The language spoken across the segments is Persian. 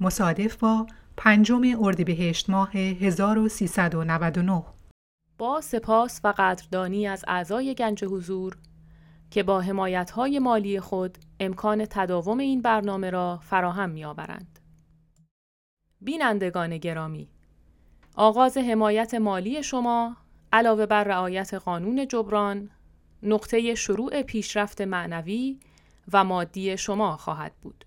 مصادف با پنجم اردیبهشت ماه 1399 با سپاس و قدردانی از اعضای گنج حضور که با حمایت‌های مالی خود امکان تداوم این برنامه را فراهم می‌آورند. بینندگان گرامی آغاز حمایت مالی شما علاوه بر رعایت قانون جبران نقطه شروع پیشرفت معنوی و مادی شما خواهد بود.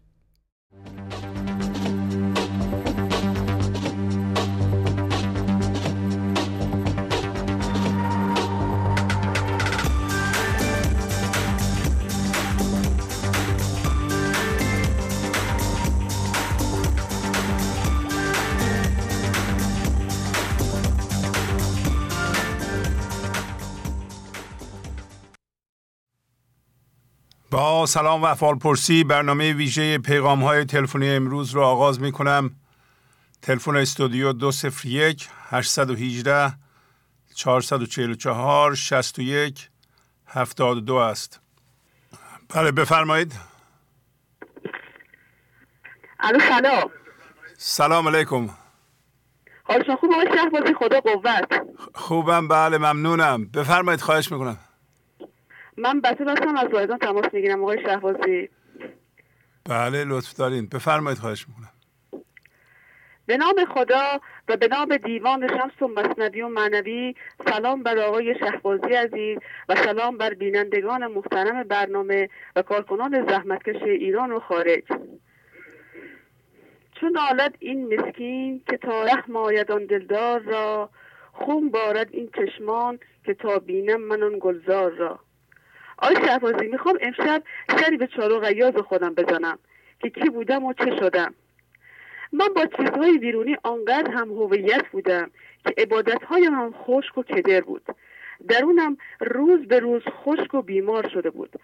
با سلام و افعال پرسی برنامه ویژه پیغام های تلفنی امروز رو آغاز می کنم تلفن استودیو 201 818 444 61 72 است. بله بفرمایید. الو سلام. سلام علیکم. حال شما خوب آقای خدا قوت. خوبم بله ممنونم. بفرمایید خواهش می‌کنم. من بطور هستم از وایدان تماس می‌گیرم آقای شهبازی. بله لطف دارین. بفرمایید خواهش می‌کنم. به نام خدا و به نام دیوان شمس و مصنوی و معنوی سلام بر آقای شهبازی عزیز و سلام بر بینندگان محترم برنامه و کارکنان زحمتکش ایران و خارج. چون آلد این مسکین که تا رحم آید آن دلدار را خون بارد این چشمان که تا بینم من آن گلزار را. آقای شهبازی می‌خوام امشب سری به چارو غیاز خودم بزنم که کی بودم و چه شدم. من با چیزهای بیرونی آنقدر هم هویت بودم که عبادتهایم هم خشک و کدر بود. درونم روز به روز خشک و بیمار شده بود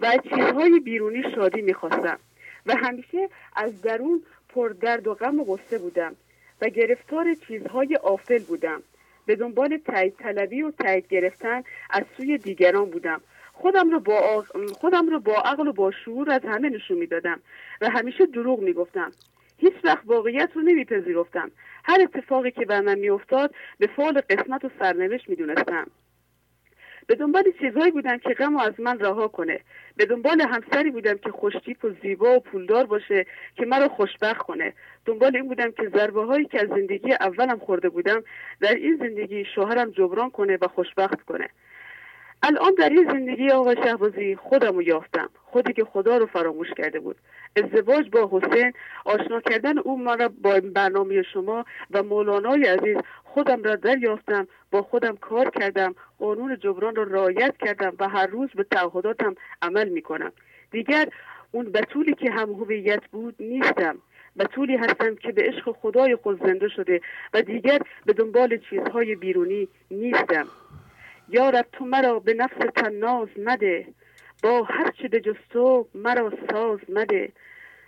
و چیزهای بیرونی شادی می‌خواستم و همیشه از درون پر درد و غم و غصه بودم و گرفتار چیزهای آفل بودم. به دنبال تایید طلبی و تایید گرفتن از سوی دیگران بودم. خودم رو با خودم رو با عقل و با شعور از همه نشون می‌دادم و همیشه دروغ می‌گفتم. هیچ وقت واقعیت رو نمیپذیرفتم. هر اتفاقی که بر من میافتاد به فعال قسمت و سرنوشت می‌دونستم. به دنبال چیزهایی بودم که غم از من رها کنه. به دنبال همسری بودم که خوشتیپ و زیبا و پولدار باشه که مرا خوشبخت کنه. دنبال این بودم که ضربه هایی که از زندگی اولم خورده بودم در این زندگی شوهرم جبران کنه و خوشبخت کنه. الان در این زندگی آقا شهبازی خودم رو یافتم. خودی که خدا رو فراموش کرده بود. ازدواج با حسین آشنا کردن او مرا با برنامه شما و مولانای عزیز خودم را دریافتم. با خودم کار کردم. قانون جبران را رعایت کردم و هر روز به تعهداتم عمل می کنم. دیگر اون بطولی که هم هویت بود نیستم. بطولی هستم که به عشق خدای خود زنده شده و دیگر به دنبال چیزهای بیرونی نیستم. یارب تو مرا به نفس تناز مده. با هرچه به جستو مرا ساز مده.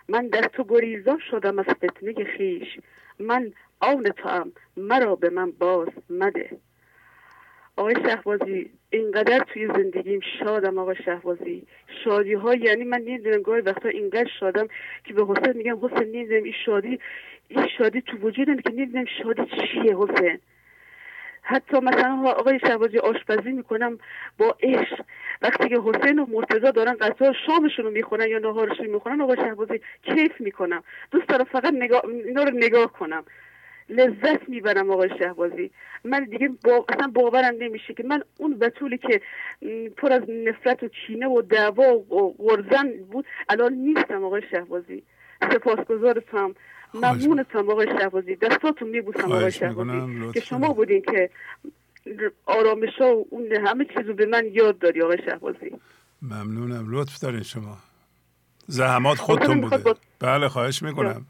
من در تو گریزان شدم از فتنه خیش. من آن تو هم مرا به من باز مده. آقای شهبازی اینقدر توی زندگیم شادم آقای شهبازی. شادی ها یعنی من نمی‌دونم گاهی وقتا اینقدر شادم که به حسین میگم حسین نمی‌دونم این شادی این شادی تو وجودم که نمی‌دونم شادی چیه حسین حتی مثلا آقای شهبازی آشپزی می‌کنم با عشق. وقتی که حسین و مرتضا دارن قطار شامشون رو می‌خورن یا نهارشون می‌خورن آقای شهبازی کیف می‌کنم. دوست دارم فقط نگاه اینا رو نگاه کنم. لذت می‌برم آقای شهبازی. من دیگه با... اصلا باورم نمیشه که من اون بطولی که پر از نفرت و کینه و دعوا و غرزن بود الان نیستم آقای شهبازی. سپاسگزارتم. ممنونتم آقای شهبازی. دستاتون میبوسم آقای شهبازی که شما بودین که آرامش و اون همه چیزو به من یاد داری آقای شهبازی. ممنونم. لطف دارین شما. زحمات خودتون بوده. بله خواهش می‌کنم.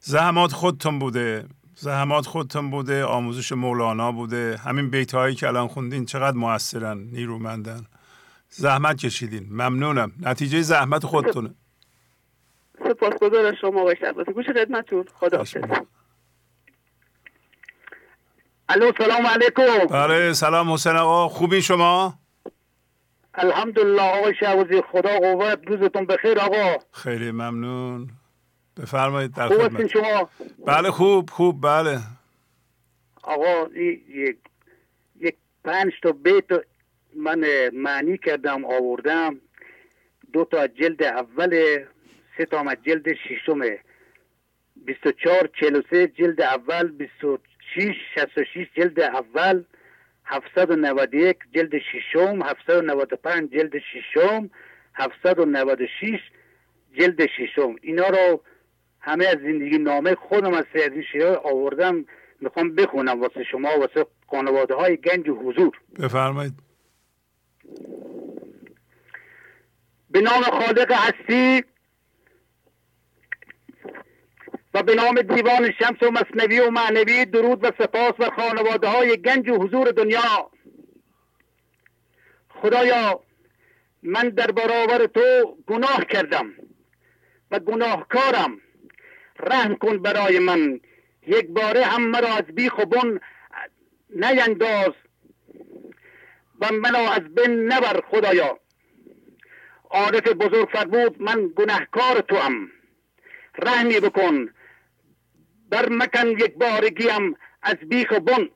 زحمات خودتون بوده. زحمات خودتون بوده. آموزش مولانا بوده. همین بیت هایی که الان خوندین چقدر موثرن نیرومندن. زحمت کشیدین. ممنونم. نتیجه زحمت خودتونه. سپاسگزار شما باشد واسه گوش خدمتتون. خدا الو سلام علیکم. بله سلام حسین آقا. خوبی شما؟ الحمدلله آقای شهوزی. خدا قوت. روزتون بخیر آقا. خیلی ممنون. بفرمایید در خوب شما؟ بله خوب خوب بله. آقا یک یک پنج تا بیت من معنی کردم آوردم. دو تا جلد اول سه تا جلد ششمه. 24 43 جلد اول 26 66 جلد اول 791 جلد ششم 795 جلد ششم 796 جلد ششم. اینا رو همه از زندگی نامه خودم از از این آوردم. می‌خوام بخونم واسه شما واسه خانواده های گنج و حضور. بفرمایید. به نام خالق هستی و به نام دیوان شمس و مصنوی و معنوی درود و سپاس و خانواده های گنج و حضور دنیا. خدایا من در برابر تو گناه کردم و گناهکارم. رحم کن برای من. یک باره هم مرا از بیخ و بن نینداز و منو از بین نبر خدایا. عارف بزرگ فرمود من گناهکار تو هم رحمی بکن. بر مکن یک بارگیم از بیخ و بن.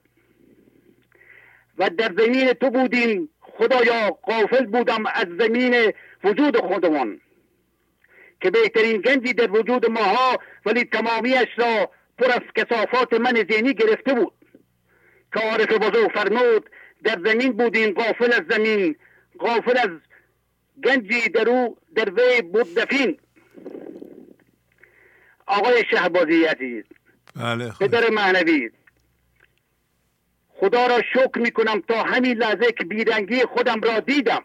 و در زمین تو بودیم خدایا قافل بودم از زمین وجود خودمان. که بهترین گنجی در وجود ماها ولی تمامیش را پر از کسافات من ذهنی گرفته بود. که عارف بزرگ فرمود در زمین بودیم غافل از زمین غافل از گنجی در او در وی بود دفین. آقای شهبازی عزیز بله پدر معنوی خدا را شکر می کنم تا همین لحظه که بیرنگی خودم را دیدم.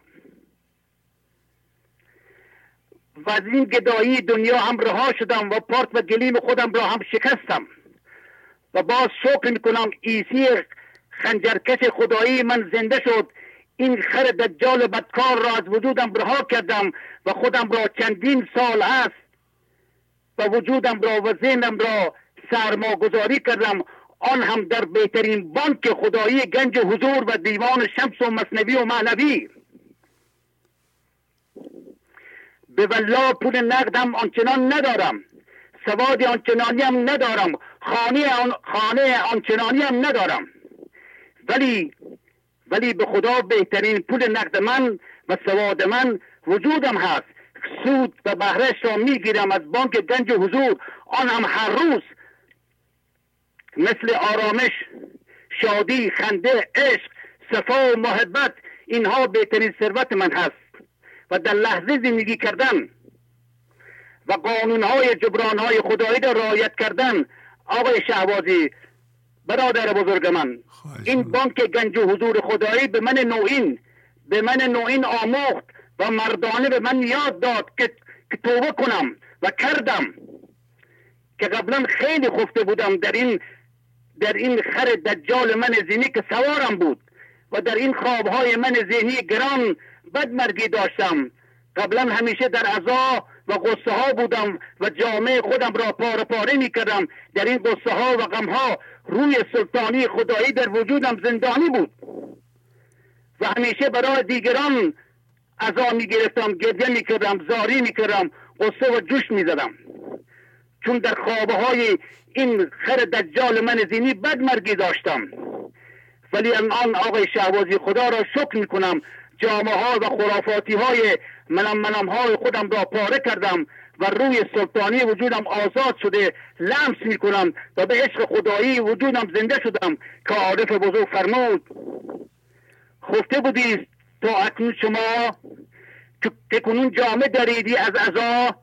و از این گدایی دنیا هم رها شدم و پارت و گلیم خودم را هم شکستم. و باز شکر می کنم ایسی خنجرکش خدایی من زنده شد. این خر دجال بدکار را از وجودم رها کردم و خودم را چندین سال است و وجودم را و ذهنم را سرماگذاری کردم. آن هم در بهترین بانک خدایی گنج حضور و دیوان شمس و مصنوی و معنوی. به والله پول نقدم آنچنان ندارم. سواد آنچنانی هم ندارم. خانه آن خانه آنچنانی هم ندارم. ولی ولی به خدا بهترین پول نقد من و سواد من وجودم هست. سود و بهرش را می‌گیرم از بانک گنج حضور. آن هم هر روز مثل آرامش شادی خنده عشق صفا و محبت اینها بهترین ثروت من هست و در لحظه زندگی کردن و قانونهای جبرانهای خدایی را رعایت کردن آقای شهبازی برادر بزرگ من. این بانک گنج و حضور خدایی به من نوین به من نوین آموخت و مردانه به من یاد داد که, که توبه کنم و کردم. که قبلا خیلی خفته بودم در این در این خر دجال من ذهنی که سوارم بود و در این خوابهای من ذهنی گران بدمرگی داشتم. قبلا همیشه در عذا و قصه ها بودم و جامعه خودم را پاره پاره می کردم در این قصه ها و غم ها روی سلطانی خدایی در وجودم زندانی بود. و همیشه برای دیگران عذا می گرفتم گریه می کردم زاری می کردم قصه و جوش می زدم چون در خوابه های این خر دجال من زینی بدمرگی داشتم. ولی الان آقای شهبازی خدا را شکر می کنم جامعه ها و خرافاتی های منم منم های خودم را پاره کردم و روی سلطانی وجودم آزاد شده لمس می‌کنم و به عشق خدایی وجودم زنده شدم که عارف بزرگ فرمود. خفته بودید تا اکنون شما که کنون جامعه داریدی از ازا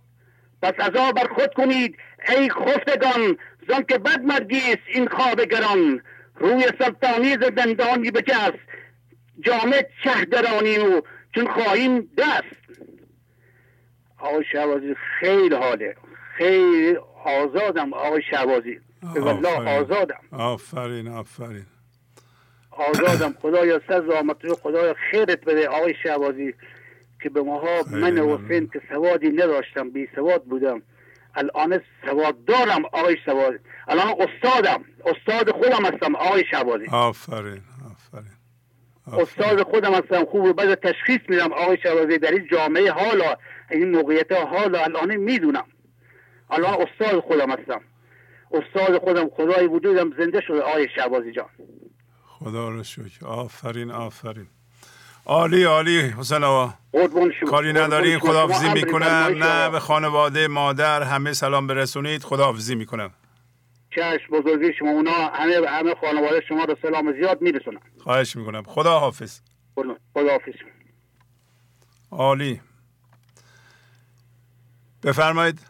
پس ازا بر خود کنید ای خفتگان زن که بد مرگیست این خواب گران. روی سلطانی زندانی بجست جامعه چه درانی و چون خواهیم دست. آقای شهبازی خیلی حاله. خیلی آزادم آقای شهبازی. به والله آزادم. آفرین آفرین. آزادم. خدایا سر زامت خدایا خیرت بده آقای شهبازی که به ماها من حسین که سوادی نداشتم بی سواد بودم. الان سواد دارم آقای سواد. الان استادم. استاد خودم هستم آقای شهبازی آفرین آفرین. استاد خودم هستم. خوب بعد تشخیص میدم آقای شهبازی در این جامعه حالا این موقعیت حالا الان می‌دونم. الان استاد خودم هستم. استاد خودم خدای وجودم زنده شده آقای شهبازی جان. خدا رو شکر. آفرین آفرین. عالی عالی. حسین آقا کاری نداریم خداحافظی می‌کنم. نه به خانواده مادر همه سلام برسونید. خداحافظی می‌کنم. چشم بزرگی شما. اونا همه همه خانواده شما رو سلام زیاد میرسونم خواهش می‌کنم. خدا حافظ خدا حافظ عالی. بفرمایید.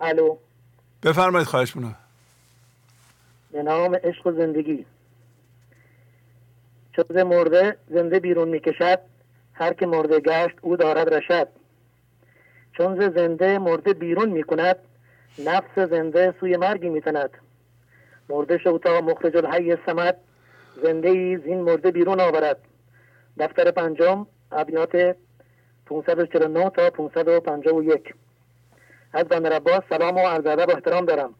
الو. بفرمایید خواهش می‌کنم. به نام عشق و زندگی. چوز مرده زنده بیرون می‌کشد. هر که مرده گشت او دارد رشد. چون زنده مرده بیرون می‌کند نفس زنده سوی مرگی میتند مرده شو تا مخرج الحی سمد زنده ای زین مرده بیرون آورد. دفتر پنجم ابیات 549 تا 551 از بندر عباس سلام و عرض ادب احترام دارم.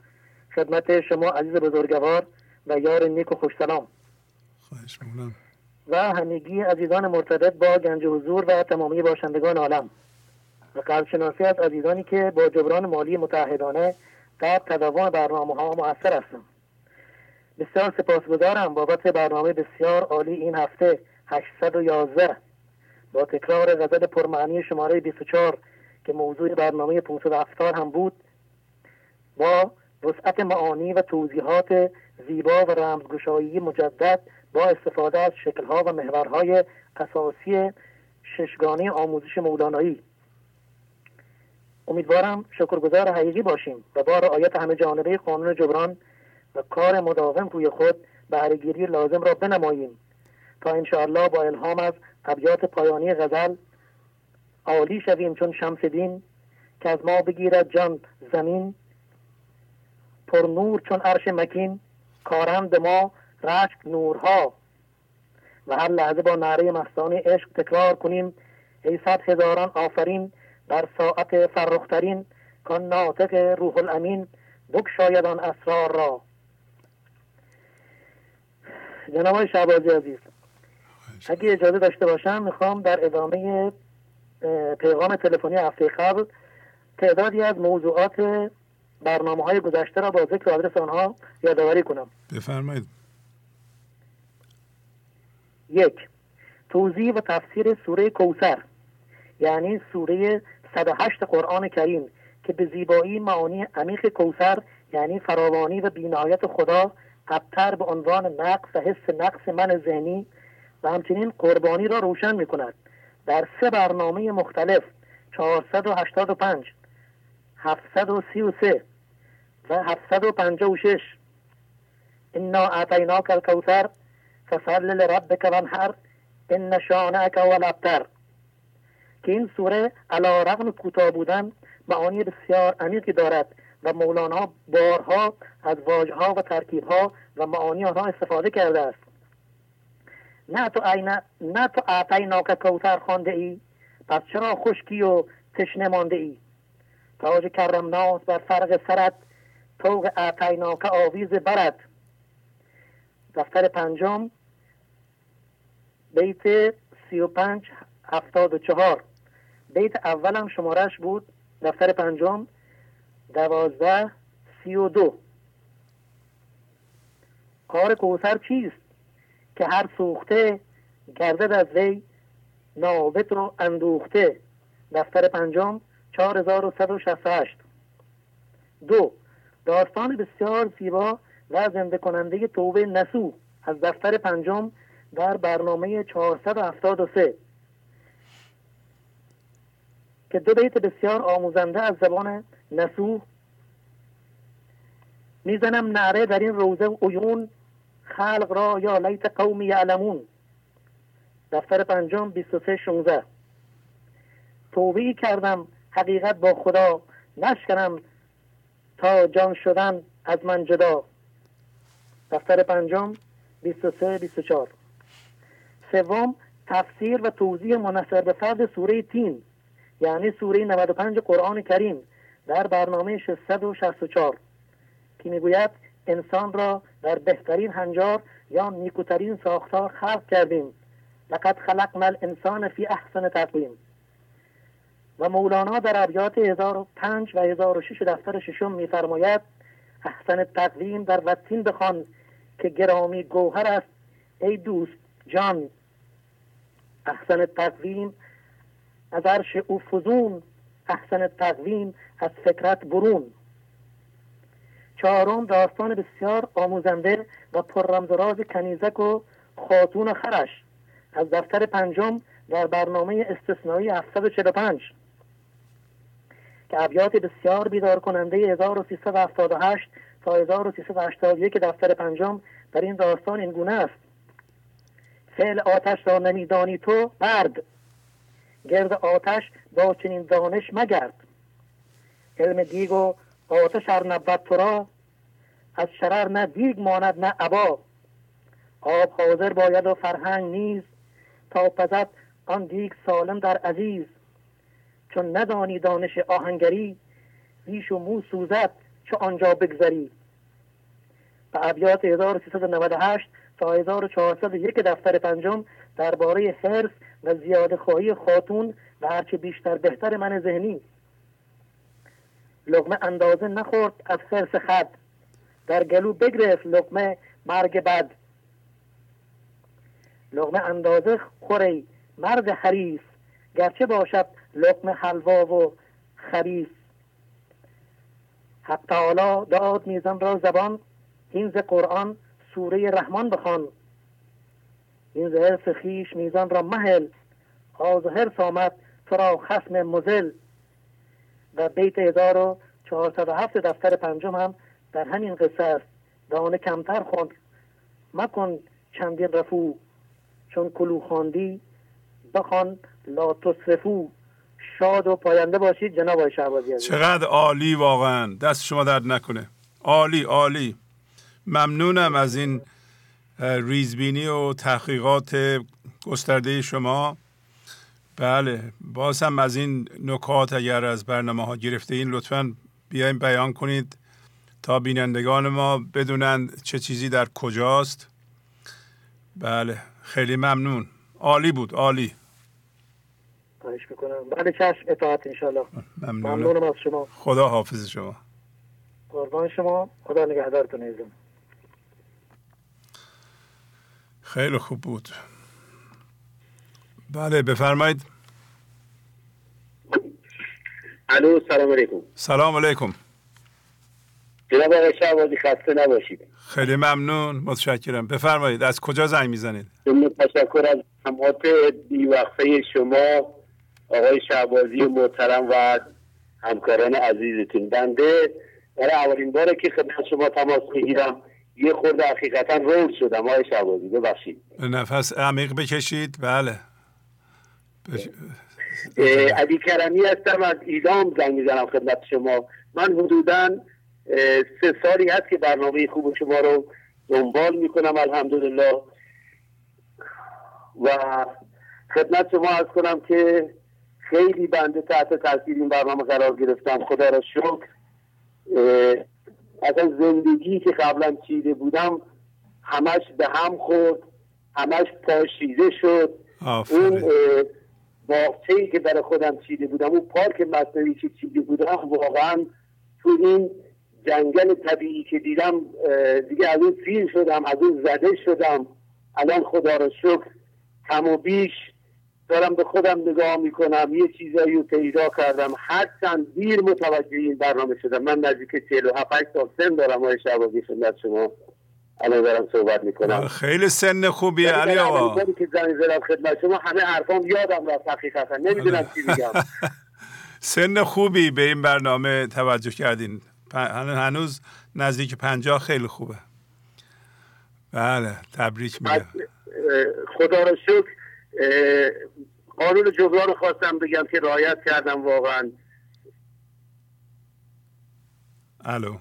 خدمت شما عزیز بزرگوار و یار نیک و خوش سلام. خواهش مونم و همگی عزیزان مرتبط با گنج حضور و تمامی باشندگان عالم. و قلب شناسی از عزیزانی که با جبران مالی متحدانه در تداوم برنامه ها مؤثر هستم بسیار سپاسگزارم بابت برنامه بسیار عالی این هفته 811 با تکرار غزل پرمعنی شماره 24 که موضوع برنامه 570 هم بود با وسعت معانی و توضیحات زیبا و رمزگشایی مجدد با استفاده از شکلها و محورهای اساسی ششگانه آموزش مولانایی. امیدوارم شکرگزار حقیقی باشیم و با رعایت همه جانبه قانون جبران و کار مداوم روی خود بهرهگیری لازم را بنماییم. تا انشاءالله با الهام از ابیات پایانی غزل عالی شویم چون شمس دین که از ما بگیرد جان زمین پر نور چون عرش مکین کارند ما رشک نورها. و هر لحظه با نعره مستانه عشق تکرار کنیم. ای صد هزاران آفرین در ساعت فرخترین کان ناطق روح الامین بکشاید آن اسرار را. جناب شعبازی عزیز اگه اجازه داشته باشم می‌خوام در ادامه پیغام تلفنی هفته قبل تعدادی از موضوعات برنامه های گذشته را با ذکر آدرس آنها یادآوری کنم. بفرمایید. یک توضیح و تفسیر سوره کوسر یعنی سوره 108 قرآن کریم که به زیبایی معانی عمیق کوسر یعنی فراوانی و بینایت خدا ابتر به عنوان نقص و حس نقص من ذهنی و همچنین قربانی را روشن می کند در سه برنامه مختلف 485 733 و 756 انا اعطیناک الکوثر فصل لربک وانحر ان شانعک هو الابتر که این سوره علا رغم کوتاه بودن معانی بسیار عمیقی دارد و مولانا بارها از واجه ها و ترکیب ها و معانی آنها استفاده کرده است. نه تو اینا نه تو کوثر خوانده ای پس چرا خشکی و تشنه مانده ای تاج کرم ناز بر فرق سرت توق اعطیناک آویز برد دفتر پنجم بیت سی و پنج هفتاد و چهار. بیت اولم شمارش بود دفتر پنجم دوازده سی و دو. کار کوسر چیست؟ که هر سوخته گردد از وی ناوت رو اندوخته. دفتر پنجم 4168 دو داستان بسیار زیبا و زنده کننده توبه نسو. از دفتر پنجم در برنامه 473 که دو بیت بسیار آموزنده از زبان نسو می‌زنم نعره در این روزه عیون خلق را یا لیت قومی یعلمون. دفتر پنجم 23 16 توبه کردم حقیقت با خدا نشکنم تا جان شدن از من جدا. دفتر پنجم 23 24 سوم تفسیر و توضیح منصر به فرد سوره تین یعنی سوره 95 قرآن کریم در برنامه 664 که می‌گوید انسان را در بهترین هنجار یا نیکوترین ساختار خلق کردیم. لقد خلقنا الانسان فی احسن تقویم. و مولانا در ابیات 1005 و 1006 دفتر ششم میفرماید احسن تقویم در وطین بخوان که گرامی گوهر است. ای دوست جان احسن تقویم از عرش او فزون احسن تقویم از فکرت برون. چهارم داستان بسیار آموزنده و پررمز کنیزک و خاتون خرش. از دفتر پنجم در برنامه استثنایی 745 که ابیات بسیار بیدار کننده 1378 تا 1381 دفتر پنجم در این داستان این گونه است. فعل آتش را نمیدانی تو برد. گرد آتش با چنین دانش مگرد. علم دیگ و آتش هر نبت تو را از شرر نه دیگ ماند نه عبا آب حاضر باید و فرهنگ نیز تا پزد آن دیگ سالم در عزیز. چون ندانی دانش آهنگری ریش و مو سوزد چه آنجا بگذری. و ابیات 1398 تا 1401 دفتر پنجم درباره حرس و زیاده خواهی خاتون و هرچه بیشتر بهتر من ذهنی. لغمه اندازه نخورد از حرس خد در گلو بگرفت لغمه مرگ بد. لغمه اندازه خوری مرد حریف. گرچه باشد لقمه حلوا و خریف حق تعالی داد میزن را زبان این ز قرآن سوره رحمان بخوان. این ز حرس خیش میزان را مهل. آز حرس آمد تو را خسم مزل. و بیت 1407 دفتر پنجم هم در همین قصه است. دانه کمتر خوند مکن چندین رفو. چون کلو خواندی بخوان لا تصرفو شاد و پاینده باشید جناب آقای شعبازی چقدر عالی واقعا. دست شما درد نکنه. عالی عالی. ممنونم از این ریزبینی و تحقیقات گسترده شما. بله باز هم از این نکات اگر از برنامه ها گرفته این لطفا بیایم بیان کنید تا بینندگان ما بدونند چه چیزی در کجاست. بله خیلی ممنون. عالی بود عالی. خواهش می‌کنم. بله چشم اطاعت انشالله ممنونم. از شما. خدا حافظ شما. قربان شما. خدا نگهدارتون ایزم خیلی خوب بود. بله بفرمایید. الو سلام علیکم. سلام علیکم. جناب آقای شعبازی خسته نباشید. خیلی ممنون متشکرم. بفرمایید از کجا زنگ می‌زنید؟ تشکر از همات بیوقفه شما آقای شعبازی محترم و همکاران عزیزتون. بنده برای اولین باره که خدمت شما تماس می‌گیرم. یه خورده حقیقتا رول شدم آقای شعبازی ببخشید. نفس عمیق بکشید بله. بش... علی کرمی هستم از ایدام زنگ می‌زنم خدمت شما. من حدودا سه سالی هست که برنامه خوب شما رو دنبال می‌کنم الحمدلله. و خدمت شما از کنم که خیلی بنده تحت تاثیر این برنامه قرار گرفتم. خدا را شکر. اصلا زندگی که قبلا چیده بودم همش به هم خورد همش پاشیده شد. اون باغچه که برای خودم چیده بودم اون پارک مصنوعی که چیده بودم واقعا تو این جنگل طبیعی که دیدم دیگه از اون فیل شدم از اون زده شدم. الان خدا را شکر کم و بیش دارم به خودم نگاه می‌کنم یه چیزایی رو پیدا کردم. هرچند دیر متوجه این برنامه شدم. من نزدیک 47 سال سن دارم های شبازی خدمت شما. الان دارم صحبت می‌کنم. خیلی سن خوبیه علی آقا. که زنگ زدم خدمت شما همه حرفام یادم رفت حقیقتا. نمی‌دونم چی میگم. سن خوبی به این برنامه توجه کردین. هنوز نزدیک پنجاه خیلی خوبه. بله تبریک میگم. خدا رو شکر. قانون جبران خواستم بگم که رعایت کردم واقعا. الو.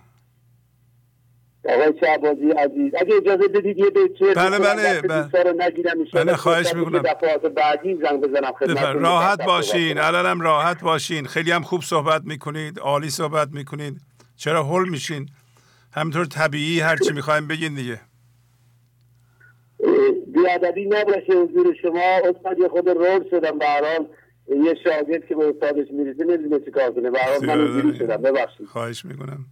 آقای شعبازی عزیز اگه اجازه بدید یه بیچه بله بله بله, نگیرم بله خواهش می‌کنم. دفعات بعدی زنگ بزنم راحت باشین. الانم راحت باشین. خیلی هم خوب صحبت می‌کنید. عالی صحبت می‌کنید. چرا حل میشین؟ همینطور طبیعی هرچی می‌خوایم بگین دیگه. بیادبی نباشه حضور شما. استاد یه خود رول شدم. به یه شاگرد که به استادش می‌رسه نمی‌دونه چی کار کنه. به من شدم. ببخشید. خواهش می‌کنم.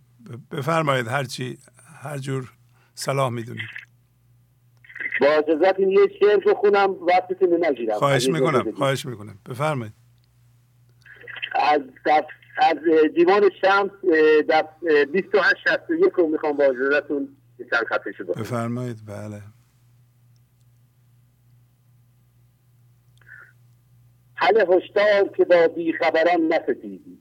بفرمایید هرچی هر جور صلاح می‌دونید با اجازت این یه شعر بخونم وقتتون نگیرم. خواهش می‌کنم خواهش می‌کنم. بفرمایید. از از دیوان شمس در 28 61 رو می‌خوام با اجازتون چند خطه شده بفرمایید. بله. حل هشدار که با بیخبران نستیدی.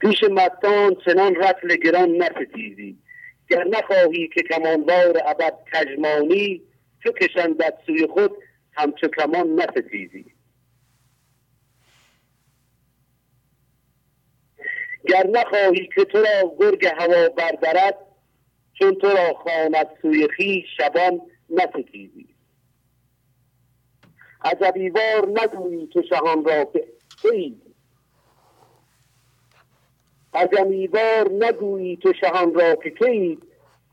پیش مستان چنان رتل گران نستیزی گر نخواهی که کمانوار ابد کجمانی چو کشندت سوی خود همچو کمان نستیزی گر نخواهی که تو را گرگ هوا بردرد چون تو را خواند سوی خیش شبان نستیزی عجبیوار نگویی تو شهان را که قدمیوار نگویی تو شهان را که کی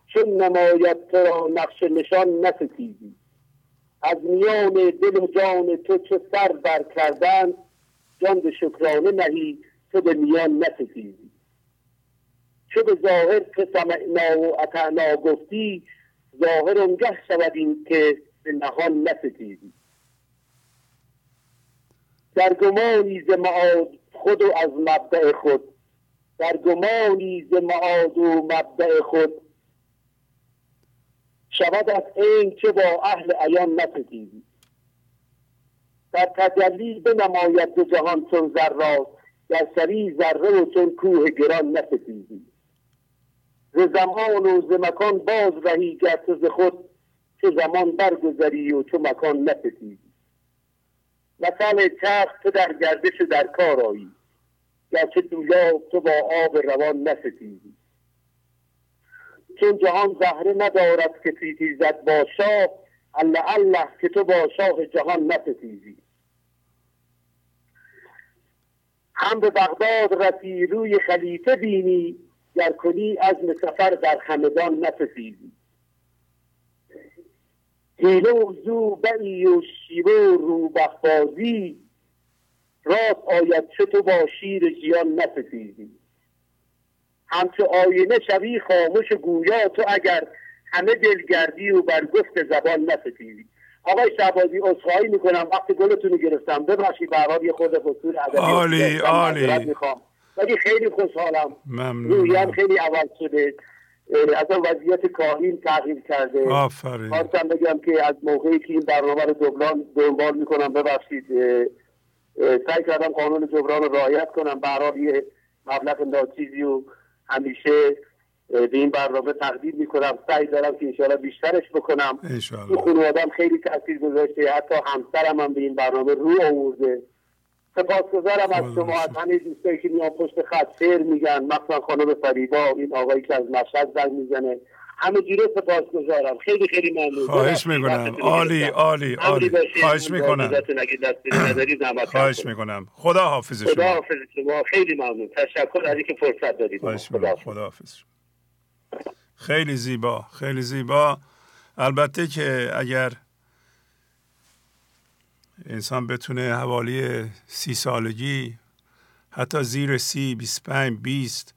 چون نماید تو را نقش نشان نستیزی از میان دل و جان تو چه سر بر کردن جان به شکرانه نهی تو به میان نستیزی چه به ظاهر که سمعنا و اطعنا گفتی ظاهر اونگه شود این که به نهان نستیزی در گمانی ز معاد خود و از مبدع خود. در گمانی ز معاد و مبدع خود. شود از این که با اهل عیان نستیزی در تجلی بنماید دو جهان چون ذرات در سری ذره و چون کوه گران نستیزی ز زمان و ز مکان باز رهی گر ز خود چه زمان برگذری و چو مکان نستیزی مثال چرخ تو در گردش در کار آیی گرچه دولاب تو با آب روان نستیزی چون جهان زهره ندارد که زد با شاه الله الله که تو با شاه جهان نستیزی هم به بغداد رسی روی خلیفه بینی گر کنی از سفر در همدان نستیزی حیله و زو بئی و شیوه و روبخبازی راست آید چه تو با شیر جیان نستیزی همچو آینه شوی خاموش گویا تو اگر همه دلگردی و بر گفت زبان نستیزی آقای شعبازی اصخایی می‌کنم وقتی گلتون رو گرفتم. ببخشید به یه خود فصول ادبی. عالی عالی. می‌خوام. ولی خیلی خوشحالم. رویم خیلی عوض شده. از وضعیت کاهین تغییر کرده. آفرین. خواستم بگم که از موقعی که این برنامه رو دبلان دنبال می‌کنم ببخشید. سعی کردم قانون جبران رو رعایت کنم. برای یه مبلغ ناچیزی و همیشه به این برنامه تقدیم می‌کنم. سعی دارم که انشاءالله بیشترش بکنم. این خانوادم خیلی تاثیر گذاشته. حتی همسرم هم به این برنامه رو آورده. سپاسگزارم از شما از همه دوستایی که میان پشت خط شعر میگن مثلا خانم فریبا این آقایی که از مشهد زنگ می‌زنه. همه جوره سپاسگزارم. خیلی خیلی ممنون. خواهش می‌کنم. عالی عالی عالی. خواهش می‌کنم. خواهش می‌کنم خدا حافظ شما خدا حافظ شما. خیلی ممنون. تشکر از اینکه فرصت دادید. خدا, خدا حافظ خیلی زیبا خیلی زیبا. البته که اگر انسان بتونه حوالی سی سالگی حتی زیر سی 25 بیست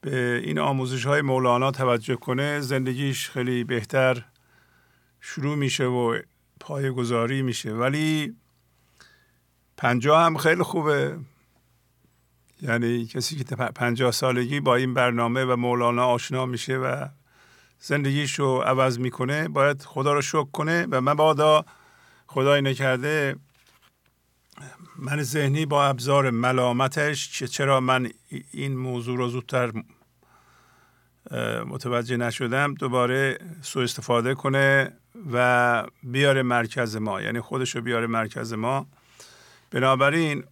به این آموزش های مولانا توجه کنه زندگیش خیلی بهتر شروع میشه و پای گذاری میشه. ولی پنجاه هم خیلی خوبه. یعنی کسی که پنجاه سالگی با این برنامه و مولانا آشنا میشه و زندگیش رو عوض می‌کنه باید خدا رو شکر کنه و مبادا خدای نکرده من ذهنی با ابزار ملامتش که چرا من این موضوع رو زودتر متوجه نشدم دوباره سو استفاده کنه و بیاره مرکز ما. یعنی خودش رو بیاره مرکز ما. بنابراین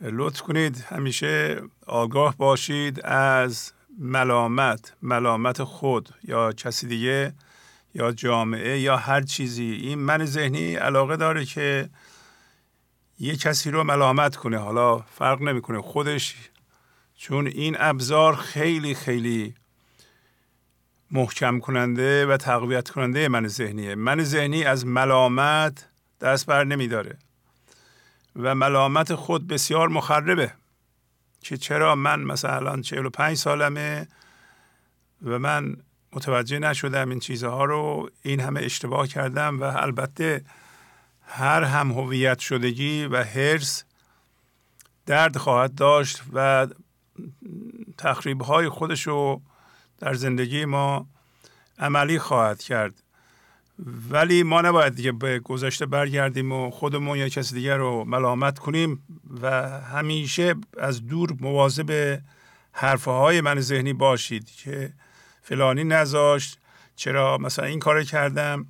لطف کنید همیشه آگاه باشید از ملامت ملامت خود یا کسی دیگه یا جامعه یا هر چیزی. این من ذهنی علاقه داره که یه کسی رو ملامت کنه. حالا فرق نمی‌کنه خودش چون این ابزار خیلی خیلی محکم کننده و تقویت کننده من ذهنیه. من ذهنی از ملامت دست بر نمیداره و ملامت خود بسیار مخربه که چرا من مثلا 45 سالمه و من متوجه نشدم این چیزها رو. این همه اشتباه کردم و البته هر هم هویت شدگی و هرس درد خواهد داشت و تخریب های خودش رو در زندگی ما عملی خواهد کرد. ولی ما نباید دیگه به گذشته برگردیم و خودمون یا کسی دیگر رو ملامت کنیم و همیشه از دور مواظب حرفه های من ذهنی باشید که فلانی نذاشت چرا مثلا این کار کردم؟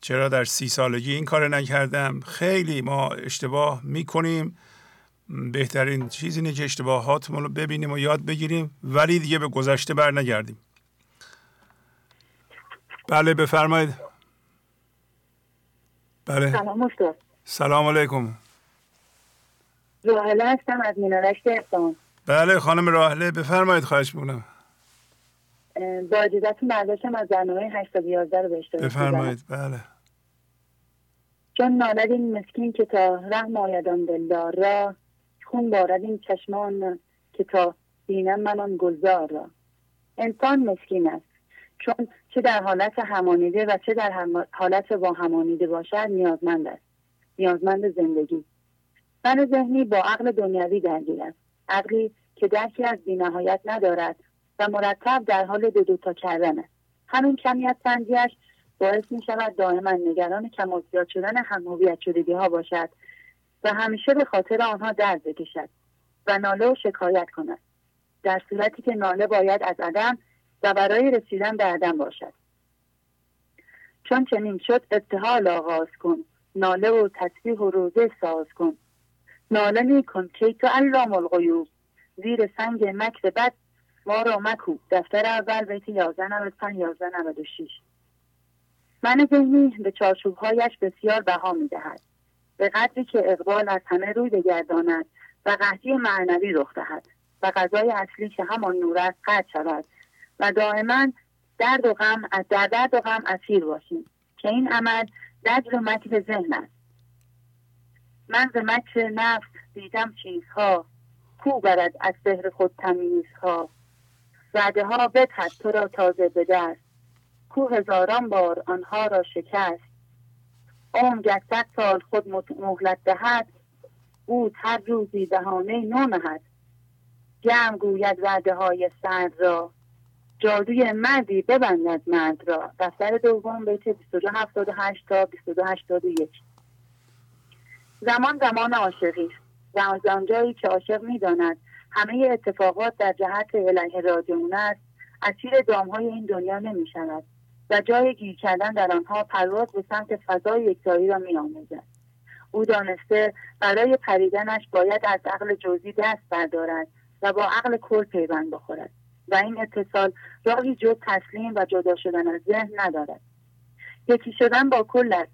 چرا در سی سالگی این کار نکردم؟ خیلی ما اشتباه می‌کنیم. بهترین چیز اینه که اشتباهاتمون رو ببینیم و یاد بگیریم ولی دیگه به گذشته بر نگردیم. بله بفرمایید. بله. سلام استاد. سلام علیکم. راهله هستم از مینارشت بله خانم راهله بفرمایید خواهش می‌کنم. با اجازتون برداشتم از برنامه 811 رو به اشتراک بفرمایید. بله. چون نالد این مسکین که تا رحم آیدان دلدار را خون بارد این چشمان که تا بینم من آن گلزار را. انسان مسکین است. چون چه در حالت همانیده و چه در حالت با همانیده باشد نیازمند است. نیازمند زندگی. من ذهنی با عقل دنیوی درگیر است. عقلی که درکی از بینهایت ندارد و مرتب در حال دو دوتا کردن است همین کمیت سنجیش باعث می شود دائما نگران کم زیاد شدن هم شدگی ها باشد و همیشه به خاطر آنها درد بکشد و ناله و شکایت کند. در صورتی که ناله باید از عدم و برای رسیدن به عدم باشد. چون چنین شد ابتحال آغاز کن. ناله و تسبیح و روزه ساز کن. ناله می کن که تو علام الغیوب. زیر سنگ مکر بد ما را مکو. دفتر اول بیت 1195 1196 من ذهنی به چارچوبهایش بسیار بها می‌دهد. به قدری که اقبال از همه روی بگرداند و قحطی معنوی رخ دهد و غذای اصلی که همان نور است قطع شود و دائما درد و غم از در درد و غم اسیر باشیم که این عمل دجر و مکر ذهن است. من ز مکر نفس دیدم چیزها کو برد از سهر خود تمیزها وعده ها بدهد تو را تازه به دست کو هزاران بار آنها را شکست. عمر صد سال خود مهلت دهد او هر روزی بهانه نو نهد. جمع گوید وعده های سرد را. جادوی مردی ببندد مرد را. دفتر دوم بیت 2278 تا 2281 زمان زمان عاشقی است. آنجایی که عاشق می‌داند. همه اتفاقات در جهت علیه راجعون است اسیر دامهای این دنیا نمی شود و جای گیر کردن در آنها پرواز به سمت فضای یکتایی را می آموزد. او دانسته برای پریدنش باید از عقل جزئی دست بردارد و با عقل کل پیوند بخورد و این اتصال راهی جز تسلیم و جدا شدن از ذهن ندارد یکی شدن با کل است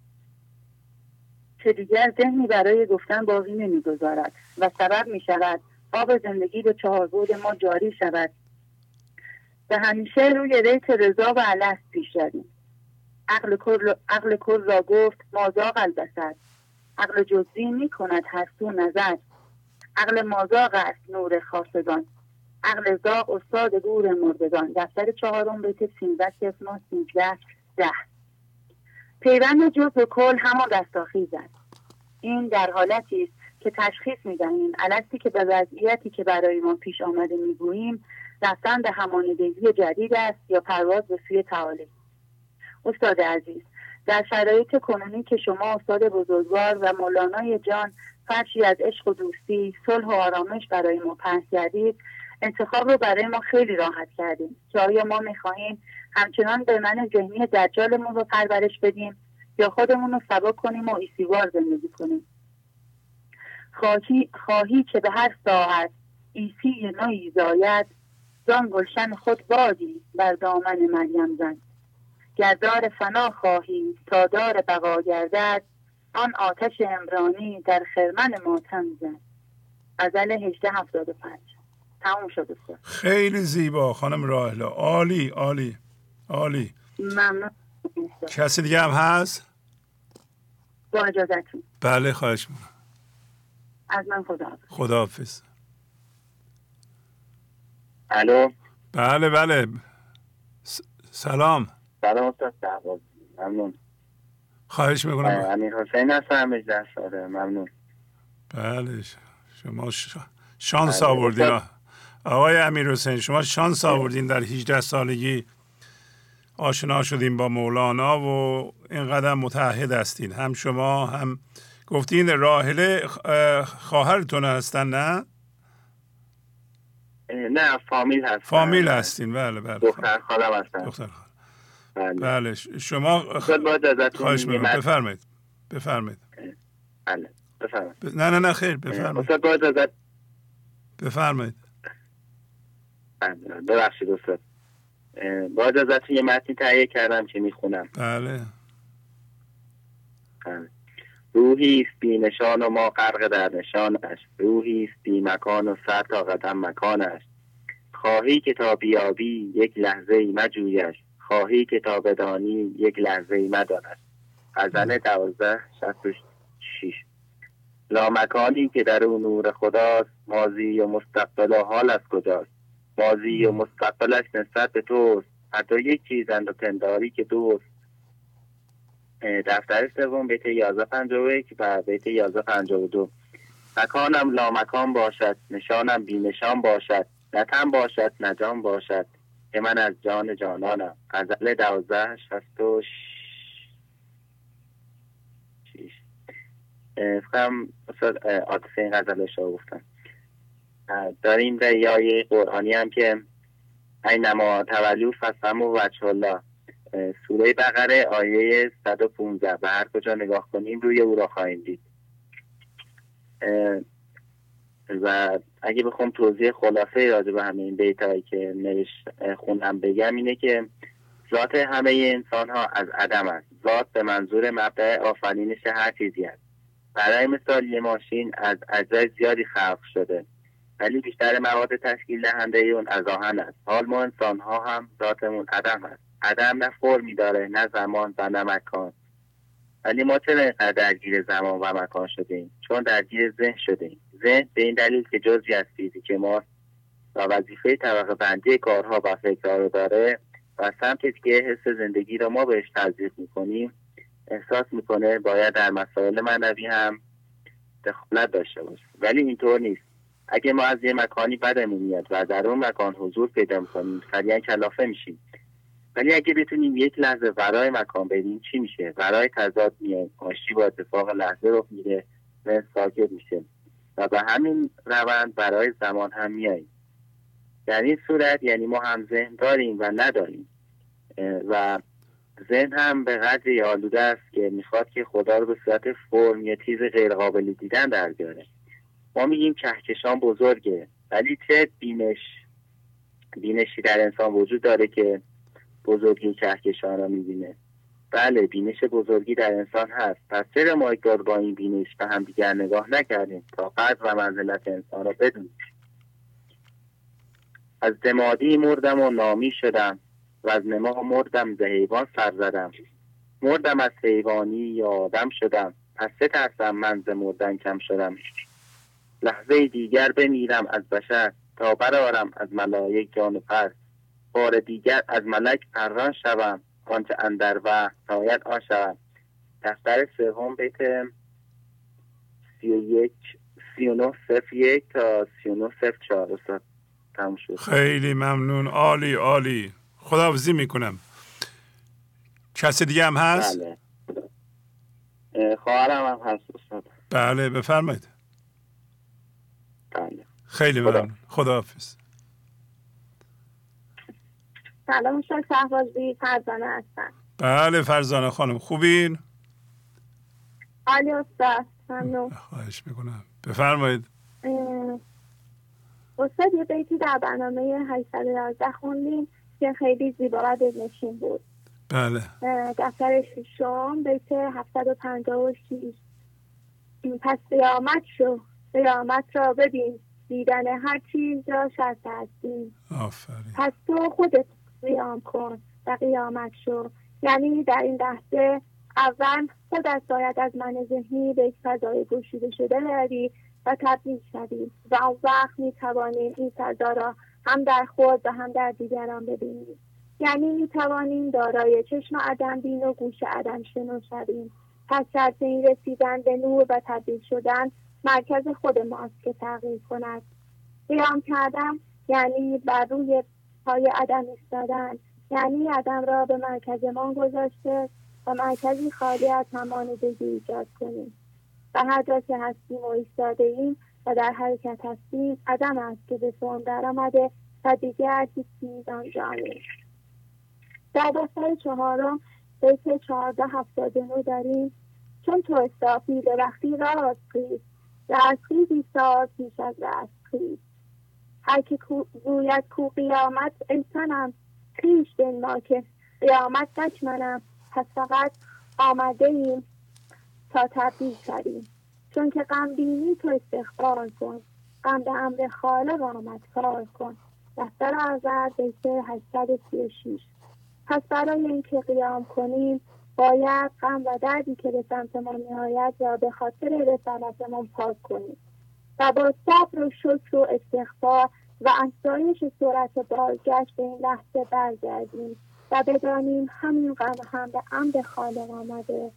که دیگر ذهنی برای گفتن باقی نمی‌گذارد و سبب می شود آب زندگی به چهار بود ما جاری شود. و همیشه روی ریت رضا و الست پیش رویم. عقل کل, عقل کل را گفت مازاق البسد عقل جزئی می کند هستو نظر. عقل مازاق است نور خاصگان. عقل زاق استاد گور مردگان. دفتر چهارم بیت سیزده کسما سیزده ده. پیوند جز کل همان دستاخیز است. این در حالتی است که تشخیص می‌دهیم. الستی که به وضعیتی که برای ما پیش آمده می‌گوییم رفتن به همانیدگی جدید است یا پرواز به سوی تعالی؟ استاد عزیز در شرایط کنونی که شما استاد بزرگوار و مولانای جان فرشی از عشق و دوستی صلح و آرامش برای ما پهن کردید انتخاب رو برای ما خیلی راحت کردیم که آیا ما می‌خواهیم همچنان به من ذهنی دجالمون رو پرورش بدیم یا خودمون رو سبا کنیم و عیسی‌وار زندگی کنیم؟ خواهی, خواهی که به هر ساعت عیسی نوی زاید زان گلشن خود بادی بر دامن مریم زن گر دار فنا خواهی تا دار بقا گردد آن آتش عمرانی در خرمن ماتم زن. غزل 1875 تموم شده خیلی زیبا. خانم راهلا عالی عالی عالی. ممنون. کسی دیگه هم هست؟ با اجازتون. بله خواهش می‌کنم. از من خدا خداحافظ. الو؟ بله بله. س... سلام. سلام استاد ممنون. خواهش می‌کنم. امیر حسین هستم 18 ساله ممنون. بله شما ش... شانس بله. آوردین. آقای امیر حسین شما شانس آوردین در 18 سالگی آشنا شدیم با مولانا و اینقدر متحد هستین. هم شما هم گفتین راهله خواهرتون هستن نه؟ نه فامیل هستن. فامیل هستین. بله بله دختر خالم هستن. دختر خالم. بله. بله شما خواهش می‌کنم. بفرمایید. بفرمایید. بله بفرمایید. نه نه نه خیر بفرمایید. بفرمایید. بله، ببخشید استاد. با اجازتون یه متنی تهیه کردم که می‌خونم. بله. روحی است بی نشان و ما غرق در نشانش روحی است بی مکان و سر تا قدم مکانش خواهی که تا بیابی یک لحظه ای مجویش خواهی که تا بدانی یک لحظه ای مدانش غزل دوازده شست شیش. لامکانی که در او نور خداست مازی و مستقبل و حال از کجاست؟ مازی و مستقبلش نسبت به توست. حتی یک چیزند و پنداری که دوست. دفتر سوم بیت 1151 و بیت 1152 مکانم لامکان باشد نشانم بی نشان باشد نتم باشد نجان باشد. که من از جان جانانم. غزل دوازده شست و شیش فکرم عاطفه این غزلش رو گفتم داریم قرآنی هم که اینما تولو فسم و وچه الله. سوره بقره آیه 115 و هر کجا نگاه کنیم روی او را خواهیم دید. و اگه بخوام توضیح خلاصه راجع به همه این بیتایی که نوش خونم بگم اینه که ذات همه انسان ها از عدم است. ذات به منظور مبدع آفرینش هر چیزی است. برای مثال یه ماشین از اجزای زیادی خلق شده ولی بیشتر مواد تشکیل دهنده اون از آهن است. حال ما انسان ها هم ذاتمون عدم است. عدم نه فرمی داره نه زمان و نه مکان. ولی ما چرا اینقدر درگیر زمان و مکان شدیم؟ چون درگیر ذهن شدیم. ذهن به این دلیل که جزی از فیزیک ما و وظیفه طبقه بندی کارها و فکرها رو داره و سمتی که حس زندگی رو ما بهش تزریق می‌کنیم احساس می‌کنه باید در مسائل معنوی هم دخالت داشته باشه. ولی اینطور نیست. اگه ما از یه مکانی بدمون میاد و در اون مکان حضور پیدا می‌کنیم سریعا کلافه میشیم. ولی اگه بتونیم یک لحظه ورای مکان بریم چی میشه؟ ورای تضاد میاد آشتی با اتفاق لحظه رو میره و ساکت میشه. و به همین روند برای زمان هم میاییم. در این صورت یعنی ما هم ذهن داریم و نداریم. و ذهن هم به قدری آلوده است که می‌خواد که خدا رو به صورت فرم یا چیز غیرقابل دیدن در بیاره. ما میگیم کهکشان بزرگه ولی چه بینش بینشی در انسان وجود داره که بزرگی کهکشان را می‌بینه. بله بینش بزرگی در انسان هست. پس چرا ما با این بینش به هم دیگر نگاه نکردیم تا قدر و منزلت انسان را بدونیم. از دمادی مردم و نامی شدم. و از نما مردم ز حیوان سر زدم. مردم از حیوانی یا آدم شدم. پس سه ترسم من ز مردن کم شدم. لحظه دیگر بمیرم از بشر تا برارم از ملایک جان پر بار دیگر از ملک پران شوم آنچه اندر و ناید آن شوم. دفتر سوم بیت سی و یک سی و نه صف یک تا سی و نه صف چهار. استاد خیلی ممنون. عالی عالی. خداحافظی می‌کنم. کسی دیگه هم هست؟ بله. خواهرم هم هست استاد. بله بفرمایید. بله. خیلی ممنون. خداحافظ. سلام شد شهبازی فرزانه هستم. بله فرزانه خانم. خوبین؟ عالی استاد ممنون. خواهش می‌کنم. بفرمایید. استاد یه بیتی در برنامه 811 خوندیم که خیلی زیبا و دلنشین بود. بله. دفتر ششم بیت 756 پس قیامت شو. قیامت را ببین. دیدن هر چیز را شرط هستیم. آفرین. پس تو خودت قیام کن. و قیامت شو. یعنی در این لحظه اول خودت باید از من ذهنی به یک فضای گشوده شده بروی و تبدیل شوی. و اون وقت می توانیم این فضا را هم در خود و هم در دیگران ببینیم یعنی می توانیم دارای چشم عدم بین و گوش عدم شنو شویم پس شرط این رسیدن به نور و تبدیل شدن مرکز خود ماست که تغییر کند. قیام کردن یعنی بر روی پای عدم ایستادن. یعنی عدم را به مرکز ما گذاشته و مرکزی خالی از همانیدگی ایجاد کنیم. و هر جا که هستیم و ایستاده ایم و در حرکت هستیم عدم است که به فرم در آمده و دیگر هیچ آنجا نیست. در دفتر چهارم بیت چهارده هفتاد نو داریم چون تو استافی به وقتی راست خیز رستخیز ایستاد پیش از رستخیز هر که گوید کو قیامت انسانم خیش ما که قیامت منم. پس فقط آمده ایم تا تبدیل شویم. چون که غم بینی تو استخبار کن. غم به امر خالق آمد کار کن. دفتر آذر بیت 836 پس برای اینکه قیام کنیم باید غم و دردی که به سمت ما میآید را به خاطر رسالتمان پاک کنیم. و با صبر و شکر و استغفار و افزایش سرعت بازگشت به این لحظه برگردیم و بدانیم همین غم هم به عمد خالق آمده.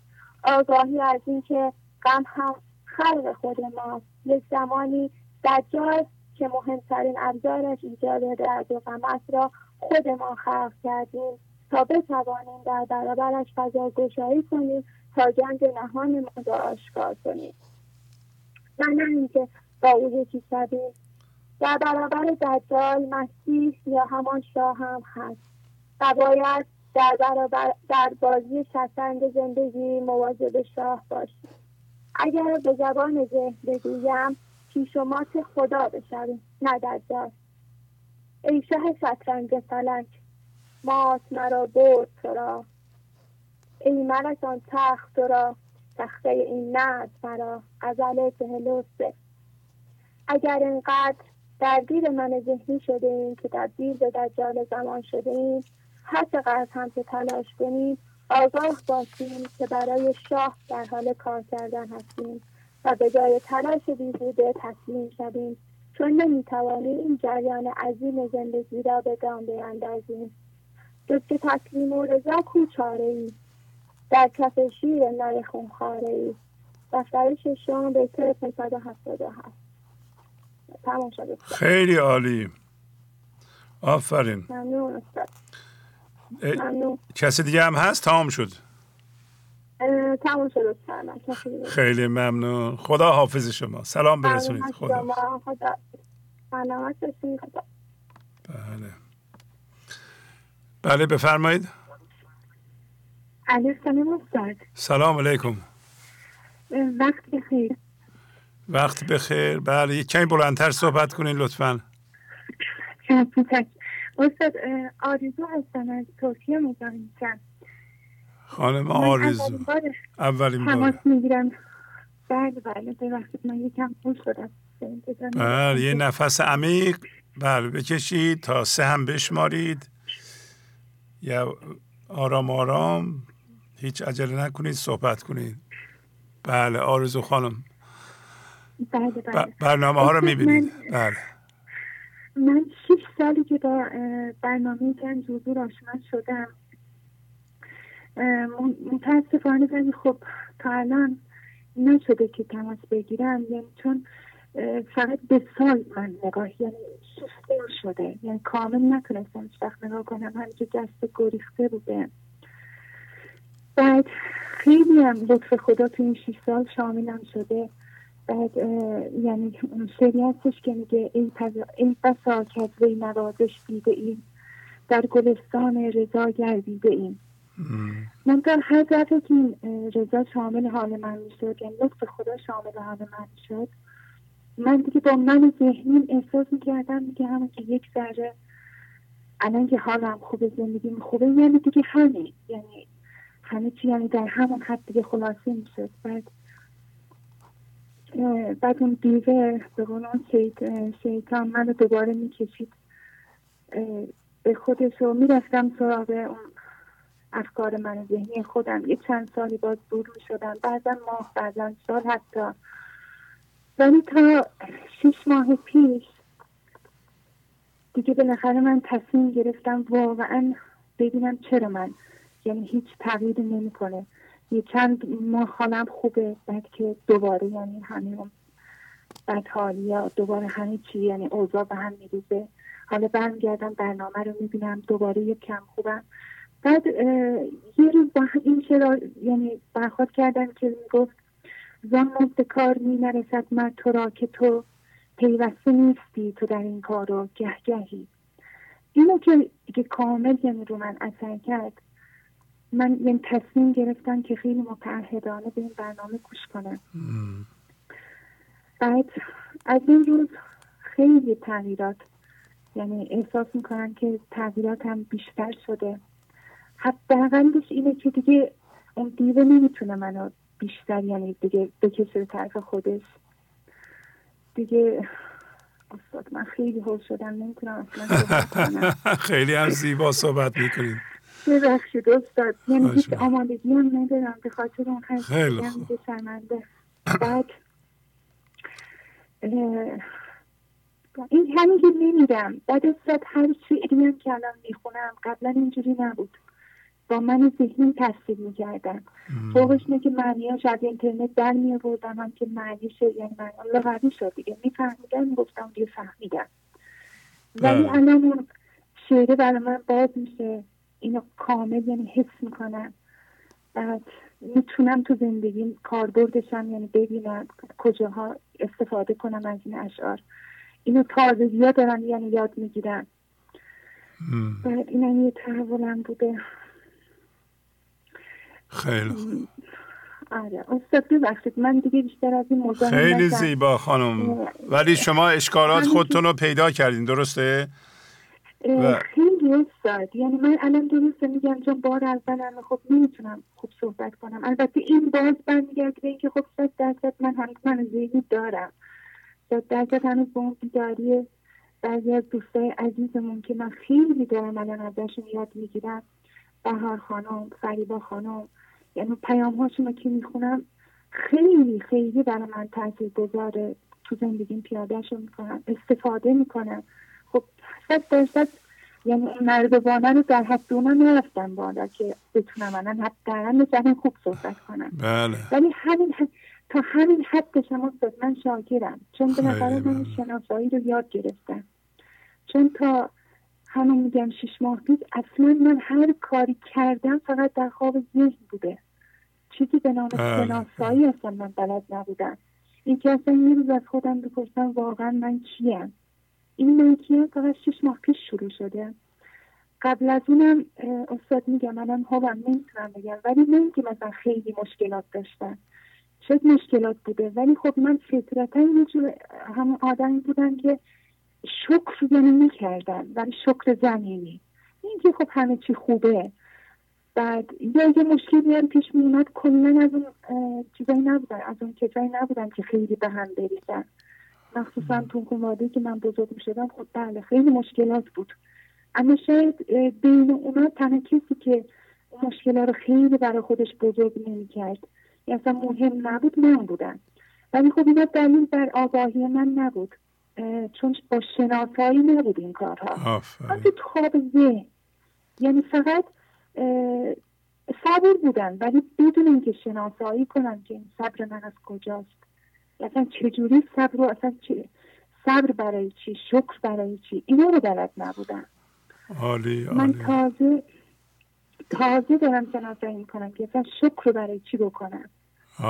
آگاهی از اینکه غم هم خلق خود ماست. یک زمانی دجال که مهمترین ابزارش ایجاد درد و غم را خود ما خلق کردیم. تا بتوانیم در برابرش فضا گشایی کنیم تا جنگ نهان ما را آشکار کنیم. و نه اینکه با او یکی شویم. در برابر دجال مسیح یا همان شاه هم هست. و باید در برابر در بازی شطرنج زندگی مواظب شاه باشیم. اگر به زبان ذهن بگویم پیش و مات خدا بشویم نه دجال ای شه شطرنج فلک مات مرا برد تو را. ای ملک آن تخت تو را. تخته این نرد مرا. غزل چهل اگر اینقدر درگیر من ذهنی شده ایم که تبدیل به دجال زمان شده ایم هر چقدر هم که تلاش کنیم آگاه باشیم که برای شاه در حال کار کردن هستیم و به جای تلاش بیهوده تسلیم شویم. چون نمی‌توانیم این جریان عظیم زندگی را به دام بیاندازیم. جز که تسلیم و رضا کوچاره ای در کف شیر نای خونخاره ای. ششم به 577 خیلی عالی. آفرین. ممنون کسی دیگه هم هست؟ تمام شد. تمام شد خیلی ممنون. خدا حافظ شما. سلام برسونید. خدا بله. بله بفرمایید. سلام علیکم. وقت بخیر. وقت بخیر. بله یک کمی بلندتر صحبت کنین لطفا. استاد آرزو هستم از ترکیه مزاحم خانم آرزو. اولین بار. تماس می‌گیرم. بله بله ببخشید من یکم خوش شدم بله یه نفس عمیق. بله بکشید تا سه هم بشمارید. یا آرام آرام. هیچ عجله نکنید صحبت کنید. بله آرزو خانم. بله بله. برنامه ها رو می‌بینید. بله. من شیش سالی که با برنامه جنگ حضور آشنا شدم متاسفانه ولی خب تا الان نشده که تماس بگیرم. یعنی چون فقط به سال من نگاه یعنی سستور شده. یعنی کامل نتونستم وقت نگاه کنم. همینجور دست گریخته بوده. بعد خیلی هم لطف خدا تو این شیش سال شاملم شده. بعد یعنی سری هستش که میگه ای, ای بسا که وی نوازش دیده ایم در گلستان رضا گردیده ایم. من در هر دفعه که این رضا شامل حال من می‌شد یعنی لطف خدا شامل حال من شد من دیگه با من ذهنیم احساس می‌کردم میگه همون که یک ذره الان که حالم خوبه زندگیم خوبه یعنی دیگه همین یعنی همه چی یعنی در همون حد دیگه خلاصه می‌شد. بعد بعد اون دیوه به قول اون شیطان منو دوباره می‌کشید. به خودش رو می‌رفتم سراغ اون افکار من ذهنی خودم. یه چند سالی باز دور می‌شدم. بعضا ماه بعضا سال حتی. ولی تا شیش ماه پیش دیگه بالاخره من تصمیم گرفتم واقعا ببینم چرا من یعنی هیچ تغییری نمی‌کنه. یه چند ماه خانم خوبه بعد که دوباره یعنی بعد یا دوباره همه چی یعنی اوضاع به هم میریزه. حالا برمیگردم برنامه رو می‌بینم دوباره یه کم خوبم. بعد یه روز با این چرا یعنی برخواد کردم که می‌گفت زان مزد کار می نرسد من تو را که تو پیوسته نیستی تو در این کار رو گهگهی اینو که دیگه کامل یعنی رو من اثر کرد. من یعنی تصمیم گرفتم که خیلی متعهدانه به این برنامه گوش کنم. بعد از این روز خیلی تغییرات یعنی احساس می‌کنم که تغییرات هم بیشتر شده. حداقلش اینه که دیگه اون دیوه نمی‌تونه منو بیشتر یعنی دیگه بکشه به طرف خودش. دیگه استاد من خیلی حل شدم نمی‌تونم اصلا خیلی هم زیبا صحبت می‌کنید ببخشید استاد. یعنی هیچ آمادگی هم ندارم به خاطر اون خیلی شرمنده. بعد این همین که نمیرم. بعد استاد هر چی هم که الان می‌خونم قبلا اینجوری نبود. با من ذهنی تصدیق می‌کردن. فوقش اینه که معنیاش از اینترنت در می هم که معنیش یعنی من لغوی شد دیگه. میفهمیدم گفتم دیگه فهمیدم. ولی الان شعره برای من باز میشه. اینو کامل یعنی حس می‌کنم. بعد می‌تونم تو زندگیم کاربردشم یعنی ببینم کجاها استفاده کنم از این اشعار. اینو تازگی ها دارن یعنی یاد می‌گیرن بعد اینم یه تحولم بوده. خیلی خوب. آره استاد ببخشید من دیگه بیشتر از این موضوع خیلی زیبا خانم. ولی شما اشکالات خودتون رو پیدا کردین درسته؟ خیلی استاد یعنی من الان درسته میگم چون بار اولم خب نمی‌تونم خوب صحبت کنم. البته این باز برمیگرد به اینکه خب صد درصد من هنوز من ذهنی دارم. صد درصد هنوز با اون بیداری بعضی از دوستای عزیزمون که من خیلی دارم الان ازشون یاد می‌گیرم. بهار خانم فریبا خانم. یعنی پیام هاشون که می‌خونم خیلی خیلی برای من تاثیر گذاره تو زندگیم پیادهشون می‌کنم استفاده می‌کنم. خب صد درصد یعنی این مردوانه رو در حد دونم نرفتم بالا که بتونم من حد درن خوب صحبت کنم. بله. ولی همین تا همین حد شما من شاکرم چون به نظر من شناسایی رو یاد گرفتم. چون تا همون میگم شیش ماه پیش اصلا من هر کاری کردم فقط در خواب ذهن بوده. چیزی به نام بله. شناسایی اصلا من بلد نبودم. این که اصلا یه روز از خودم بپرسم واقعا من کیم؟ این من کیم فقط شیش ماه پیش شروع شده. قبل از اونم استاد میگم منم خوابم نمی‌تونم بگم ولی نه که مثلا خیلی مشکلات داشتم شاید مشکلات بوده ولی خب من فطرتا یه جور همون آدمی بودم که شکر یعنی می‌کردن ولی شکر زمینی. اینکه خب همه چی خوبه. بعد یا یه مشکلی هم پیش میومد کلا از اون چیزایی نبودن از اون کسایی نبودن که خیلی به هم بریزن. مخصوصا تو خانواده که من بزرگ می‌شدم خب بله خیلی مشکلات بود. اما شاید بین اونا تنها کسی که مشکلات رو خیلی برای خودش بزرگ نمی‌کرد یا اصلا مهم نبود من بودن ولی خب اینا دلیل بر آگاهی من نبود. چون با شناسایی نبود این کارها. من تو خواب ذهن یعنی فقط صبر بودن ولی بدون اینکه شناسایی کنم که این صبر من از کجاست. اصلا چجوری صبر رو اصلا چی صبر برای چی؟ شکر برای چی؟ اینا رو بلد نبودم. عالی من تازه تازه دارم شناسایی می‌کنم که اصلا شکر برای چی بکنم؟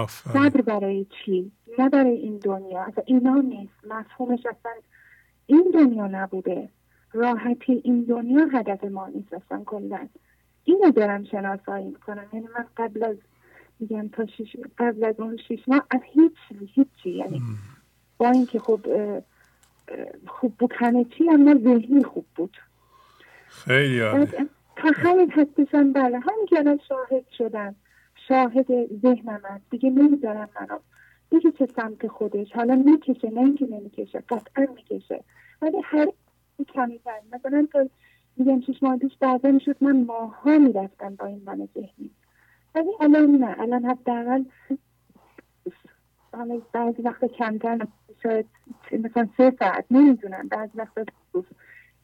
صبر برای چی؟ نه برای این دنیا. اصلا اینا نیست. مفهومش اصلا این دنیا نبوده. راحتی این دنیا هدف ما نیست اصلا کلا. اینو دارم شناسایی می‌کنم. یعنی من قبل از میگم تا شیش قبل از اون شیش ماه از هیچ هیچی. یعنی با اینکه خب خوب بود همه چی اما ذهنی خوب بود. خیلی تا همین حدشم بله. همین که شاهد شدم. شاهد ذهنم دیگه نمی‌ذارم منو دیگه چه سمت خودش. حالا می‌کشه نه اینکه نمی‌کشه قطعا می‌کشه. ولی هر کمی مثلا تا میگم شیش ماه پیش بعضا می‌شد من ماها می‌رفتم با این من ذهنی. ولی الان نه. الان حداقل بعضی وقت کمتر شاید مثلا سه ساعت نمی‌دونم. بعضی وقت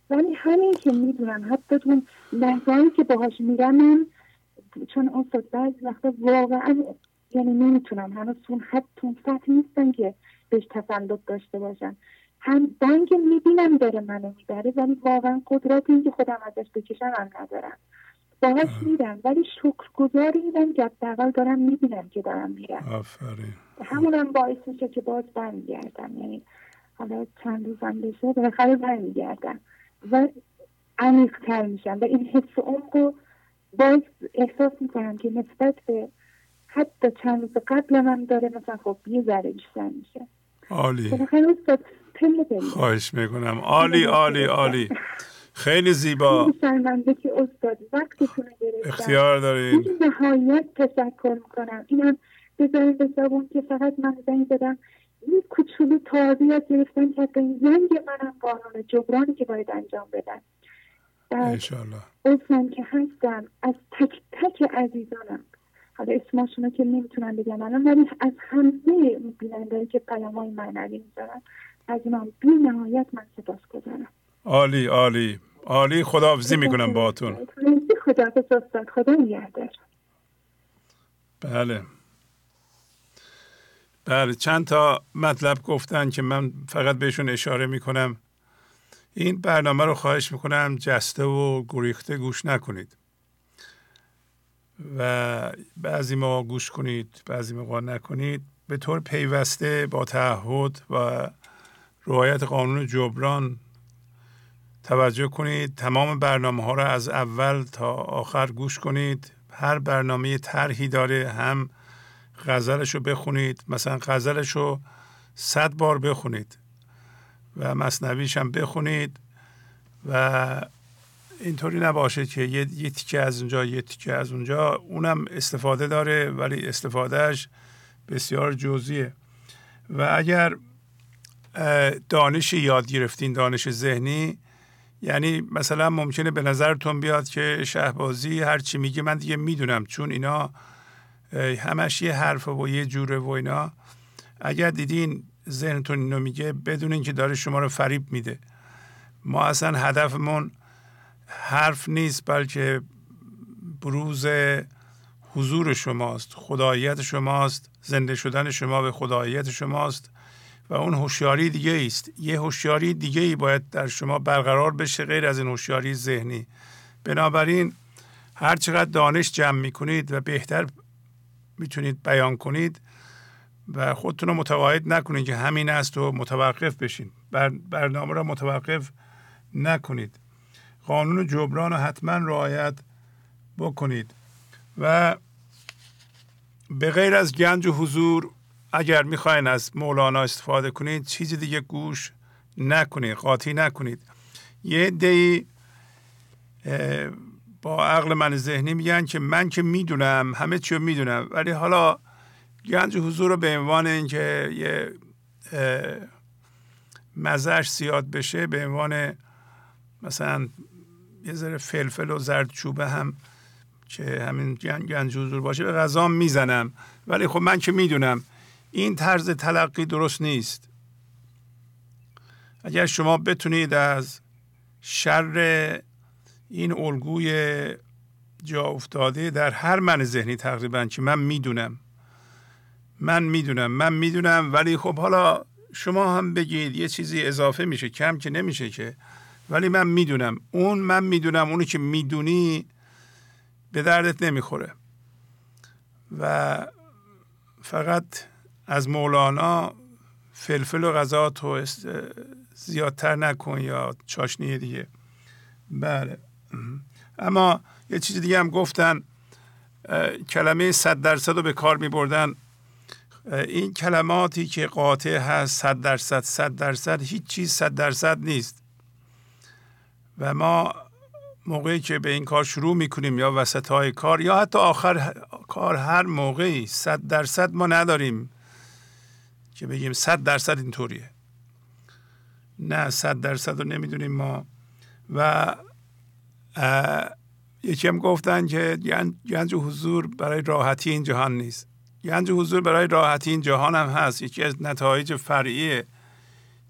ولی همین که می‌دونم حتی تو لحظه‌ای که باهاش میرم من چون استاد بعضی وقتا واقعا یعنی نمی‌تونم. هنوز اون حد اون سطح نیستن که بهش تسلط داشته باشم هم بانک می‌بینم داره منو می‌بره ولی واقعا قدرت این که خودم ازش بکشم هم ندارم. باهاش میرم ولی شکر گذاری میدم که حداقل دارم می‌بینم که دارم میرم. آفرین. همونم باعث میشه که باز برمیگردم. یعنی حالا چند روزم بشه بالاخره برمیگردم. و عمیقتر میشم. و این حس عمق باز احساس می‌کنم که نسبت به حتی چند روز قبل من داره مثلا خب یه ذره بیشتر میشه. عالی. خواهش می‌کنم. عالی عالی عالی. خیلی زیبا. که استاد وقتتون اختیار دارین. نهایت تشکر می‌کنم. اینم بذارین بذارون که فقط من زنگ بدم این کوچولو تازه یاد گرفتن که زنگ منم قانون جبرانی که باید انجام بدن انشالله اسمم که هستم از تک تک عزیزانم. حالا اسماشونو که نمی‌تونم بگم الان ولی از همه بیننده که پیام های معنوی می‌ذارن از اینا بی نهایت من سپاس گذارم عالی عالی. عالی خداحافظی می‌کنم باهاتون. خداحافظ. استاد خدا نگهدار. بله. بله چند تا مطلب گفتن که من فقط بهشون اشاره می‌کنم. این برنامه رو خواهش می‌کنم جسته و گریخته گوش نکنید. و بعضی ما گوش کنید بعضی موقع نکنید. به طور پیوسته با تعهد و رعایت قانون جبران توجه کنید تمام برنامه ها را از اول تا آخر گوش کنید. هر برنامه طرحی داره هم غزلش رو بخونید مثلا غزلش رو صد بار بخونید و مصنویش هم بخونید و اینطوری نباشه که یه, یه تیکه از اونجا یه تیکه از اونجا. اونم استفاده داره ولی استفادهش بسیار جزئیه. و اگر دانش یاد گرفتین دانش ذهنی یعنی مثلا ممکنه به نظرتون بیاد که شهبازی هر چی میگه من دیگه می‌دونم چون اینا همش یه حرف و یه جوره و اینا. اگر دیدین ذهنتون اینو میگه بدونین که داره شما رو فریب میده. ما اصلا هدفمون حرف نیست بلکه بروز حضور شماست خداییت شماست زنده شدن شما به خداییت شماست. و اون هوشیاری دیگه است یه هوشیاری دیگه ای باید در شما برقرار بشه غیر از این هوشیاری ذهنی. بنابراین هر چقدر دانش جمع می‌کنید و بهتر می‌تونید بیان کنید و خودتون رو متقاعد نکنید که همین است و متوقف بشین. بر برنامه را متوقف نکنید. قانون جبران رو حتما رعایت بکنید. و به غیر از گنج و حضور اگر می‌خواین از مولانا استفاده کنید چیزی دیگه گوش نکنید قاطی نکنید. یه دی با عقل من ذهنی میگن که من که می‌دونم همه چی رو می‌دونم ولی حالا گنج حضور رو به عنوان اینکه یه مزهش زیاد بشه به عنوان مثلا یه ذره فلفل و زرد چوبه هم که همین گنج حضور باشه به غذا می‌زنم. ولی خب من که می‌دونم این طرز تلقی درست نیست. اگر شما بتونید از شر این الگوی جا افتاده در هر من ذهنی تقریبا که من می‌دونم. من می‌دونم من می‌دونم ولی خب حالا شما هم بگید یه چیزی اضافه میشه کم که نمیشه که. ولی من می‌دونم. اون من می‌دونم اونی که می‌دونی به دردت نمی‌خوره. و فقط از مولانا فلفل و غذا تو زیادتر نکن یا چاشنی دیگه. بله. اما یه چیز دیگه هم گفتن کلمه صد درصد رو به کار می بردن این کلماتی که قاطع هست صد درصد صد درصد هیچ چیز صد درصد نیست. و ما موقعی که به این کار شروع می‌کنیم یا وسط های کار یا حتی آخر کار هر موقعی صد درصد ما نداریم. که بگیم صد درصد اینطوریه. نه صد درصد رو نمی‌دونیم ما. و یکی هم گفتن که گنج حضور برای راحتی این جهان نیست. گنج حضور برای راحتی این جهان هم هست. یکی از نتایج فرعی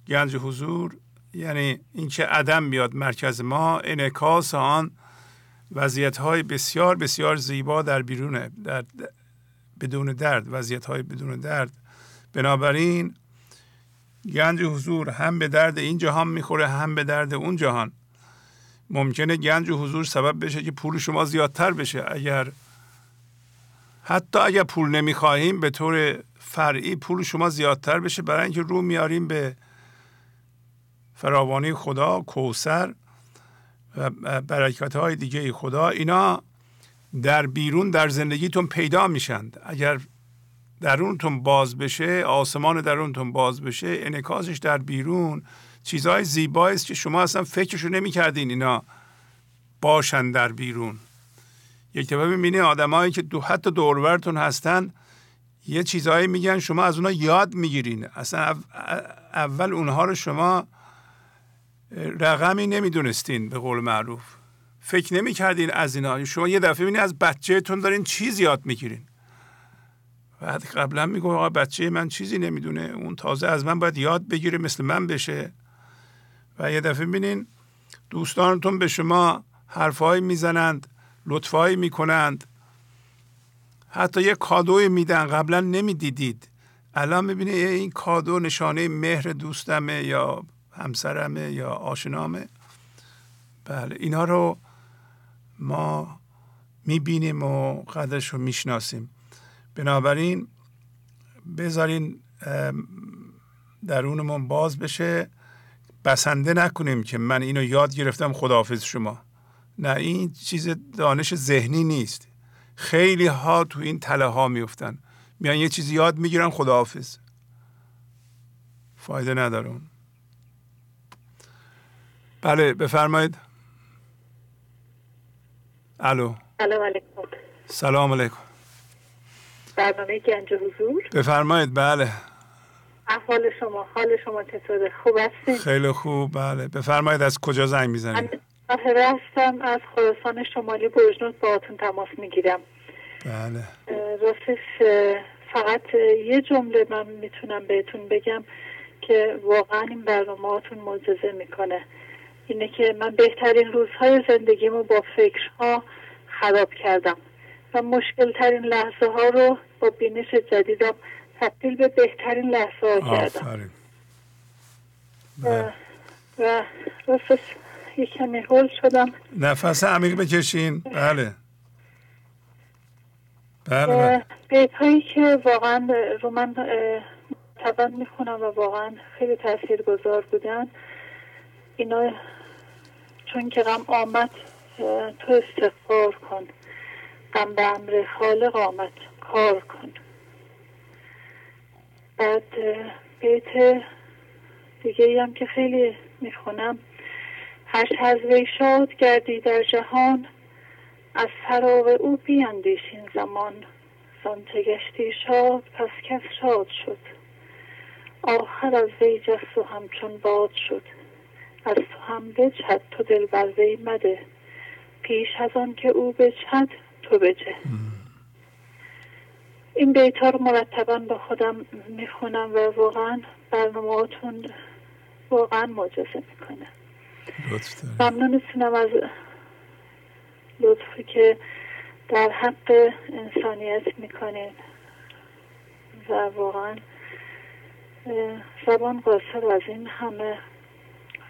گنج حضور یعنی اینکه عدم بیاد مرکز ما انعکاس آن وضعیت های بسیار بسیار زیبا در بیرونه در بدون درد وضعیت های بدون درد بنابراین گنج حضور هم به درد این جهان می‌خوره هم به درد اون جهان. ممکنه گنج حضور سبب بشه که پول شما زیادتر بشه. اگر حتی اگر پول نمی‌خواهیم به طور فرعی پول شما زیادتر بشه. برای اینکه رو میاریم به فراوانی خدا کوسر و برکت های دیگه خدا اینا در بیرون در زندگیتون پیدا میشند. اگر درونتون باز بشه آسمان درونتون باز بشه انکاسش در بیرون چیزهای زیبایی است که شما اصلا فکرشو نمی‌کردین اینا باشن در بیرون. یک دفعه می‌بینی آدمایی که دو حتی دورورتون هستن یه چیزهایی میگن شما از اونا یاد می‌گیرین. اصلا اول اونها رو شما رقمی نمی‌دونستین به قول معروف. فکر نمی‌کردین از اینا. شما یه دفعه بینید از بچهتون دارین چیز یاد می‌گیرین. بعد قبلا میگو آقا بچه من چیزی نمی‌دونه. اون تازه از من باید یاد بگیره مثل من بشه. و یه دفعه بینین دوستانتون به شما حرفهایی می‌زنند لطفهایی می‌کنند. حتی یه کادوی میدن قبلا نمی‌دیدید. الان می‌بینی این کادو نشانه مهر دوستمه یا همسرمه یا آشنامه. بله اینا رو ما می‌بینیم و قدرش رو می‌شناسیم. بنابراین بذارین درونمون باز بشه. بسنده نکنیم که من اینو یاد گرفتم خداحافظ شما. نه این چیز دانش ذهنی نیست. خیلی ها تو این تله ها میفتن میان یه چیزی یاد می‌گیرن خداحافظ. فایده نداره بله بفرمایید. الو. سلام علیکم. برنامه گنج حضور. بفرمایید بله. احوال شما حال شما چطوره؟ خوب هستید؟ خیلی خوب بله. بفرمایید از کجا زنگ می‌زنید؟ من هستم از خراسان شمالی برجنوت باهاتون تماس می‌گیرم. بله. راستش فقط یه جمله من می‌تونم بهتون بگم که واقعا این برنامه هاتون معجزه می‌کنه. اینه که من بهترین روزهای زندگیمو با فکرها خراب کردم. و مشکل ترین لحظه ها رو با بینش جدیدم تبدیل به بهترین لحظه ها کردم. و, و راستش کمی هول شدم. نفس عمیق بکشین. بله. بله, بله. بیت هایی که واقعا رو من طبعا می‌خونم و واقعا خیلی تاثیر گذار بودن اینا چون که غم آمد تو استغفار کن. غم به امر خالق آمد. کار کن. بعد بیت دیگه هم که خیلی می‌خونم. هر از وی شاد گردی در جهان از فراغ او بیاندیش این زمان. زانچه گشتی شاد پس کس شاد شد. آخر از وی جست و همچون باد شد. از تو هم بجهد تو دل بر مده. پیش از آن که او بجهد تو بجه این بیت رو مرتبا با خودم می‌خونم و واقعا برنامهاتون واقعا معجزه می‌کنه. ممنونتونم از لطفی که در حق انسانیت می‌کنین. و واقعا زبان قاصر از این همه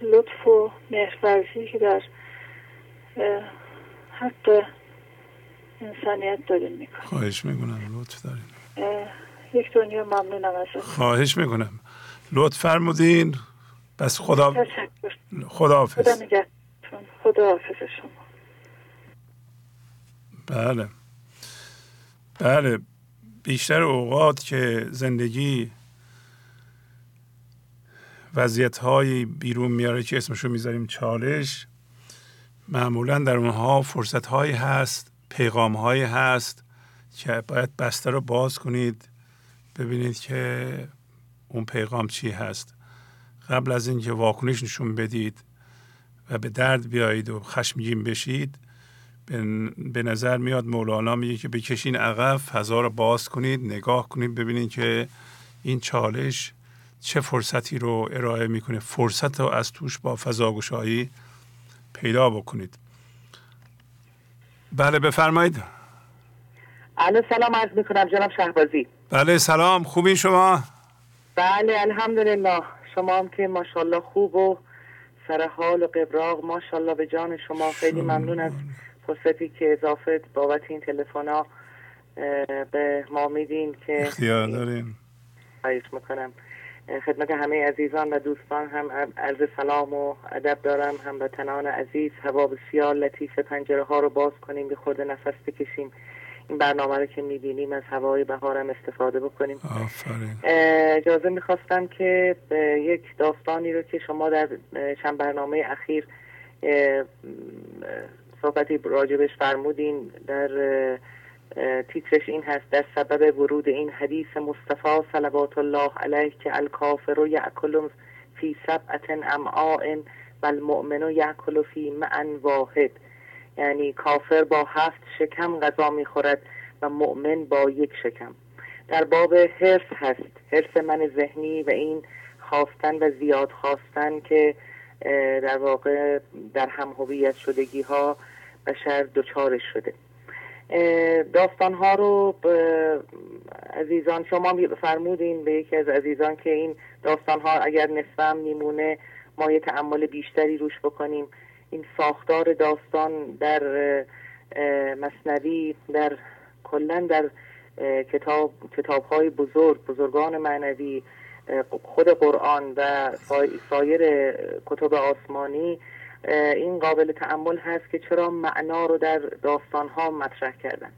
لطف و مهرورزی که در حق انسانیت دارین می‌کنم خواهش می‌کنم لطف دارین یک دنیا ممنونم از خواهش می‌کنم. لطف فرمودین. بس خدا خدا حافظ خدا حافظ شما. بله. بله. بیشتر اوقات که زندگی وضعیت های بیرون میاره که اسمشو می‌ذاریم چالش معمولا در اونها فرصت هایی هست پیغام هایی هست که باید بسته رو باز کنید ببینید که اون پیغام چی هست. قبل از اینکه واکنش نشون بدید و به درد بیایید و خشمگین بشید به نظر میاد مولانا میگه که بکشین عقب فضا رو باز کنید نگاه کنید ببینید که این چالش چه فرصتی رو ارائه می‌کنه. فرصت رو از توش با فضا گشایی پیدا بکنید. بله بفرمایید. الو سلام عرض می‌کنم جناب شهبازی. بله سلام. خوبی شما؟ بله الحمدلله. شما هم که ماشاءالله خوب و سر حال و قبراغ. ماشاءالله به جان شما. خیلی ممنون از فرصتی که اضافه بابت این تلفن ها به ما میدین که اختیار داریم. می‌کنم. خدمت همه عزیزان و دوستان. هم عرض سلام و ادب دارم. هموطنان عزیز. هوا بسیار لطیف. پنجره ها رو باز کنیم. به خود نفس بکشیم. این برنامه رو که می‌بینیم از هوای بهارم استفاده بکنیم. اجازه می‌خواستم که یک داستانی رو که شما در چند برنامه اخیر صحبتی راجبش فرمودین در تیترش این هست در سبب ورود این حدیث مصطفی صلوات الله علیه که الکافر یعکل فی سبعت امعاء و المؤمن یعکل فی معن واحد. یعنی کافر با هفت شکم غذا می‌خورد و مؤمن با یک شکم. در باب حرس هست حرس من ذهنی و این خواستن و زیاد خواستن که در واقع در هم هویت شدگی ها بشر دچارش شده. داستان ها رو عزیزان شما فرمودین به یکی از عزیزان که این داستان ها اگر نصفم میمونه ما یه تعمل بیشتری روش بکنیم. این ساختار داستان در مصنوی در کلا در کتاب کتاب های بزرگ بزرگان معنوی خود قرآن و سایر کتب آسمانی این قابل تعمل هست که چرا معنا رو در داستان ها مطرح کردن.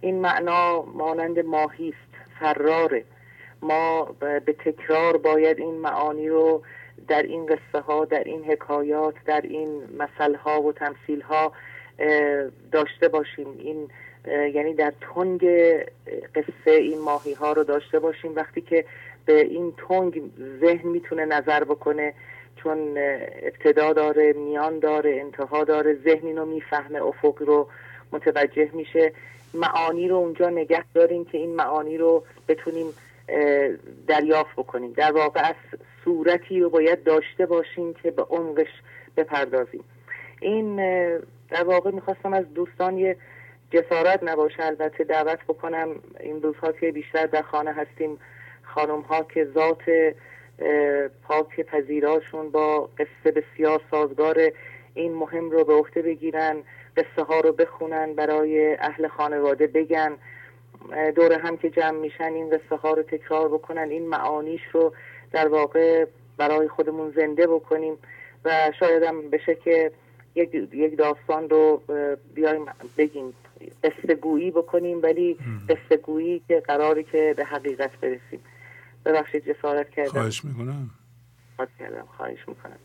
این معنا مانند ماهی است فراره. ما به تکرار باید این معانی رو در این قصه ها در این حکایات در این مثل ها و تمثیل ها داشته باشیم. این یعنی در تنگ قصه این ماهی ها رو داشته باشیم. وقتی که به این تنگ ذهن می‌تونه نظر بکنه چون ابتدا داره میان داره انتها داره ذهن اینو می‌فهمه افق رو متوجه میشه. معانی رو اونجا نگه داریم که این معانی رو بتونیم دریافت بکنیم. در واقع از صورتی رو باید داشته باشیم که به عمقش بپردازیم. این در واقع می‌خواستم از دوستان یه جسارت نباشه البته دعوت بکنم. این روزها که بیشتر در خانه هستیم خانم ها که ذات پاک پذیراشون با قصه بسیار سازگار این مهم رو به عهده بگیرن قصه ها رو بخونن برای اهل خانواده بگن. دور هم که جمع میشن این قصه ها رو تکرار بکنن این معانیش رو در واقع برای خودمون زنده بکنیم و شاید هم بشه که یک, یک داستان رو بیایم بگیم. قصه گویی بکنیم ولی قصه گویی که قراری که به حقیقت برسیم. ببخشید جسارت کردم. خواهش می‌کنم. کردم خواهش می‌کنم.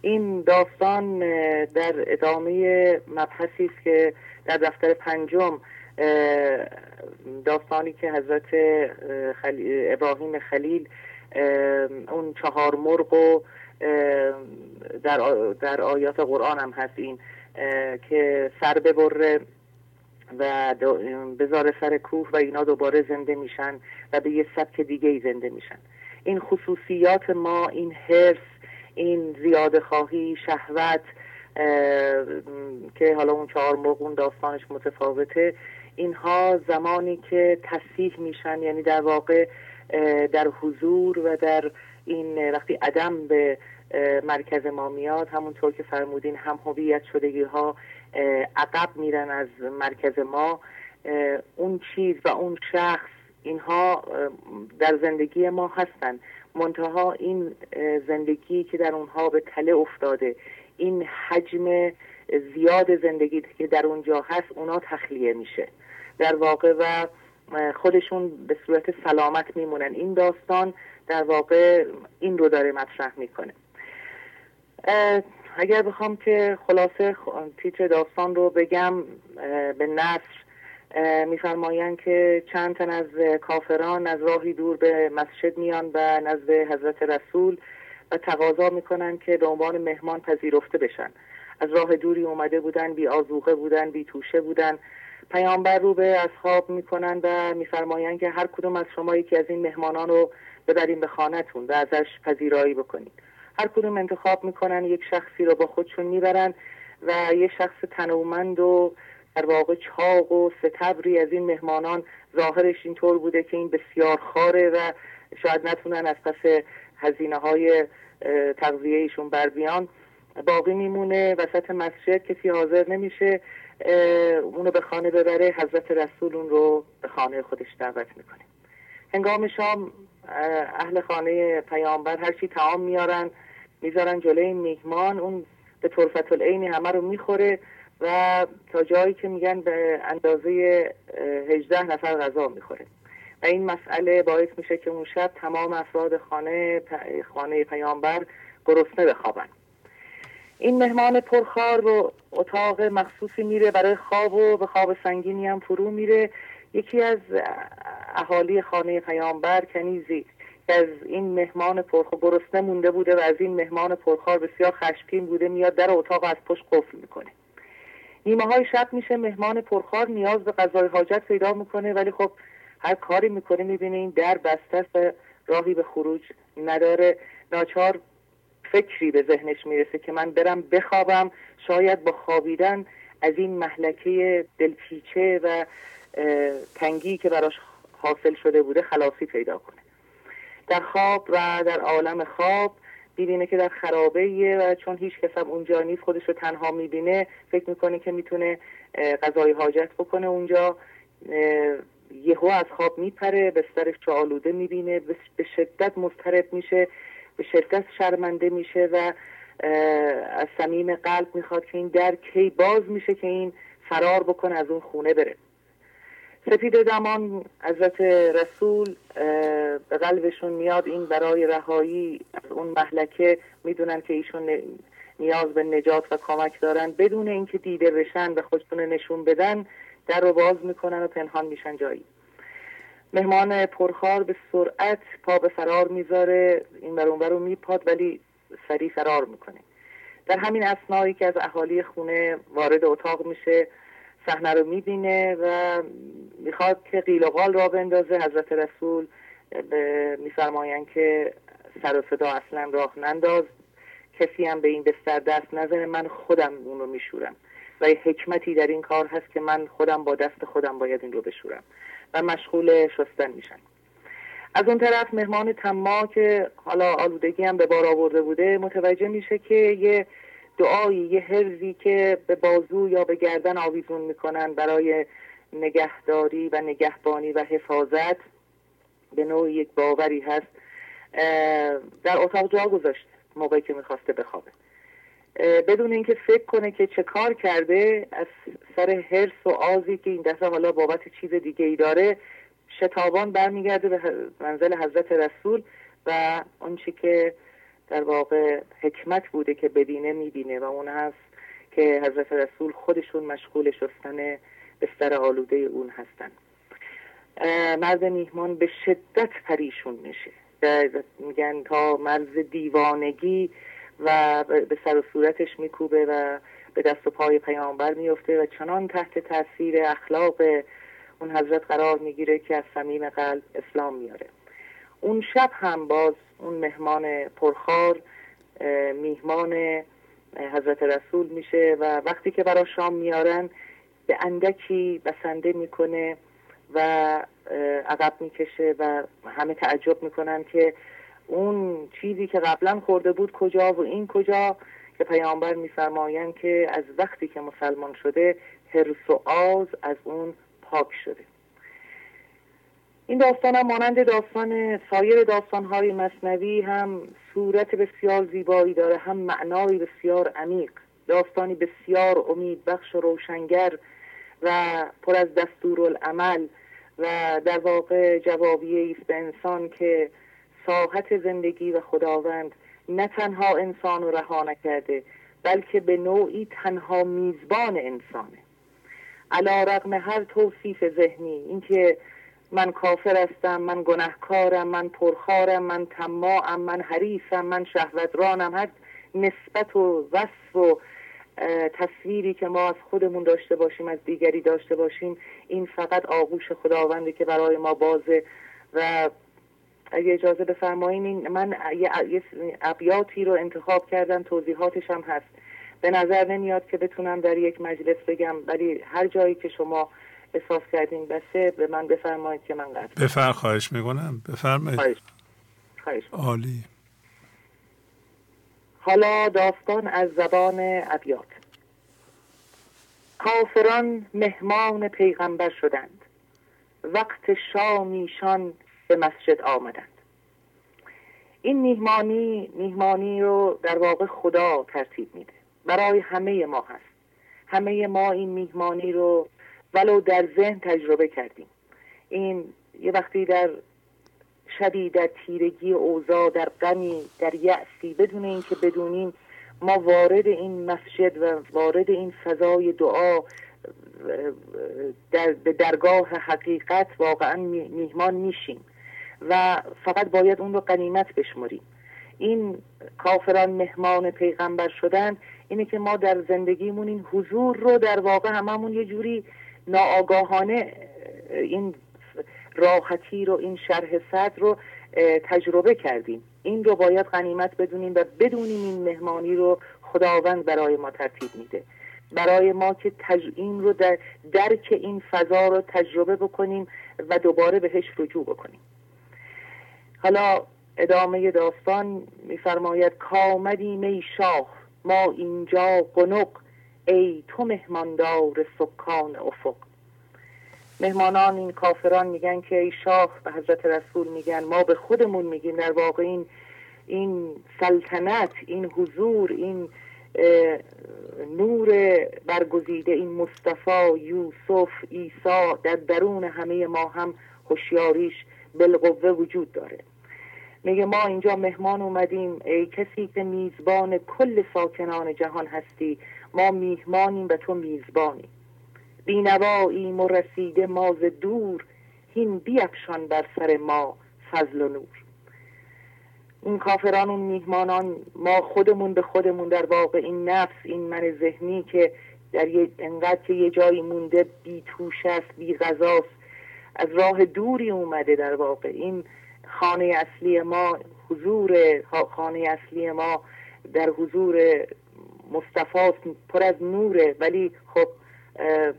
این داستان در ادامه مبحثی است که در دفتر پنجم داستانی که حضرت ابراهیم خلیل اون چهار مرغ و در, در آیات قرآن هم هست این که سر ببره. و بذاره سر کوه و اینا دوباره زنده میشن و به یه سبک دیگه ای زنده میشن. این خصوصیات ما این حرس این زیاده خواهی شهوت که حالا اون چهار مرغ داستانش متفاوته اینها زمانی که تصیح میشن یعنی در واقع در حضور و در این وقتی عدم به مرکز ما میاد همونطور که فرمودین هم هویت شدگی ها عقب میرن از مرکز ما اون چیز و اون شخص اینها در زندگی ما هستن. منتها این زندگی که در اونها به تله افتاده این حجم زیاد زندگی که در اونجا هست اونا تخلیه میشه. در واقع و خودشون به صورت سلامت میمونن. این داستان در واقع این رو داره مطرح می‌کنه. اگر بخوام که خلاصه تیتر داستان رو بگم به نصر میفرمایند که چند تن از کافران از راهی دور به مسجد میان و نزد حضرت رسول و تقاضا می‌کنن که به عنوان مهمان پذیرفته بشن. از راه دوری اومده بودن بی آزوقه بودن بی توشه بودن. پیامبر رو به اصحاب می‌کنن و میفرمایند که هر کدوم از شما یکی از این مهمانان رو ببریم به خانهتون و ازش پذیرایی بکنید هر کدوم انتخاب می‌کنن یک شخصی رو با خودشون می‌برن و یک شخص تنومند و در واقع چاق و ستبری از این مهمانان ظاهرش اینطور بوده که این بسیار خاره و شاید نتونن از پس هزینه های تغذیه ایشون بر بیان. باقی میمونه وسط مسجد کسی حاضر نمیشه اونو به خانه ببره حضرت رسول اون رو به خانه خودش دعوت می‌کنه. هنگام شام اهل خانه پیامبر هرچی تعام میارن می‌ذارن جلوی میهمان اون به طرفت العینی همه رو می‌خوره و تا جایی که میگن به اندازه هجده نفر غذا می‌خوره. و این مسئله باعث میشه که اون شب تمام افراد خانه خانه پیامبر گرسنه بخوابن. این مهمان پرخار و اتاق مخصوصی میره برای خواب و به خواب سنگینی هم فرو میره. یکی از اهالی خانه پیامبر کنیزی که از این مهمان پرخار گرسنه مونده بوده و از این مهمان پرخار بسیار خشمگین بوده میاد در اتاق از پشت قفل می‌کنه. نیمه های شب میشه مهمان پرخار نیاز به غذای حاجت پیدا می‌کنه ولی خب هر کاری می‌کنه می‌بینه این در بسته است راهی به خروج نداره. ناچار فکری به ذهنش می‌رسه که من برم بخوابم. شاید با خوابیدن از این محلکه دلپیچه و تنگی که براش حاصل شده بوده خلاصی پیدا کنه. در خواب و در عالم خواب می‌بینه که در خرابه و چون هیچ کس هم اونجا نیست خودش رو تنها می‌بینه فکر می‌کنه که می‌تونه غذای حاجت بکنه اونجا. یهو از خواب میپره بسترش چه آلوده می‌بینه به شدت مضطرب میشه به شدت شرمنده میشه و از صمیم قلب می‌خواد که این در کی باز میشه که این فرار بکنه از اون خونه بره. سپید دمان حضرت رسول به قلبشون میاد این برای رهایی از اون محلکه. می‌دونن که ایشون نیاز به نجات و کمک دارن. بدون اینکه دیده بشن به خودشون نشون بدن در رو باز می‌کنن و پنهان میشن جایی. مهمان پرخار به سرعت پا به فرار می‌ذاره. این بر رو میپاد ولی سریع فرار می‌کنه. در همین اسنایی که از اهالی خونه وارد اتاق میشه صحنه رو می‌بینه و می‌خواد که قیل و قال را بندازه. حضرت رسول میفرمایند که سر و صدا اصلا راه ننداز. کسی هم به این بستر دست نزنه من خودم اون رو میشورم. و حکمتی در این کار هست که من خودم با دست خودم باید این رو بشورم و مشغول شستن میشن از اون طرف مهمان تما که حالا آلودگی هم به بار آورده بوده متوجه میشه که یه دعایی یه حرزی که به بازو یا به گردن آویزون می‌کنن برای نگهداری و نگهبانی و حفاظت به نوع یک باوری هست در اتاق جا گذاشته موقعی که می‌خواسته بخوابه. بدون اینکه فکر کنه که چه کار کرده از سر حرس و آزی که این دفعه حالا بابت چیز دیگه ای داره شتابان برمیگرده به منزل حضرت رسول و آنچه که در واقع حکمت بوده که ببینه می‌بینه و اون هست که حضرت رسول خودشون مشغول شستن بستر آلوده اون هستن. مرد میهمان به شدت پریشون میشه. میگن تا مرز دیوانگی و به سر و صورتش میکوبه و به دست و پای پیامبر میفته و چنان تحت تاثیر اخلاق اون حضرت قرار می‌گیره که از صمیم قلب اسلام میاره. اون شب هم باز اون مهمان پرخار میهمان حضرت رسول میشه و وقتی که برای شام میارن به اندکی بسنده می‌کنه و عقب می‌کشه و همه تعجب می‌کنن که اون چیزی که قبلا خورده بود کجا و این کجا؟ که پیامبر میفرمایند که از وقتی که مسلمان شده هرس و آز از اون پاک شده. این داستان هم مانند داستان سایر داستان های مصنوی هم صورت بسیار زیبایی داره هم معنای بسیار عمیق. داستانی بسیار امید بخش و روشنگر و پر از دستور العمل و در واقع جوابیه است به انسان که ساحت زندگی و خداوند نه تنها انسان رو رها نکرده بلکه به نوعی تنها میزبان انسانه. علا رقم هر توصیف ذهنی اینکه من کافر هستم من گناهکارم من پرخارم من تماعم من حریفم من شهوترانم. هر نسبت و وصف و تصویری که ما از خودمون داشته باشیم از دیگری داشته باشیم این فقط آغوش خداونده که برای ما بازه. و اگه اجازه بفرمایین من یه ابیاتی رو انتخاب کردم توضیحاتش هم هست. به نظر نمیاد که بتونم در یک مجلس بگم ولی هر جایی که شما احساس کردین بسه به من بفرمایید که من قطع بفرم خواهش می‌کنم. بفرمایید. خواهش. خواهش. عالی. حالا داستان از زبان ابیات. کافران مهمان پیغمبر شدند. وقت شامیشان به مسجد آمدند. این میهمانی میهمانی رو در واقع خدا ترتیب میده. برای همه ما هست. همه ما این میهمانی رو ولو در ذهن تجربه کردیم. این یه وقتی در شبی در تیرگی اوضاع در غمی در یأسی بدون اینکه بدونیم ما وارد این مسجد و وارد این فضای دعا در به درگاه حقیقت واقعا میهمان میشیم و فقط باید اون رو قنیمت بشمریم. این کافران مهمان پیغمبر شدن اینه که ما در زندگیمون این حضور رو در واقع هممون یه جوری ناآگاهانه این راحتی رو این شرح صد رو تجربه کردیم. این رو باید غنیمت بدونیم و بدونیم این مهمانی رو خداوند برای ما ترتیب میده. برای ما که تج... این رو در درک این فضا رو تجربه بکنیم و دوباره بهش رجوع بکنیم. حالا ادامه داستان میفرماید کامدیم ای شاه ما اینجا قنق ای تو مهماندار سکان افق. مهمانان این کافران میگن که ای شاه به حضرت رسول میگن ما به خودمون میگیم. در واقع این این سلطنت این حضور این نور برگزیده این مصطفی یوسف عیسی در درون همه ما هم هوشیاریش بالقوه وجود داره. میگه ما اینجا مهمان اومدیم ای کسی که میزبان کل ساکنان جهان هستی ما میهمانیم و تو میزبانی. بینواییم و رسیده ماز دور هین بیفشان بر سر ما فضل و نور. این کافران اون میهمانان ما خودمون به خودمون در واقع این نفس این من ذهنی که در یه انقدر که یه جایی مونده بی توش است بی غذاست از راه دوری اومده در واقع. این خانه اصلی ما حضور خانه اصلی ما در حضور مصطفاست پر از نوره ولی خب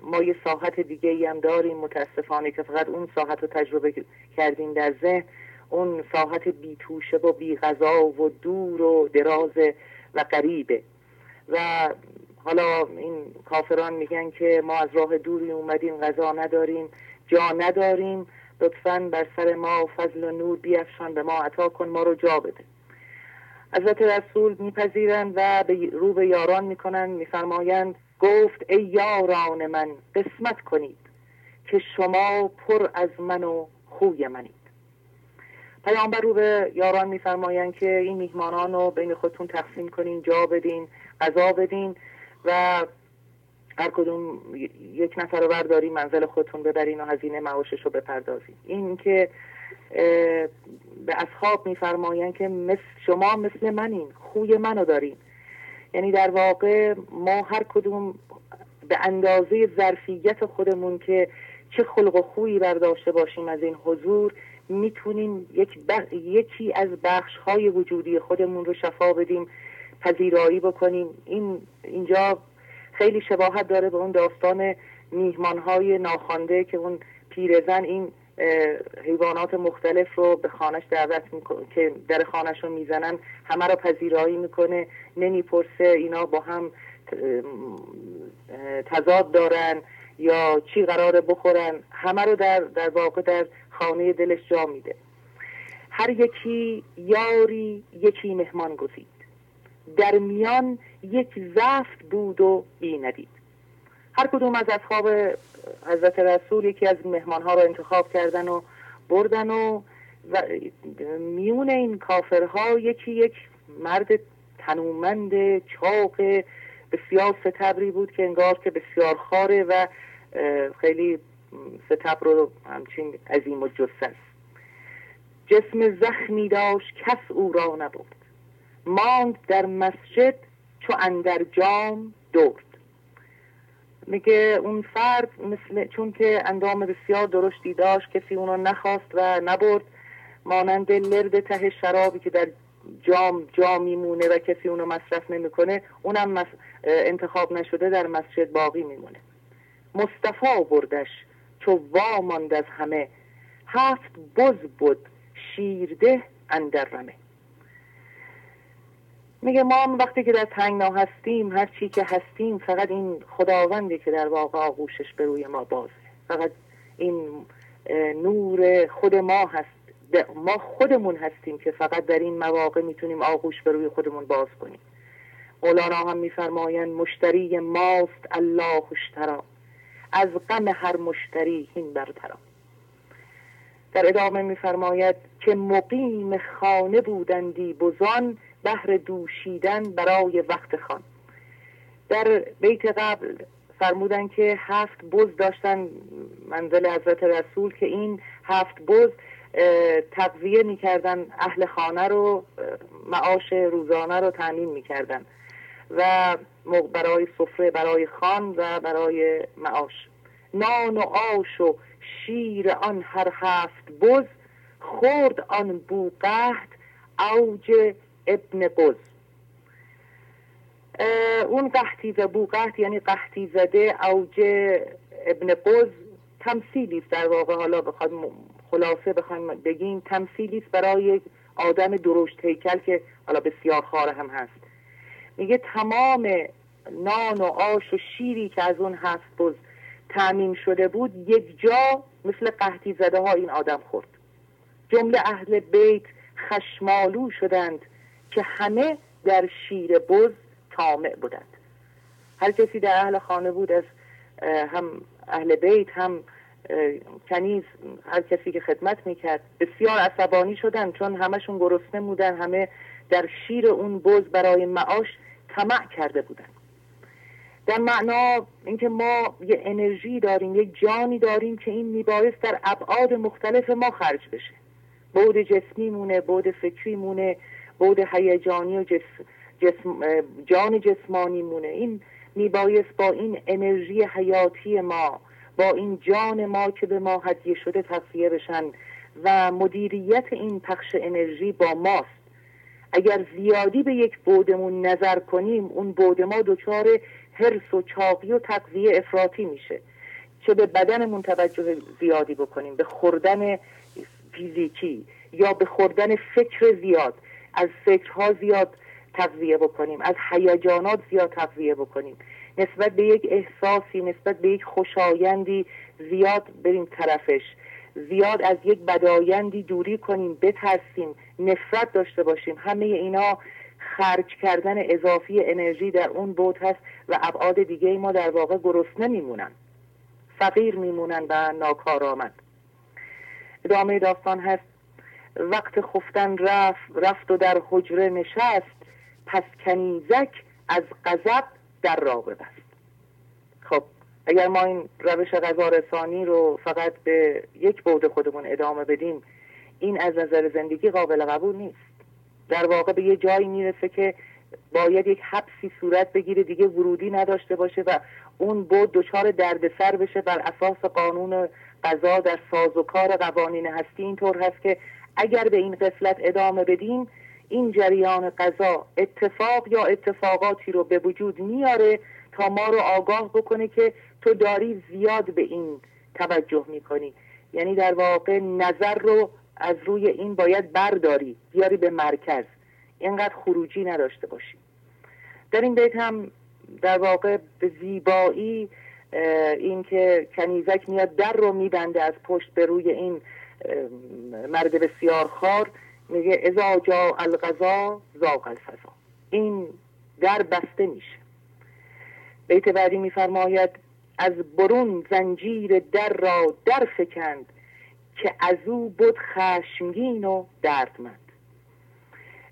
ما یه ساحت دیگه ای هم داریم. متاسفانه که فقط اون ساحت رو تجربه کردیم در ذهن. اون ساحت بی توشه و بی غذا و دور و دراز و قریبه و حالا این کافران میگن که ما از راه دوری اومدیم غذا نداریم جا نداریم. لطفا بر سر ما فضل و نور بیافشان به ما عطا کن ما رو جا بده. حضرت رسول میپذیرند و به رو به یاران می‌کنند میفرمایند گفت ای یاران من قسمت کنید که شما پر از من و خوی منید. پیامبر رو به یاران میفرمایند که این میهمانان رو بین خودتون تقسیم کنین جا بدین غذا بدین و هر کدوم یک نفر رو برداری منزل خودتون ببرین و هزینه معاشش رو بپردازین. این که به اصحاب میفرمایند که مثل شما مثل منین خوی منو دارین. یعنی در واقع ما هر کدوم به اندازه ظرفیت خودمون که چه خلق و خویی برداشته باشیم از این حضور می‌تونیم یک یکی از بخش های وجودی خودمون رو شفا بدیم پذیرایی بکنیم. این اینجا خیلی شباهت داره به اون داستان میهمان های ناخوانده که اون پیرزن این حیوانات مختلف رو به خانش دعوت می‌کنه که در خانش رو می‌زنن. همه رو پذیرایی می‌کنه. نمی‌پرسه اینا با هم تضاد دارن یا چی قراره بخورن. همه رو در, در واقع در خانه دلش جا میده. هر یکی یاری یکی مهمان گزید. در میان یک زفت بود و بی ندید. هر کدوم از اصحاب حضرت رسول یکی از مهمان ها رو انتخاب کردن و بردن و, و میون این کافرها یکی یک مرد تنومند چاق بسیار ستبری بود که انگار که بسیار خاره و خیلی ستبر رو همچین عظیم و جسس جسم زخمی داشت کس او را نبود ماند در مسجد چو اندر جام دورد میگه اون فرد مثل چون که اندام بسیار درشتی داشت کسی اونو نخواست و نبرد مانند لرد ته شرابی که در جام جا میمونه و کسی اونو مصرف نمی‌کنه اونم انتخاب نشده در مسجد باقی میمونه. مصطفی بردش چو واماند از همه. هفت بز بود شیرده اندر رمه میگه ما وقتی که در تنگنا هستیم هر چی که هستیم فقط این خداوندی که در واقع آغوشش به روی ما بازه. فقط این نور خود ما هست ما خودمون هستیم که فقط در این مواقع می‌تونیم آغوش به روی خودمون باز کنیم. مولانا هم میفرمایند مشتری ماست الله اشترا از غم هر مشتری این برترا در ادامه میفرماید که مقیم خانه بودندی بزان بهر دوشیدن برای وقت خان. در بیت قبل فرمودن که هفت بز داشتن منزل حضرت رسول که این هفت بز تقویه می‌کردن اهل خانه رو معاش روزانه رو تعمین می‌کردن و برای سفره برای خان و برای معاش. نان و آش و شیر آن هر هفت بز خورد آن بوقهد اوج ابن قز. اون قحطی و بوقهد یعنی قحطی زده اوج ابن قز تمثیلی در واقع. حالا بخواد خلاصه بخوایم بگیم تمثیلی برای آدم درشت هیکل که حالا بسیار خاره هم هست. میگه تمام نان و آش و شیری که از اون هست بز تعمین شده بود یک جا مثل قحطی زده ها این آدم خورد. جمله اهل بیت خشمالو شدند. که همه در شیر بز تامع بودند. هر کسی در اهل خانه بود از هم اهل بیت هم کنیز هر کسی که خدمت می‌کرد بسیار عصبانی شدن چون همشون گرسنه بودن همه در شیر اون بز برای معاش طمع کرده بودن در معنا اینکه ما یه انرژی داریم یه جانی داریم که این میبایست در ابعاد مختلف ما خرج بشه. بود جسمی مونه بود فکری مونه بود هیجانی و جسم, جسم جان جسمانی مونه. این میبایست با این انرژی حیاتی ما با این جان ما که به ما هدیه شده تصفیه بشن و مدیریت این پخش انرژی با ماست. اگر زیادی به یک بودمون نظر کنیم اون بود ما دچار حرس و چاقی و تقویه افراطی میشه. چه به بدنمون توجه زیادی بکنیم به خوردن فیزیکی یا به خوردن فکر زیاد. از فکرها زیاد تقویه بکنیم از هیجانات زیاد تقویه بکنیم. نسبت به یک احساسی نسبت به یک خوشایندی زیاد بریم طرفش. زیاد از یک بدایندی دوری کنیم بترسیم نفرت داشته باشیم. همه اینا خرج کردن اضافی انرژی در اون بود هست و ابعاد دیگه ما در واقع گرسنه میمونن. فقیر میمونن و ناکارآمد. ادامه داستان هست. وقت خفتن رفت رفت و در حجره نشست پس کنیزک از غضب در را ببست. خب اگر ما این روش غذا رسانی رو فقط به یک بود خودمون ادامه بدیم این از نظر زندگی قابل قبول نیست. در واقع به یه جایی می‌رسه که باید یک حبسی صورت بگیره دیگه ورودی نداشته باشه و اون بود دچار دردسر بشه بر اساس قانون قضا در ساز و کار قوانین هستی. اینطور هست که اگر به این قفلت ادامه بدیم این جریان قضا اتفاق یا اتفاقاتی رو به وجود میاره تا ما رو آگاه بکنه که تو داری زیاد به این توجه می‌کنی. یعنی در واقع نظر رو از روی این باید برداری بیاری به مرکز. اینقدر خروجی نداشته باشی. در این بیت هم در واقع به زیبایی این که کنیزک میاد در رو میبنده از پشت به روی این مرد بسیار خار میگه ازا جا الغذا زاق الفضا. این در بسته میشه. بیت بعدی میفرماید از برون زنجیر در را در فکند که از او بود خشمگین و دردمند.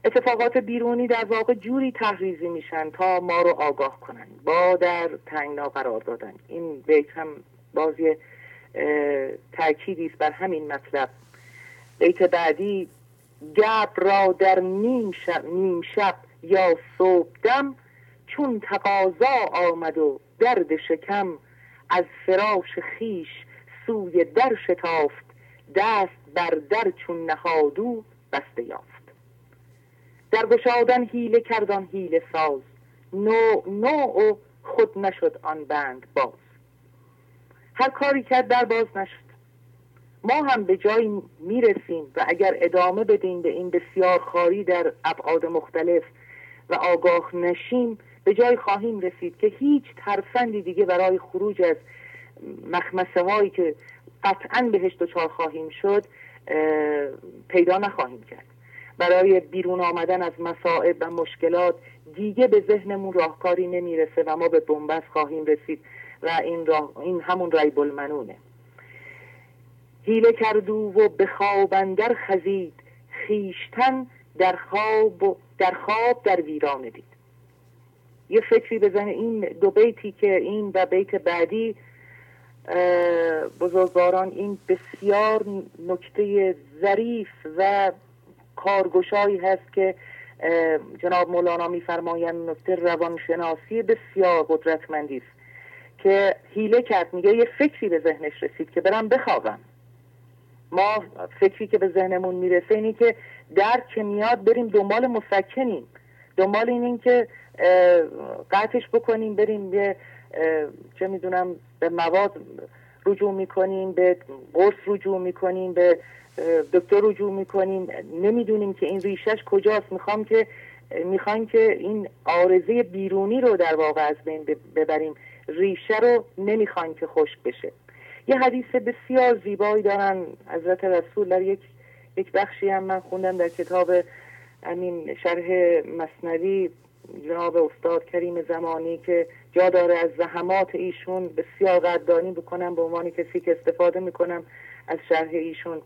اتفاقات بیرونی در واقع جوری تحریزی میشن تا ما رو آگاه کنن. با در تنگنا قرار دادن. این بیت هم بازی تأکیدی است بر همین مطلب. بیت بعدی گب را در نیم شب, نیم شب یا صبح دم چون تقاضا آمد و درد شکم از فراش خیش سوی در شتافت دست بر در چون نهادو بسته یافت. در گشادن حیله کردان حیله ساز نو نو و خود نشد آن بند باز. هر کاری کرد در باز نشد. ما هم به جایی می‌رسیم و اگر ادامه بدیم به این بسیار خاری در ابعاد مختلف و آگاه نشیم به جای خواهیم رسید که هیچ ترفندی دیگه برای خروج از مخمسه هایی که قطعا بهش دچار خواهیم شد پیدا نخواهیم کرد. برای بیرون آمدن از مسائب و مشکلات دیگه به ذهنمون راهکاری نمی‌رسه و ما به بنبست خواهیم رسید. و این, راه، این همون ریب المنونه. هیله کردو و به خواب اندر خزید خیشتن در خواب در خواب در ویران دید. یه فکری بزنه این دو بیتی که این و بیت بعدی بزرگواران این بسیار نکته ظریف و کارگشایی هست که جناب مولانا میفرمایند نکته روانشناسی بسیار قدرتمندی که هیله کرد میگه یه فکری به ذهنش رسید که برم بخوابم. ما فکری که به ذهنمون می‌رسه اینی که در که میاد بریم دنبال مسکنیم دنبال این که قطعش بکنیم بریم به چه می‌دونم به مواد رجوع می‌کنیم به قرص رجوع می‌کنیم به دکتر رجوع می‌کنیم. نمی‌دونیم که این ریشش کجاست. می‌خوام که می‌خوایم که این آرزه بیرونی رو در واقع از بین ببریم. ریشه رو نمی‌خوایم که خشک بشه. یه حدیث بسیار زیبایی دارن. حضرت رسول در یک یک بخشی هم من خوندم در کتاب همین شرح مصنوی جناب استاد کریم زمانی که جا داره از زحمات ایشون بسیار قدردانی بکنم به عنوان کسی که استفاده می‌کنم از شرح ایشون.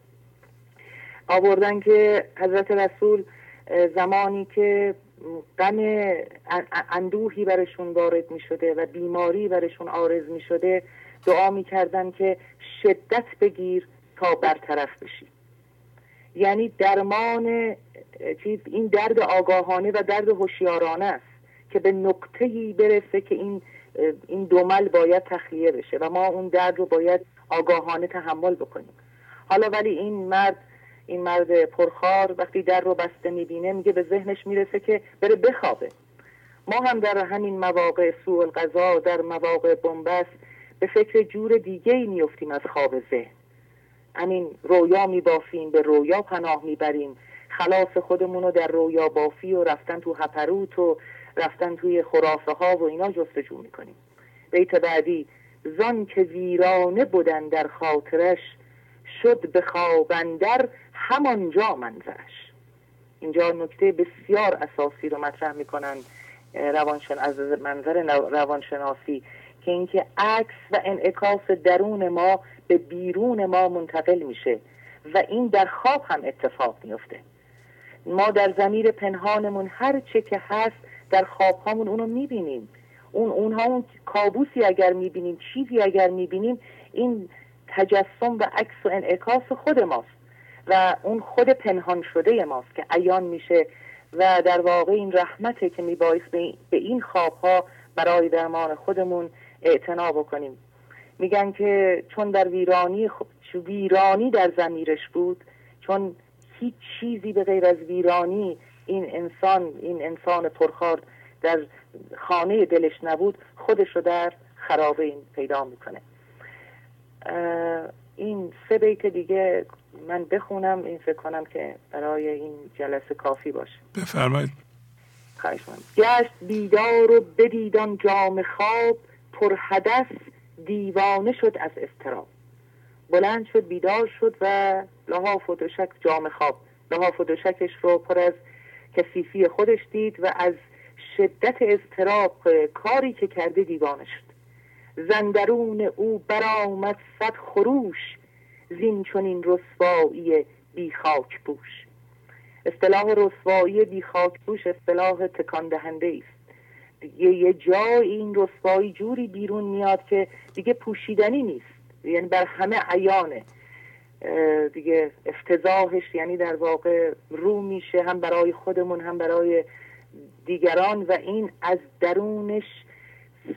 آوردن که حضرت رسول زمانی که غم اندوهی برشون وارد می شده و بیماری برشون آرز می شده دعا می کردن که شدت بگیر تا برطرف بشی. یعنی درمان این درد آگاهانه و درد هوشیارانه است که به نقطه‌ای برسه که این این دومل باید تخلیه بشه و ما اون درد رو باید آگاهانه تحمل بکنیم. حالا ولی این مرد این مرد پرخار وقتی در رو بسته می‌بینه میگه به ذهنش می‌رسه که بره بخوابه. ما هم در همین مواقع سوء القضا در مواقع بنبست به فکر جور دیگه ای میفتیم از خواب ذهن. همین رویا میبافیم به رویا پناه می‌بریم. خلاص خودمون رو در رویا بافی و رفتن تو هپروت و رفتن توی خرافه ها و اینا جستجو می‌کنیم. بیت بعدی زان که ویرانه بودن در خاطرش شد به خوابندر همانجا منظرش اینجا نکته بسیار اساسی رو مطرح می‌کنن روانشن از منظر روانشناسی که اینکه عکس و انعکاس درون ما به بیرون ما منتقل میشه و این در خواب هم اتفاق میفته ما در زمیر پنهانمون هر چه که هست در خواب هامون اونو می‌بینیم. اون اونها اون کابوسی اگر می‌بینیم چیزی اگر می‌بینیم این تجسم و عکس و انعکاس خود ماست و اون خود پنهان شده ماست که عیان میشه و در واقع این رحمته که میبایست به این خوابها برای درمان خودمون اعتنا بکنیم. میگن که چون در ویرانی ویرانی در زمیرش بود چون هیچ چیزی به غیر از ویرانی این انسان این انسان پرخار در خانه دلش نبود خودش رو در خرابه این پیدا می‌کنه. این سه بیت دیگه من بخونم این فکر کنم که برای این جلسه کافی باشه. بفرمایید. گشت بیدار و بدیدان جام خواب پر حدث دیوانه شد از استراب بلند شد بیدار شد و لحاف و دوشک جام خواب. لحاف و دوشکش رو پر از کثیفی خودش دید و از شدت استراب کاری که کرده دیوانه شد. زندرون او برآمد صد خروش زین چنین رسوایی بی خاک پوش. اصطلاح رسوایی بی خاک پوش اصطلاح تکان دهنده است. دیگه یه جای این رسوایی جوری بیرون میاد که دیگه پوشیدنی نیست. یعنی بر همه عیانه. دیگه افتضاحش یعنی در واقع رو میشه هم برای خودمون هم برای دیگران و این از درونش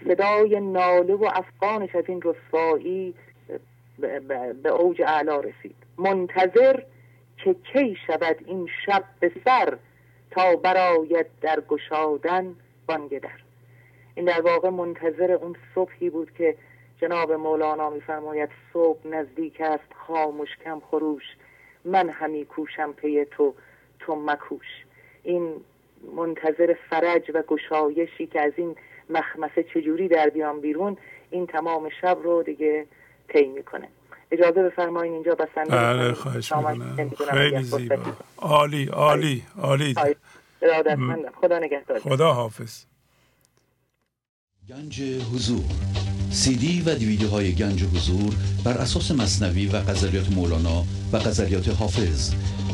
صدای ناله و افغانش از این رسوایی به اوج اعلا رسید. منتظر که کی شود این شب به سر تا براید در گشادن بانگ در این در واقع منتظر اون صبحی بود که جناب مولانا میفرماید صبح نزدیک است خاموش کم خروش من همی کوشم پی تو تو مکوش. این منتظر فرج و گشایشی که از این مخمسه چجوری در بیان بیرون این تمام شب رو دیگه طی می‌کنه. اجازه بفرمایید اینجا بسنده بله خواهش می‌کنم. خیلی زیبا. عالی عالی عالی. خدا نگهدار. خدا حافظ گنج حضور. سی دی و دیویدیو های گنج حضور بر اساس مصنوی و غزلیات مولانا و غزلیات حافظ.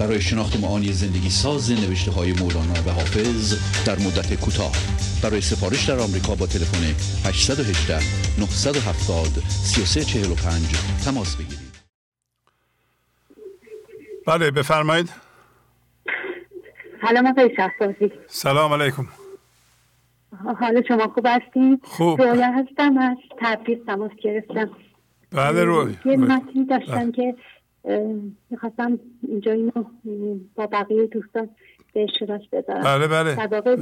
برای شناخت معانی زندگی ساز نوشته های مولانا و حافظ در مدت کوتاه. برای سفارش در آمریکا با تلفن 818 970 3345 تماس بگیرید. بله بفرمایید. سلام آقای شهبازی. سلام علیکم. حال شما خوب هستین؟ خوب. رویا هستم از تبریز تماس گرفتم. بله روی یه متنی داشتم که می‌خواستم اینجا اینو با بقیه دوستان به اشتراک بذارم بله بله. در واقع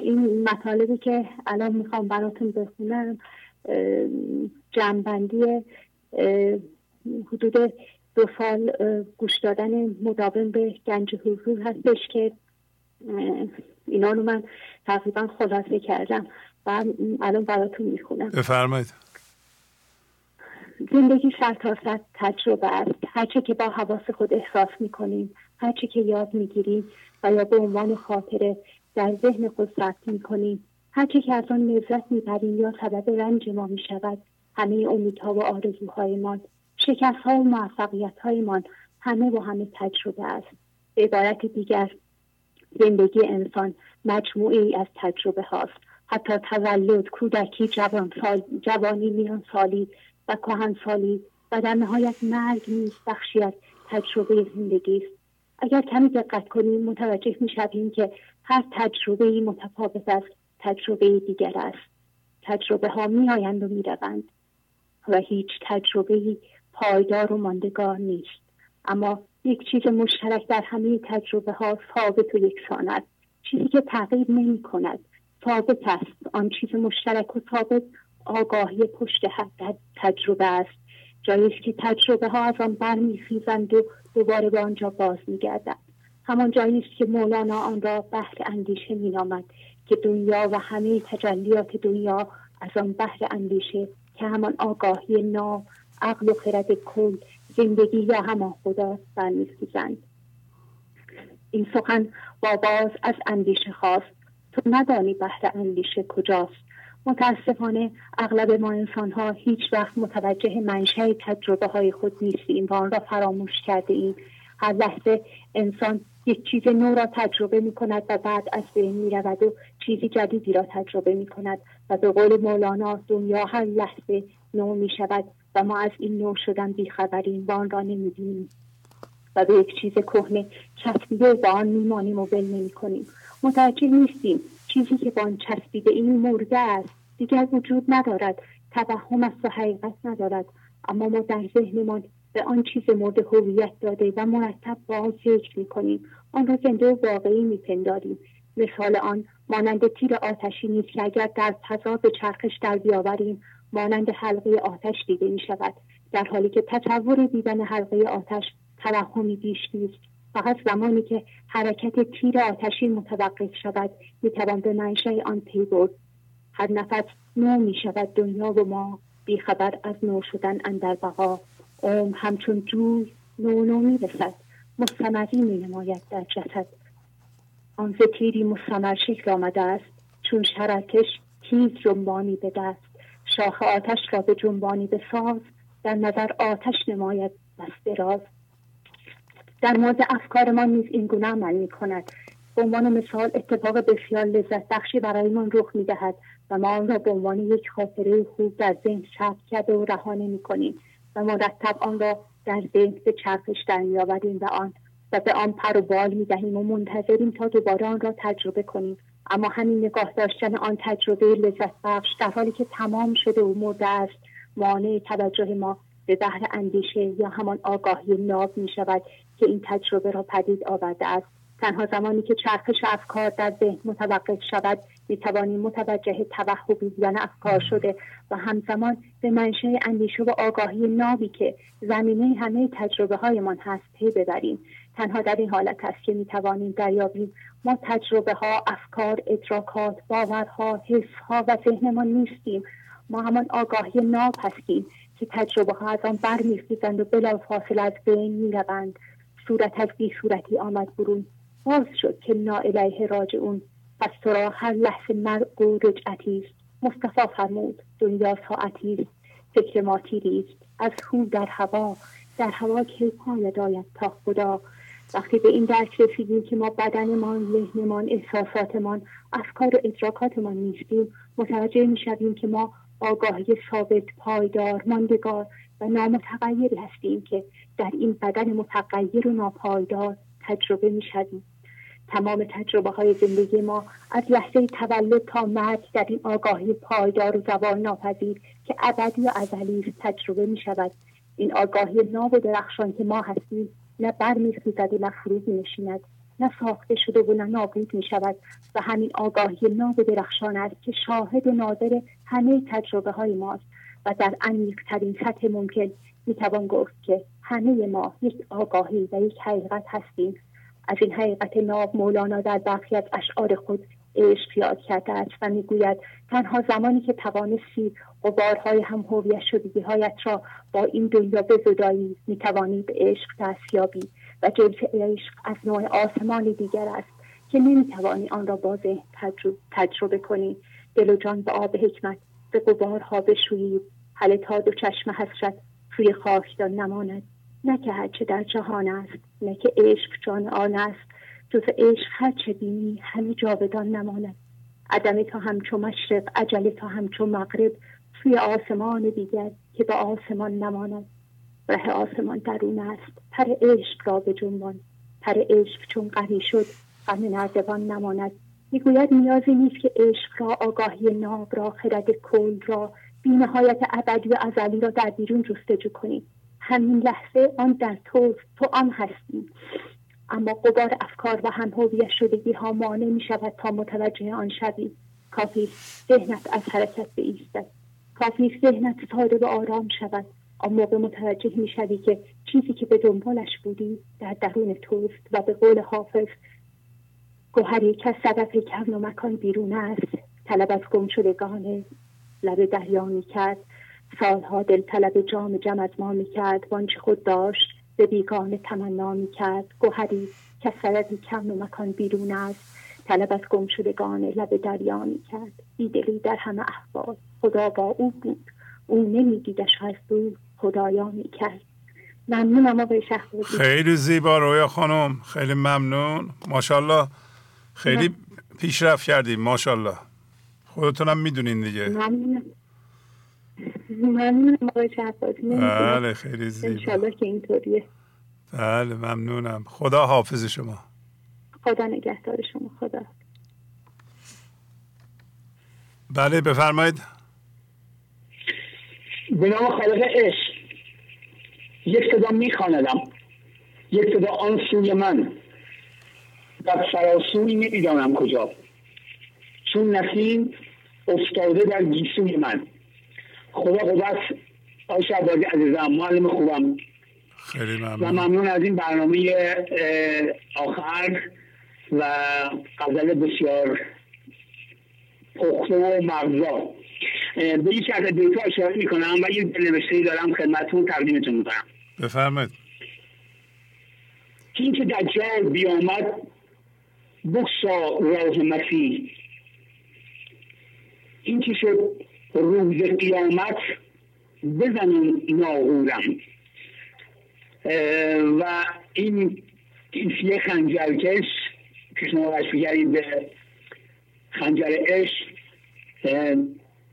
این مطالبی که الان می‌خوام براتون بخونم جنبندی حدود دو سال گوش دادن مداوم به گنج حضور هستش که اینا رو من تقریبا خلاصه کردم و الان براتون می‌خونم. بفرمایید. زندگی سر تا سر تجربه است. هرچه که با حواس خود احساس می‌کنیم هرچه که یاد می‌گیریم و یا به عنوان خاطره در ذهن خود ثبت می‌کنیم. هرچه که از آن لذت می‌بریم یا سبب رنج ما می‌شود همه امیدها و آرزوهایمان شکست ها و موفقیت هایمان همه و همه تجربه است. به عبارت دیگر زندگی انسان مجموعی از تجربه هاست. حتی تولد کودکی جوان سال، جوانی میان سالی و کهن سالی و در نهایت مرگ نیز بخشی از تجربه زندگی است. اگر کمی دقت کنیم متوجه می‌شویم که هر تجربه متفاوت از تجربه دیگر است. تجربه ها می آیند و می روند و هیچ تجربه ای پایدار و ماندگار نیست. اما یک چیز مشترک در همه تجربه ها ثابت و یکسان است. چیزی که تغییر نمی کند ثابت است. آن چیز مشترک و ثابت آگاهی پشت حد تجربه است. جایی که تجربه ها از آن برمیخیزند و دوباره به آنجا باز میگردند همان جایی است که مولانا آن را بحر اندیشه مینامد که دنیا و همه تجلیات دنیا از آن بحر اندیشه که همان آگاهی نام عقل و خرد کل زندگی یا همان خدا برمیخیزند. این سخن با باز از اندیشه خواست. تو ندانی بحر اندیشه کجاست. متاسفانه اغلب ما انسان ها هیچ وقت متوجه منشأ تجربه های خود نیستیم و آن را فراموش کرده ایم هر لحظه انسان یک چیز نو را تجربه می کند و بعد از بین می رود و چیزی جدیدی را تجربه می کند و به قول مولانا دنیا هر لحظه نو می شود و ما از این نو شدن بیخبریم و آن را نمی‌بینیم و به یک چیز کهنه چسبیده به آن میمانیم و ول نمی کنیم متوجه نیستیم چیزی که با آن چسبیده این مرده است. دیگر وجود ندارد. توهم است و حقیقت ندارد. اما ما در ذهنمان به آن چیز مورد هویت داده و مرتب با آن می‌کنیم. آن را زنده و واقعی میپنداریم. مثال آن مانند تیر آتشی نیست که اگر در فضا به چرخش در بیاوریم مانند حلقه آتش دیده می شود در حالی که تصور دیدن حلقه آتش توهمی بیش نیست. فقط زمانی که حرکت تیر آتشین متوقف شود می‌توان به منشأ آن پی برد. هر نفس نو می شود دنیا و ما بیخبر از نو شدن اندر بقا اوم همچون جوی نو نو می رسد مستمری می نماید در جسد. آن تیری مستمر شکل آمده است. چون شرکش تیز جنبانی به دست. شاخ آتش را به جنبانی به ساز در نظر آتش نماید دست راز. در مورد افکارمان نیز این گونه عمل می کند به عنوان مثال اتفاق بسیار لذت بخشی برایمان رخ می دهد و ما آن را به عنوان یک خاطره خوب در ذهن ثبت کرده و رها نمی کنیم و مرتب آن را در ذهن به چرخش در میآوریم و آن و به آن پر و بال می دهیم و منتظریم تا دوباره آن را تجربه کنیم. اما همین نگاه داشتن آن تجربه لذت بخش در حالی که تمام شده و مرده است مانع توجه ما به بحر اندیشه یا همان آگاهی ناب می شود که این تجربه را پدید آورده است. تنها زمانی که چرخش افکار در ذهن متوقف شود می توانیم متوجه توهم بودن افکار شده و همزمان به منشأ اندیشه و آگاهی نابی که زمینه همه تجربه هایمان هست پی ببریم. تنها در این حالت است که می توانیم دریابیم. ما تجربه ها افکار ادراکات باورها حسها و ذهنمان نیستیم. ما همان آگاهی ناب هستیم که تجربه ها از آن برمیخیزند و بلا فاصل از بین می‌روند. صورت از بی صورتی آمد برون. باز شد که ناالیه راجعون پس تو را هر لحظه مرگ و رجعتی است. مصطفی فرمود دنیا ساعتی است. فکر ما تیری از خون در هوا در هوا که پای داید تا خدا. وقتی به این درک رسیدیم که ما بدنمان ذهنمان احساساتمان افکار و ادراکاتمان نیستیم متوجه می‌شویم که ما آگاهی ثابت پایدار ماندگار و نامتغیری هستیم که در این بدن متغیر و ناپایدار تجربه می‌شویم. تمام تجربه های زندگی ما از لحظه تولد تا مرگ در این آگاهی پایدار و زوال ناپذیر که ابدی و ازلی تجربه می شود این آگاهی ناب و درخشان که ما هستیم نه برمیخیزد و نه فرو نشیند نه ساخته شده و نه نابود می شود و همین آگاهی ناب درخشان است که شاهد و ناظر همه تجربه های ماست. و در عمیق ترین سطح ممکن می توان گفت که همه ما یک آگاهی و یک حقیقت هستیم. از این حقیقت ناب مولانا در برخی از اشعار خود عشق یاد کرده است و می‌گوید تنها زمانی که توانستی غبارهای هم هویت شدگی هایت را با این دنیا بزدایی می‌توانی به عشق دستیابی و جنس عشق از نوع آسمان دیگر است که نمی‌توانی آن را با تجربه, تجربه کنی. دل و جان به آب حکمت به غبارها بشویید حل تا دو چشم حسرت روی خاکدان نماند. نه که هرچه در جهان است نه که عشق جان آن است. جز عشق هرچه بینی همه جاودان نماند. عدم تا همچو مشرق عجله تا همچو مغرب سوی آسمان دیگر که به آسمان نماند. ره آسمان درون است پر عشق را به جنبان. پر عشق چون قوی شد غم نردبان نماند. می‌گوید نیازی نیست که عشق را آگاهی ناب را خرد کل را بینهایت ابدی و ازلی را در بیرون جستجو کنید همین لحظه آن در تو تو آن هستی اما قبار افکار و هم هویت شدگی ها مانع می شود تا متوجه آن شوی کافی ذهنت از حرکت بایستد. کافی ذهنت ساده و آرام شود. آن موقع متوجه می شوی که چیزی که به دنبالش بودی در درون توست و به قول حافظ گوهری که از صدف کم و مکان بیرون است. طلب از گم شدگان لب دریا می کرد سالها دل طلب جام جم از ما می کرد وانچه خود داشت به بیگانه تمنا می کرد گوهری که صدفی کم و مکان بیرون است. طلب از گم شدگان لب دریا می کرد بیدلی در همه احوال خدا با او بود. او نمیدیدش از دور خدایا می کرد ممنونم آقای شهبازی. خیلی زیبا رویا خانم. خیلی ممنون. ماشاءالله خیلی پیشرفت کردیم ماشاءالله. خودتونم می‌دونین دیگه. ممنونم. ممنونم آقای شهبازی بله خیلی زیبا. انشالله که اینطوریه. بله ممنونم. خدا حافظ شما. خدا نگهدار شما. خدا. بله بفرمایید. به نام خالق عشق. یک صدا میخواندم یک صدا آن سوی من. در فراسوی نمی‌دانم کجا. چون نسیم افتاده در گیسوی من. خدا قدرت آی شعبازی عزیزم معلم خوبم. خیلی ممنون. و ممنون از این برنامه آخر و غزل بسیار پخته و مغزا به یک از دیتا اشاره می‌کنم و یک نوشته دارم خدمتتون تقدیمتون می‌کنم. بفرمایید. این که دجال بیامد بخشا راه مسیح. این که شد؟ روز قیامت بزنون ناغورم. و این یه خنجرکش که شما وشفگرید به خنجر عشق.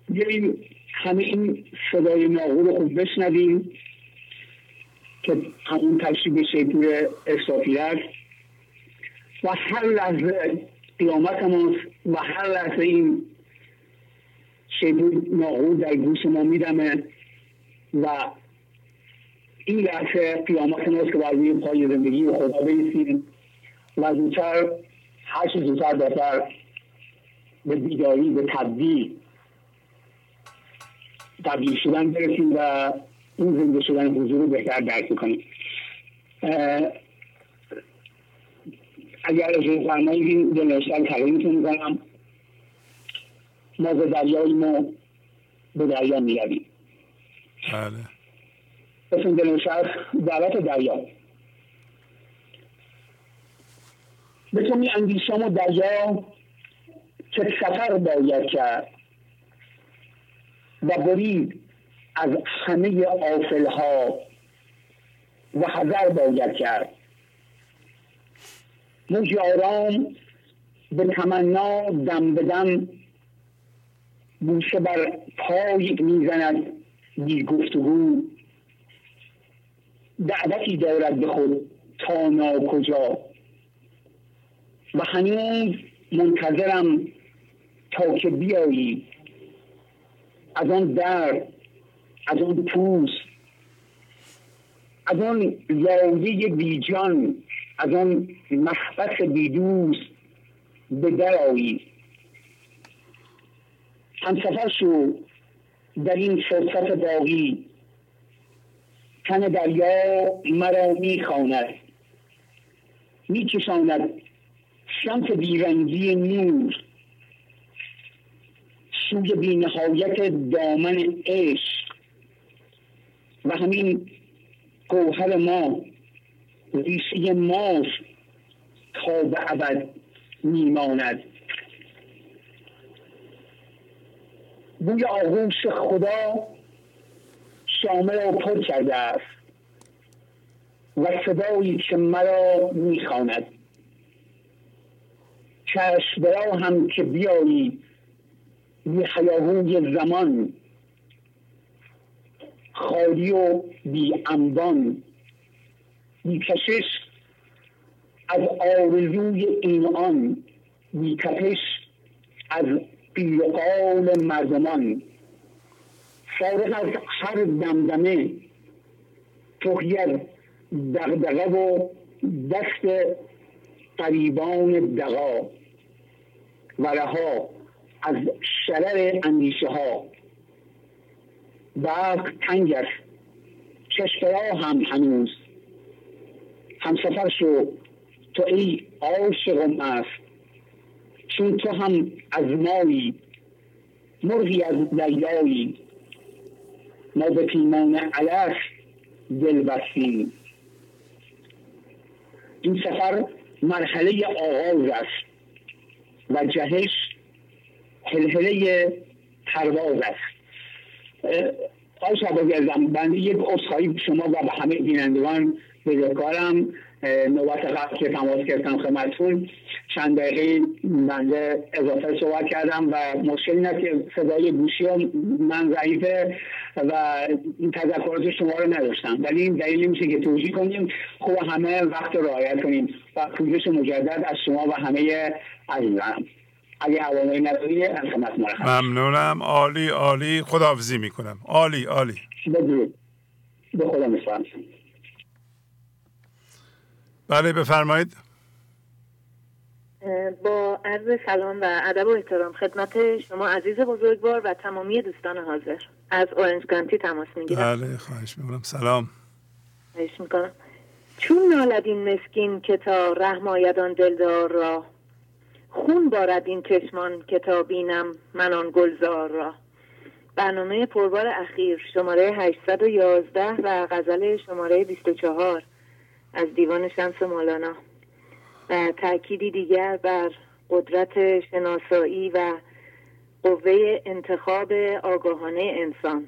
بیاییم همه این صدای ناغور رو خوب بشنویم که همون تشریب شیپور اصافی است و هر لحظه قیامت ماست و هر لحظه این شیپور ناغور در گوش ما میدمه و این لحظه قیامت ماست که بر پای زندگی خدا بیستیم و زودتر هر چه زودتر بهتر به بیداری به تبدیل تبدیل شدن برسیم و این زنده شدن حضور رو بهتر درک کنیم اگر اجازه فرمایید این دو نوشتن تقریمتون می‌کنم ما به دریای ما به دریا می‌رویم. بله. اسم دلنشست دعوت دریا. به تو می اندیشم و دریا که سفر باید کرد و برید از همه آفل ها و حذر باید کرد. موج آرام به تمنا دم به دم بوسه بر پای می‌زند بی گفتگو. دعوتی دارد به خود تا ناکجا. و هنوز منتظرم تا که بیایی. از آن در از آن پوست از آن لایه بیجان از آن محبت بیدوست به در آیی همسفر شو در این فرصت باقی. تن دریا مرا می‌خواند. میکشاند شمس بیرنگی نور. سوی بینهایت دامن عشق. و همین گوهر ما ریشه ماست تا به ابد میماند. بوی آغوش خدا شامل را پر کرده است و صدایی که مرا می‌خواند. چشم برا هم که بیایی بی حیاهوی زمان خالی و بی انبان. بی کشش از آرزوی این آن تپش از قیل مردمان. فارغ از هر دمدمه از دغدغه و دست قریبان دقا و رها از شرر اندیشه ها وقت تنگ است چشپرا هم هنوز. همسفر شو تو ای عاشقم است چون تو هم از مایی مرغی از دریایی ما به پیمان علف دل بستیم. این سفر مرحله آغاز است و جهش هلهله پرواز است. آقای شبازی ازم بنده یک اصخایی شما و به همه بینندگان بزرگکارم نوبت قبل که تماس گرفتم خدمتتون چند دقیقه بنده اضافه صحبت کردم و مشکل این است که صدای گوشی من ضعیفه و این تذکرات شما رو نداشتم. ولی این دلیل میشه که توجیه کنیم خوب همه وقت رو رعایت کنیم و پوزش مجدد از شما و همه عزیزانم. اگه نداری از ممنونم. عالی عالی. خداحافظی می‌کنم. عالی عالی. بدرود. به خدا میسپارم. بله بفرمایید. با عرض سلام و ادب و احترام خدمت شما عزیز بزرگوار و تمامی دوستان حاضر. از اورنج کانتی تماس می‌گیرم. بله خواهش می‌کنم. سلام. خواهش می‌کنم. چون نالد این مسکین که تا رحم آیدان دلدار را خون بارد این چشمان که تا بینم من آن گلزار را. برنامه پربار اخیر شماره 811 و غزل شماره 24 از دیوان شمس مولانا. و تأکیدی دیگر بر قدرت شناسایی و قوه انتخاب آگاهانه انسان.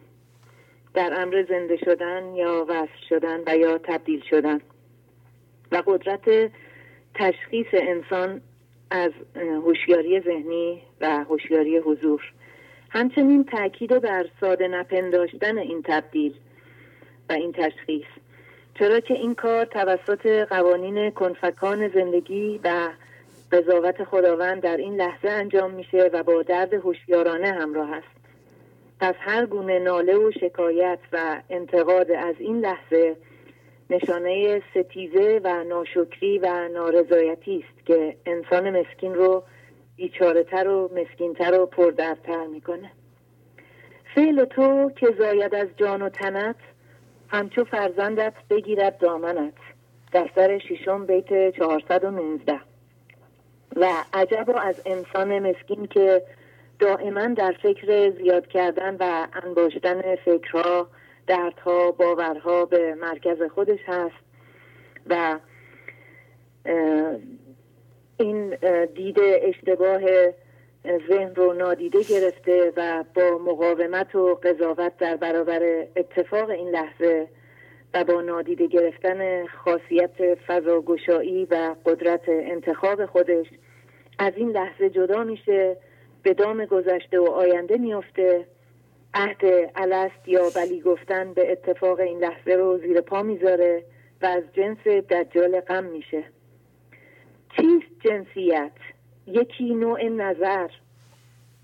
در امر زنده شدن یا وصل شدن و یا تبدیل شدن. و قدرت تشخیص انسان از هوشیاری ذهنی و هوشیاری حضور. همچنین تاکید بر ساده نپنداشتن این تبدیل و این تشخیص. چرا که این کار توسط قوانین کنفکان زندگی و قضاوت خداوند در این لحظه انجام میشه و با درد هوشیارانه همراه است. پس هر گونه ناله و شکایت و انتقاد از این لحظه نشانه ستیزه و ناشکری و نارضایتی است که انسان مسکین رو بیچارهتر و مسکینتر و پردرتر می‌کنه. فعل تو که زاید از جان و تنت همچو فرزندت بگیرد دامنت. دفتر ششم بیت 419 و عجب و از انسان مسکین که دائما در فکر زیاد کردن و انباشتن فکرها دردها باورها به مرکز خودش هست. و این دید اشتباه ذهن رو نادیده گرفته و با مقاومت و قضاوت در برابر اتفاق این لحظه و با نادیده گرفتن خاصیت فضاگشایی و قدرت انتخاب خودش از این لحظه جدا میشه به دام گذشته و آینده میفته عهد الست یا بلی گفتن به اتفاق این لحظه رو زیر پا می‌ذاره و از جنس دجال غم میشه. چیست جنسیت؟ یکی نوع نظر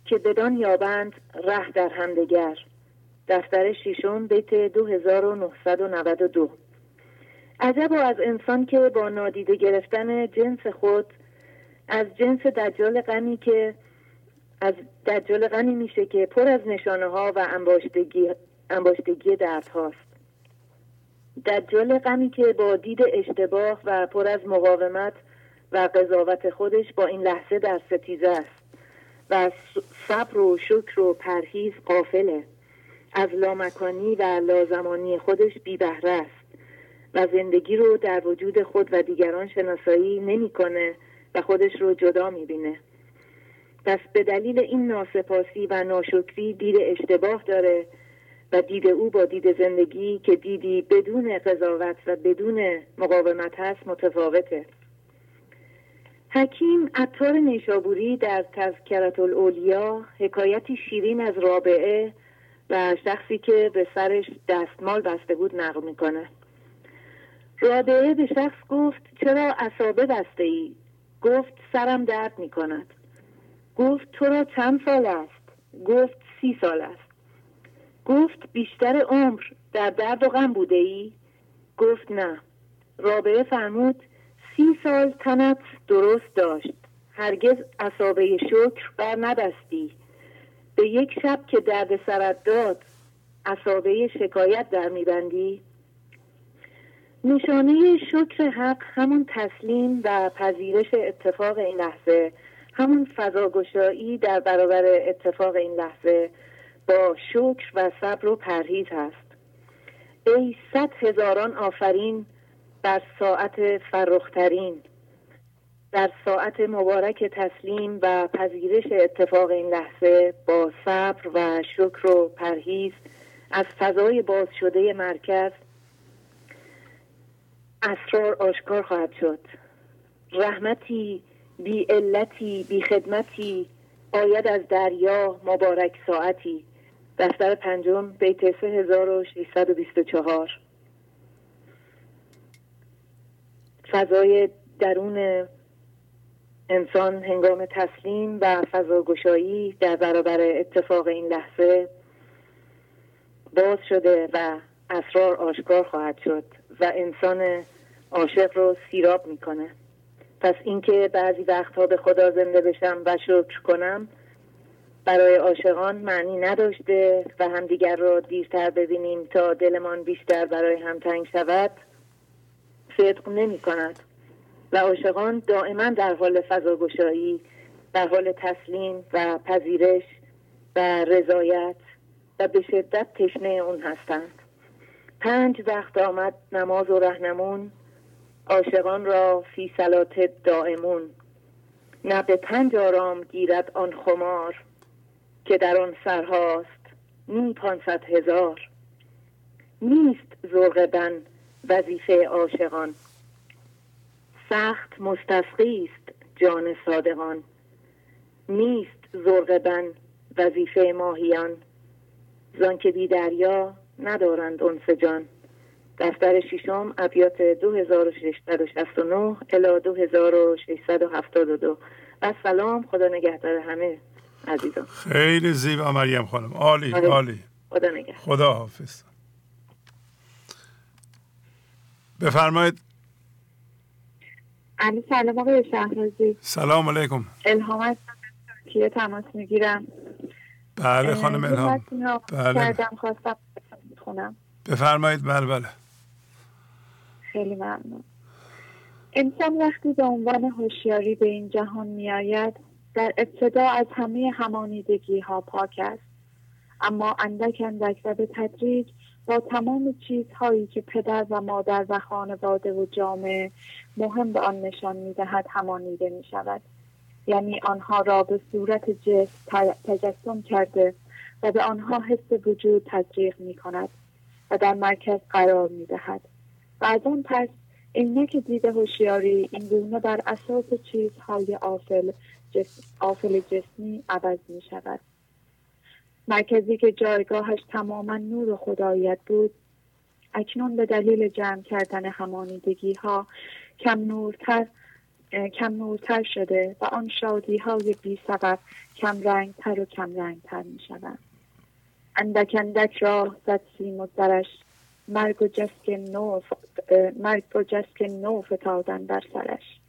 که بدان یابند ره در همدگر دفتر ششم بیت 2992 عجب از انسان که با نادیده گرفتن جنس خود از جنس دجال غمی که از دجال غنی میشه که پر از نشانه ها و انباشتگی, انباشتگی درد هاست دجال غمی که با دید اشتباه و پر از مقاومت و قضاوت خودش با این لحظه در ستیزه است. و صبر و شکر و پرهیز قافله. از لامکانی و لازمانی خودش بی بهره است. و زندگی رو در وجود خود و دیگران شناسایی نمی‌کنه و خودش رو جدا می‌بینه. پس به دلیل این ناسپاسی و ناشکری دید اشتباه داره و دید او با دید زندگی که دیدی بدون قضاوت و بدون مقاومت هست متفاوته. حکیم عطار نیشابوری در تذکرت الاولیا حکایتی شیرین از رابعه و شخصی که به سرش دستمال بسته بود نقل می‌کنه. رابعه به شخص گفت چرا اصابه بسته ای؟ گفت سرم درد می‌کند. گفت تو را چند سال است؟ گفت سی سال است. گفت بیشتر عمر در درد و غم بوده ای گفت نه. رابعه فرمود سی سال تنت درست داشت. هرگز اصابه شکر بر نبستی به یک شب که درد سرت داد اصابه شکایت در میبندی. نشانه شکر حق همون تسلیم و پذیرش اتفاق این لحظه همون فضاگشایی در برابر اتفاق این لحظه با شکر و صبر و پرهیز هست. ای صد هزاران آفرین بر ساعت فرخترین در ساعت مبارک تسلیم و پذیرش اتفاق این لحظه با صبر و شکر و پرهیز از فضای باز شده مرکز اسرار آشکار خواهد شد. رحمتی بی علتی بی خدمتی آید از دریا مبارک ساعتی. دفتر پنجم بیت 3624 فضای درون انسان هنگام تسلیم و فضاگشایی در برابر اتفاق این لحظه باز شده و اسرار آشکار خواهد شد و انسان عاشق رو سیراب می‌کنه. پس اینکه بعضی وقتها به خدا زنده بشم و شکر کنم برای عاشقان معنی نداشته و همدیگر را دیرتر ببینیم تا دلمان بیشتر برای هم تنگ شود صدق نمی کند و عاشقان دائما در حال فضاگشایی در حال تسلیم و پذیرش و رضایت و به شدت تشنه اون هستند. پنج وقت آمد نماز و رهنمون عاشقان را فی سلات دائمون. نه به پنج آرام گیرد آن خمار که در آن سرهاست نی پانصد هزار. نیست زرق وظیفه عاشقان. سخت مستسقی است جان صادقان. نیست زرق وظیفه ماهیان. زان که بی دریا ندارند انس جان. دفتر ششم ابیات 2669 الی 2672 و سلام خدا نگهدار همه عزیزان. خیلی زیبا مریم خانم. عالی آره. عالی. خدا نگهدار. خدا حافظ بفرمایید. علی سلام آقای شهرازی. سلام علیکم. الهام از کیه تماس می‌گیرم. بله خانم الهام. بله. خواستم خونم بفرمایید. بله بله. خیلی ممنون. انسان وقتی به عنوان هوشیاری به این جهان میآید در ابتدا از همه همانیدگی ها پاک است. اما اندک اندک و به تدریج با تمام چیزهایی که پدر و مادر و خانواده و جامعه مهم به آن نشان می‌دهد همانیده می شود یعنی آنها را به صورت جسم تجسم کرده و به آنها حس وجود تزریق می کند و در مرکز قرار می دهد و از آن پس عینک دید هوشیاری این گونه بر اساس چیزهای آفل, جسم، آفل جسمی عوض می شود مرکزی که جایگاهش تماما نور خدایت بود اکنون به دلیل جمع کردن همانیدگی ها کم نورتر کم نورتر شده و آن شادی های بی سبب کم رنگ تر و کم رنگ تر می شود. اندک اندک راه زد سیم و درش مرگ و جسک نو مرگ و جسک نو فتادن بر سرش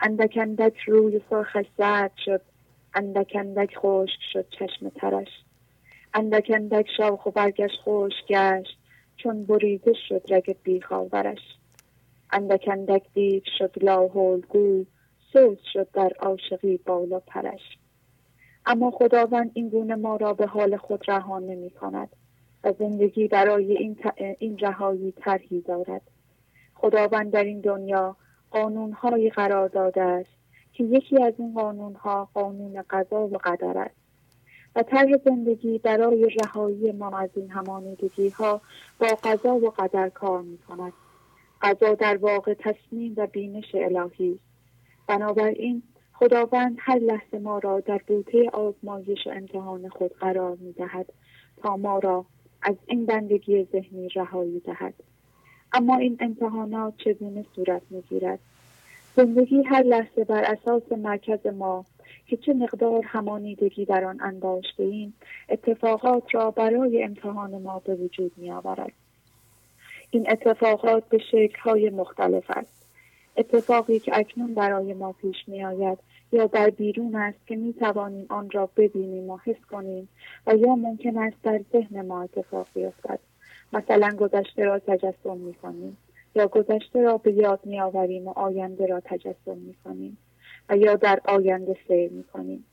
اندک اندک روی سرخش زرد شد اندک اندک خشک شد چشم ترش اندک اندک شاخ و برگش خوش گشت. چون بریده شد رگ بیخاورش. اندک اندک دید شد لاحول سوز شد در عاشقی بالا پرش. اما خداوند این گونه ما را به حال خود رها نمی کند و زندگی برای این, این رهایی طرحی دارد. خداوند در این دنیا قانونهایی قرار داده است که یکی از این قانونها قانون قضا و قدر است. و طرح زندگی برای رهایی ما از این همانیدگی ها با قضا و قدر کار می کند قضا در واقع تصمیم و بینش الهی بنابراین خداوند هر لحظه ما را در بوته آزمایش و امتحان خود قرار می دهد تا ما را از این بندگی ذهنی رهایی دهد. اما این امتحانات چگونه صورت می‌گیرد؟ زندگی هر لحظه بر اساس مرکز ما که چه مقدار همانیدگی در آن انداشته ایم اتفاقات را برای امتحان ما به وجود می آورد. این اتفاقات به های مختلف است. اتفاقی که اکنون برای ما پیش می آید یا در بیرون است که می توانیم آن را ببینیم و حس کنیم و یا ممکن است در ذهن ما اتفاق بیفتد. مثلا گذشته را تجسم می کنیم یا گذشته را به یاد می آوریم و آینده را تجسم می کنیم. و یا در آینده سیر می کنیم.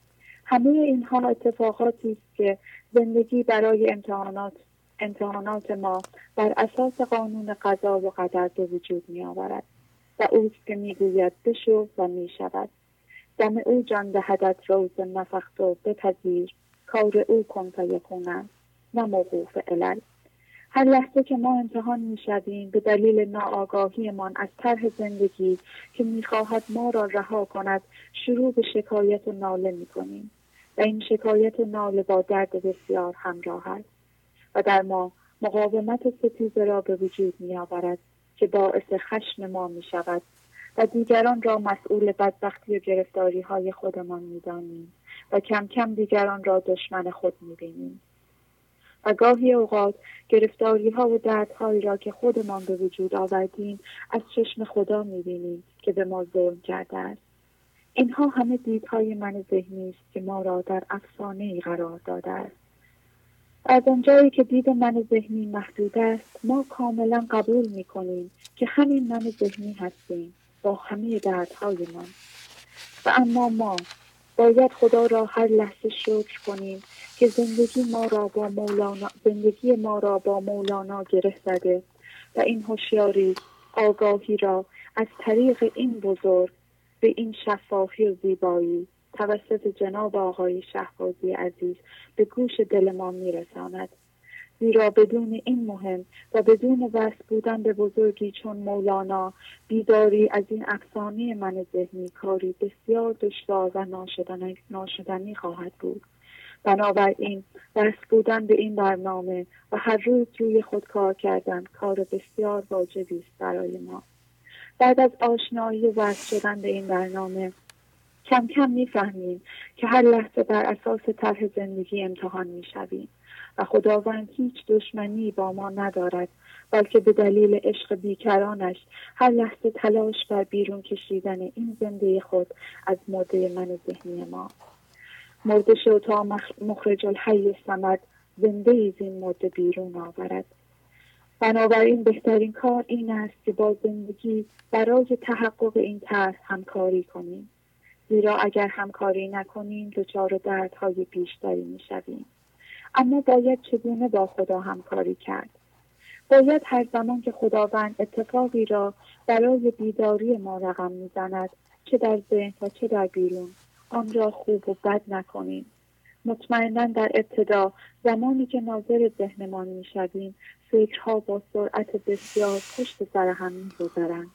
همه اینها اتفاقاتی است که زندگی برای امتحانات امتحانات ما بر اساس قانون قضا و قدر به وجود می آورد و اوست که می‌گوید بشو و می شود دم او جان دهدت روز نفخت و بپذیر. کار او کن فیکون نه موقوف علل. هر لحظه که ما امتحان می شویم به دلیل ناآگاهیمان از طرح زندگی که می‌خواهد ما را رها کند شروع به شکایت و ناله می کنیم و این شکایت و ناله با درد بسیار همراه است و در ما مقاومت ستیزه را به وجود می آورد که باعث خشم ما می شود و دیگران را مسئول بدبختی و گرفتاری های خودمان می دانیم و کم کم دیگران را دشمن خود می بینیم. گاهی اوقات گرفتاری ها و دردهایی را که خودمان به وجود آوردیم از چشم خدا می بینیم که به ما ظلم کرده است. اینها همه دیدهای من ذهنی است که ما را در افسانه ای قرار داده است. از آنجایی که دید من ذهنی محدود است ما کاملا قبول می کنیم که همین من ذهنی هستیم با همه دردهایمان و اما ما باید خدا را هر لحظه شکر کنیم که زندگی ما را با مولانا زندگی ما را با مولانا گره زده و این هوشیاری آگاهی را از طریق این بزرگ به این شفافی و زیبایی توسط جناب آقای شهبازی عزیز به گوش دل ما میرساند. زیرا بدون این مهم و بدون وصل بودن به بزرگی چون مولانا بیداری از این افسانه من ذهنی کاری بسیار دشوار و ناشدنی خواهد بود. بنابراین وصل بودن به این برنامه و هر روز روی خود کار کردن کار بسیار واجبی است برای ما. بعد از آشنایی وصل شدن به این برنامه کم کم می‌فهمیم که هر لحظه بر اساس طرح زندگی امتحان می‌شویم و خداوند هیچ دشمنی با ما ندارد بلکه به دلیل عشق بیکرانش هر لحظه تلاش بر بیرون کشیدن این زنده خود از ماده من ذهنی ما. مرده شو تا مخرج الحی سمد زنده ای این مده بیرون آورد. بنابراین بهترین کار این است که با زندگی برای تحقق این طرح همکاری کنیم. زیرا اگر همکاری نکنیم دچار دردهای بیشتری می‌شویم. اما باید چگونه با خدا همکاری کرد؟ باید هر زمان که خداوند اتفاقی را برای بیداری ما رقم می‌زند چه در ذهن و چه در بیرون. آن را خوب و بد نکنیم. مطمئنا در ابتدا زمانی که ناظر ذهنمان می‌شویم فکرها با سرعت بسیار پشت سر هم میگذرند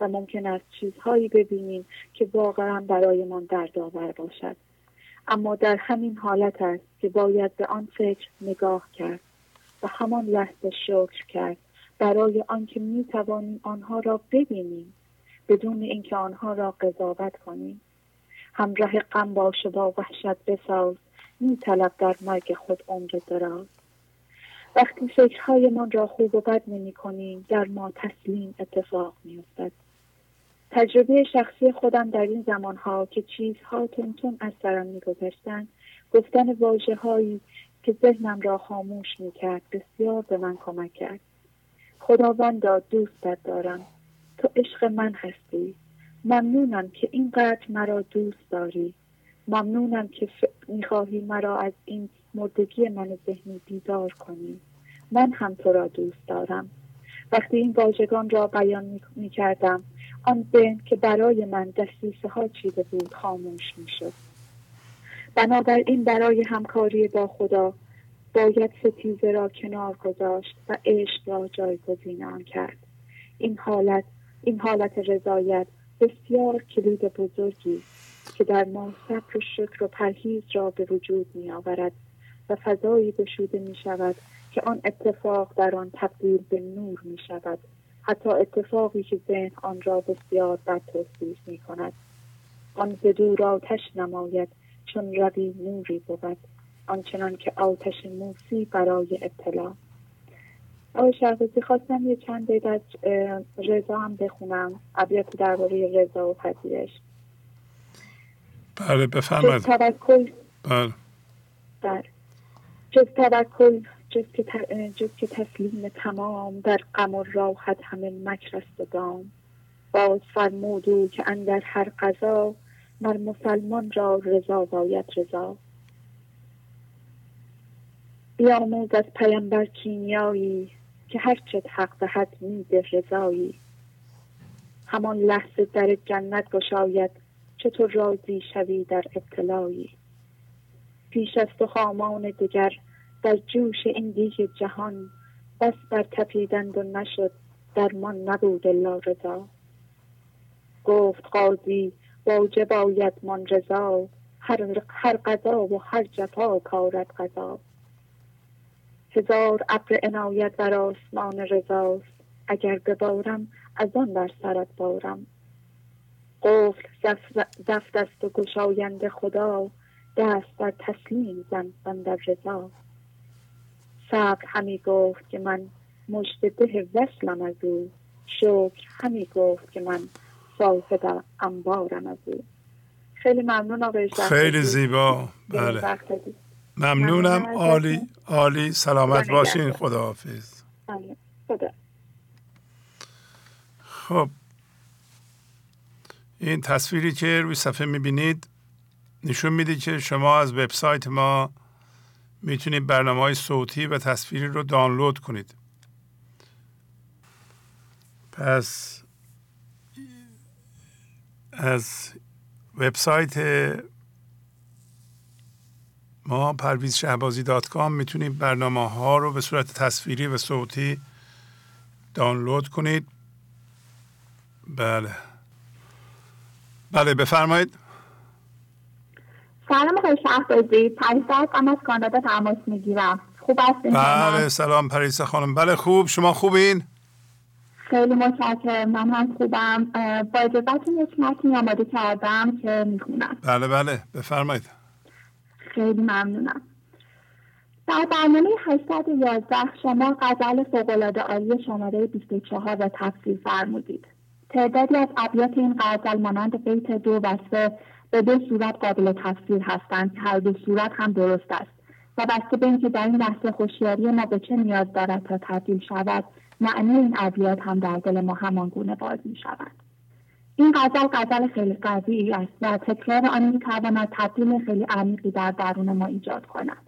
و ممکن است چیزهایی ببینیم که واقعا برایمان دردآور باشد. اما در همین حالت است که باید به آن فکر نگاه کرد و همان لحظه شکر کرد برای آنکه می توانیم آنها را ببینیم بدون اینکه آنها را قضاوت کنیم. همراه غم باش با وحشت بساز. می طلب در مرگ خود عمر دراز. وقتی فکرهایمان را خوب و بد نمی کنیم در ما تسلیم اتفاق می افتد. تجربه شخصی خودم در این زمانها که چیزها تونتون از سرم میگذشتند گفتن واجه هایی که ذهنم را خاموش می‌کرد بسیار به من کمک کرد. خداوندا دوستت دارم. تو عشق من هستی. ممنونم که اینقدر مرا دوست داری. ممنونم که می‌خواهی مرا از این مردگی من ذهنی بیدار کنی. من هم تو را دوست دارم. وقتی این واژگان را بیان می کردم آن ذهن که برای من دستیسه ها چیده بود خاموش می شد بنابراین برای همکاری با خدا باید ستیزه را کنار گذاشت و عشق را جایگزین آن کرد. این حالت این حالت رضایت بسیار کلید بزرگی که در ما صبر و شکر و پرهیز را به وجود می آورد و فضایی گشوده می شود که آن اتفاق در آن تبدیل به نور می شود حتی اتفاقی که ذهن آن را بسیار بد توصیف می کند آن ز دور آتش نماید چون روی نوری بود. آنچنان که آتش موسی برای اطلاع آقای شهبازی خواستم یه چند بیت از رضا هم بخونم. ابیات درباره رضا و پذیرش. بله بفرمایید. توکل بله. بله. جز توکل جز که, جز که تسلیم تمام در غم و راحت همه مکر است و دام. باز فرمودو که اندر هر قضا مر مسلمان را رضا باید رضا. بیاموز از پیامبر کیمیایی که هرچه حق دهد میده رضایی. همان لحظه در جنت گشاید چطور راضی شوی در ابتلایی. پیش از تو خامان دگر در جوش این دیگ جهان بس بر تپیدند و نشد درمان نبود الا رضا. گفت قاضی واجب آید من رضا هر, هر قضا و هر جفا کارد قضا. هزار ابر عنایت بر آسمان رضاست. اگر ببارم از آن بر سرت بارم. قفل زفت است و گشایند خدا دست بر تسلیم زن بندر رضا. صبر همی گفت که من مجد ده وصلم از او. شکر همی گفت که من صاحب انبارم از او. خیلی ممنون آقای خیلی زیبا. بله. ممنونم. عالی عالی. سلامت باشین. خداحافظ. خدا. خب. این تصویری که روی صفحه می‌بینید نشون میده که شما از وبسایت ما می‌تونید برنامه های صوتی و تصویری رو دانلود کنید. پس از وبسایت ما پرویز شهبازی دات کام می‌تونید برنامه ها رو به صورت تصویری و صوتی دانلود کنید. بله. بله بفرمایید. سلام آقای شهبازی. پریسا هستم از کانادا تماس می‌گیرم. خوب هستین بله سلام پریسا خانم. بله خوب. شما خوبین؟ خیلی متشکرم. من هم خوبم. با اجازتون یک متنی آماده کردم که می‌خونم. بله بله. بفرمایید. خیلی ممنونم. در برنامه 811 شما غزل فوقالعاده عالی شماره 24 را تفسیر فرمودید. تعدادی از ابیات این غزل مانند بیت دو و سه به دو صورت قابل تفسیر هستند که هر دو صورت هم درست است و بسته به اینکه در این لحظه خوشیاری ما به چه نیاز دارد تا تبدیل شود معنی این ابیات هم در دل ما همان گونه باز می شود این غزل غزل خیلی قوی است و تکرار آن می تواند تبدیل خیلی عمیقی در درون ما ایجاد کند.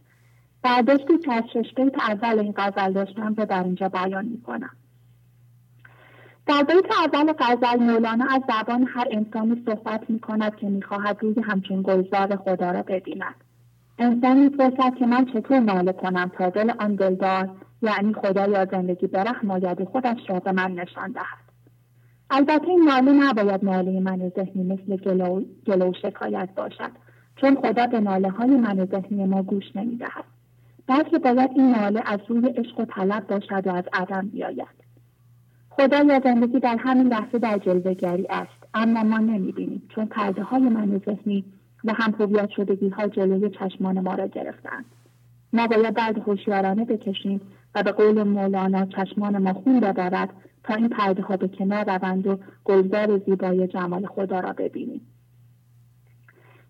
برداشتی که از شش بیت اول این غزل داشتم رو در اینجا بیان می کنم در بیت اول غزل مولانا از زبان هر انسانی صحبت می کند که می خواهد روی همچون گلزار خدا را ببیند. انسان می‌پرسد که من چطور ناله کنم تا دل آن دلدار یعنی خدا یا زندگی برحم آید خودش را به من نشان دهد. البته این ناله نباید ناله من ذهنی مثل گلو, گلو شکایت باشد چون خدا به ناله های من ذهنی ما گوش نمی دهد. بلکه باید این ناله از روی عشق و طلب باشد و از عدم بیاید خدا یا زندگی در همین لحظه در جلوهگری است اما ما نمی‌بینیم چون پرده های من ذهنی و هم هویت شدگی ها جلوی چشمان ما را گرفتند ما باید بعد هوشیارانه بکشیم و به قول مولانا چشمان ما خون ببرد تا این پرده ها به کنار روند و گلزار زیبای جمال خدا را ببینیم.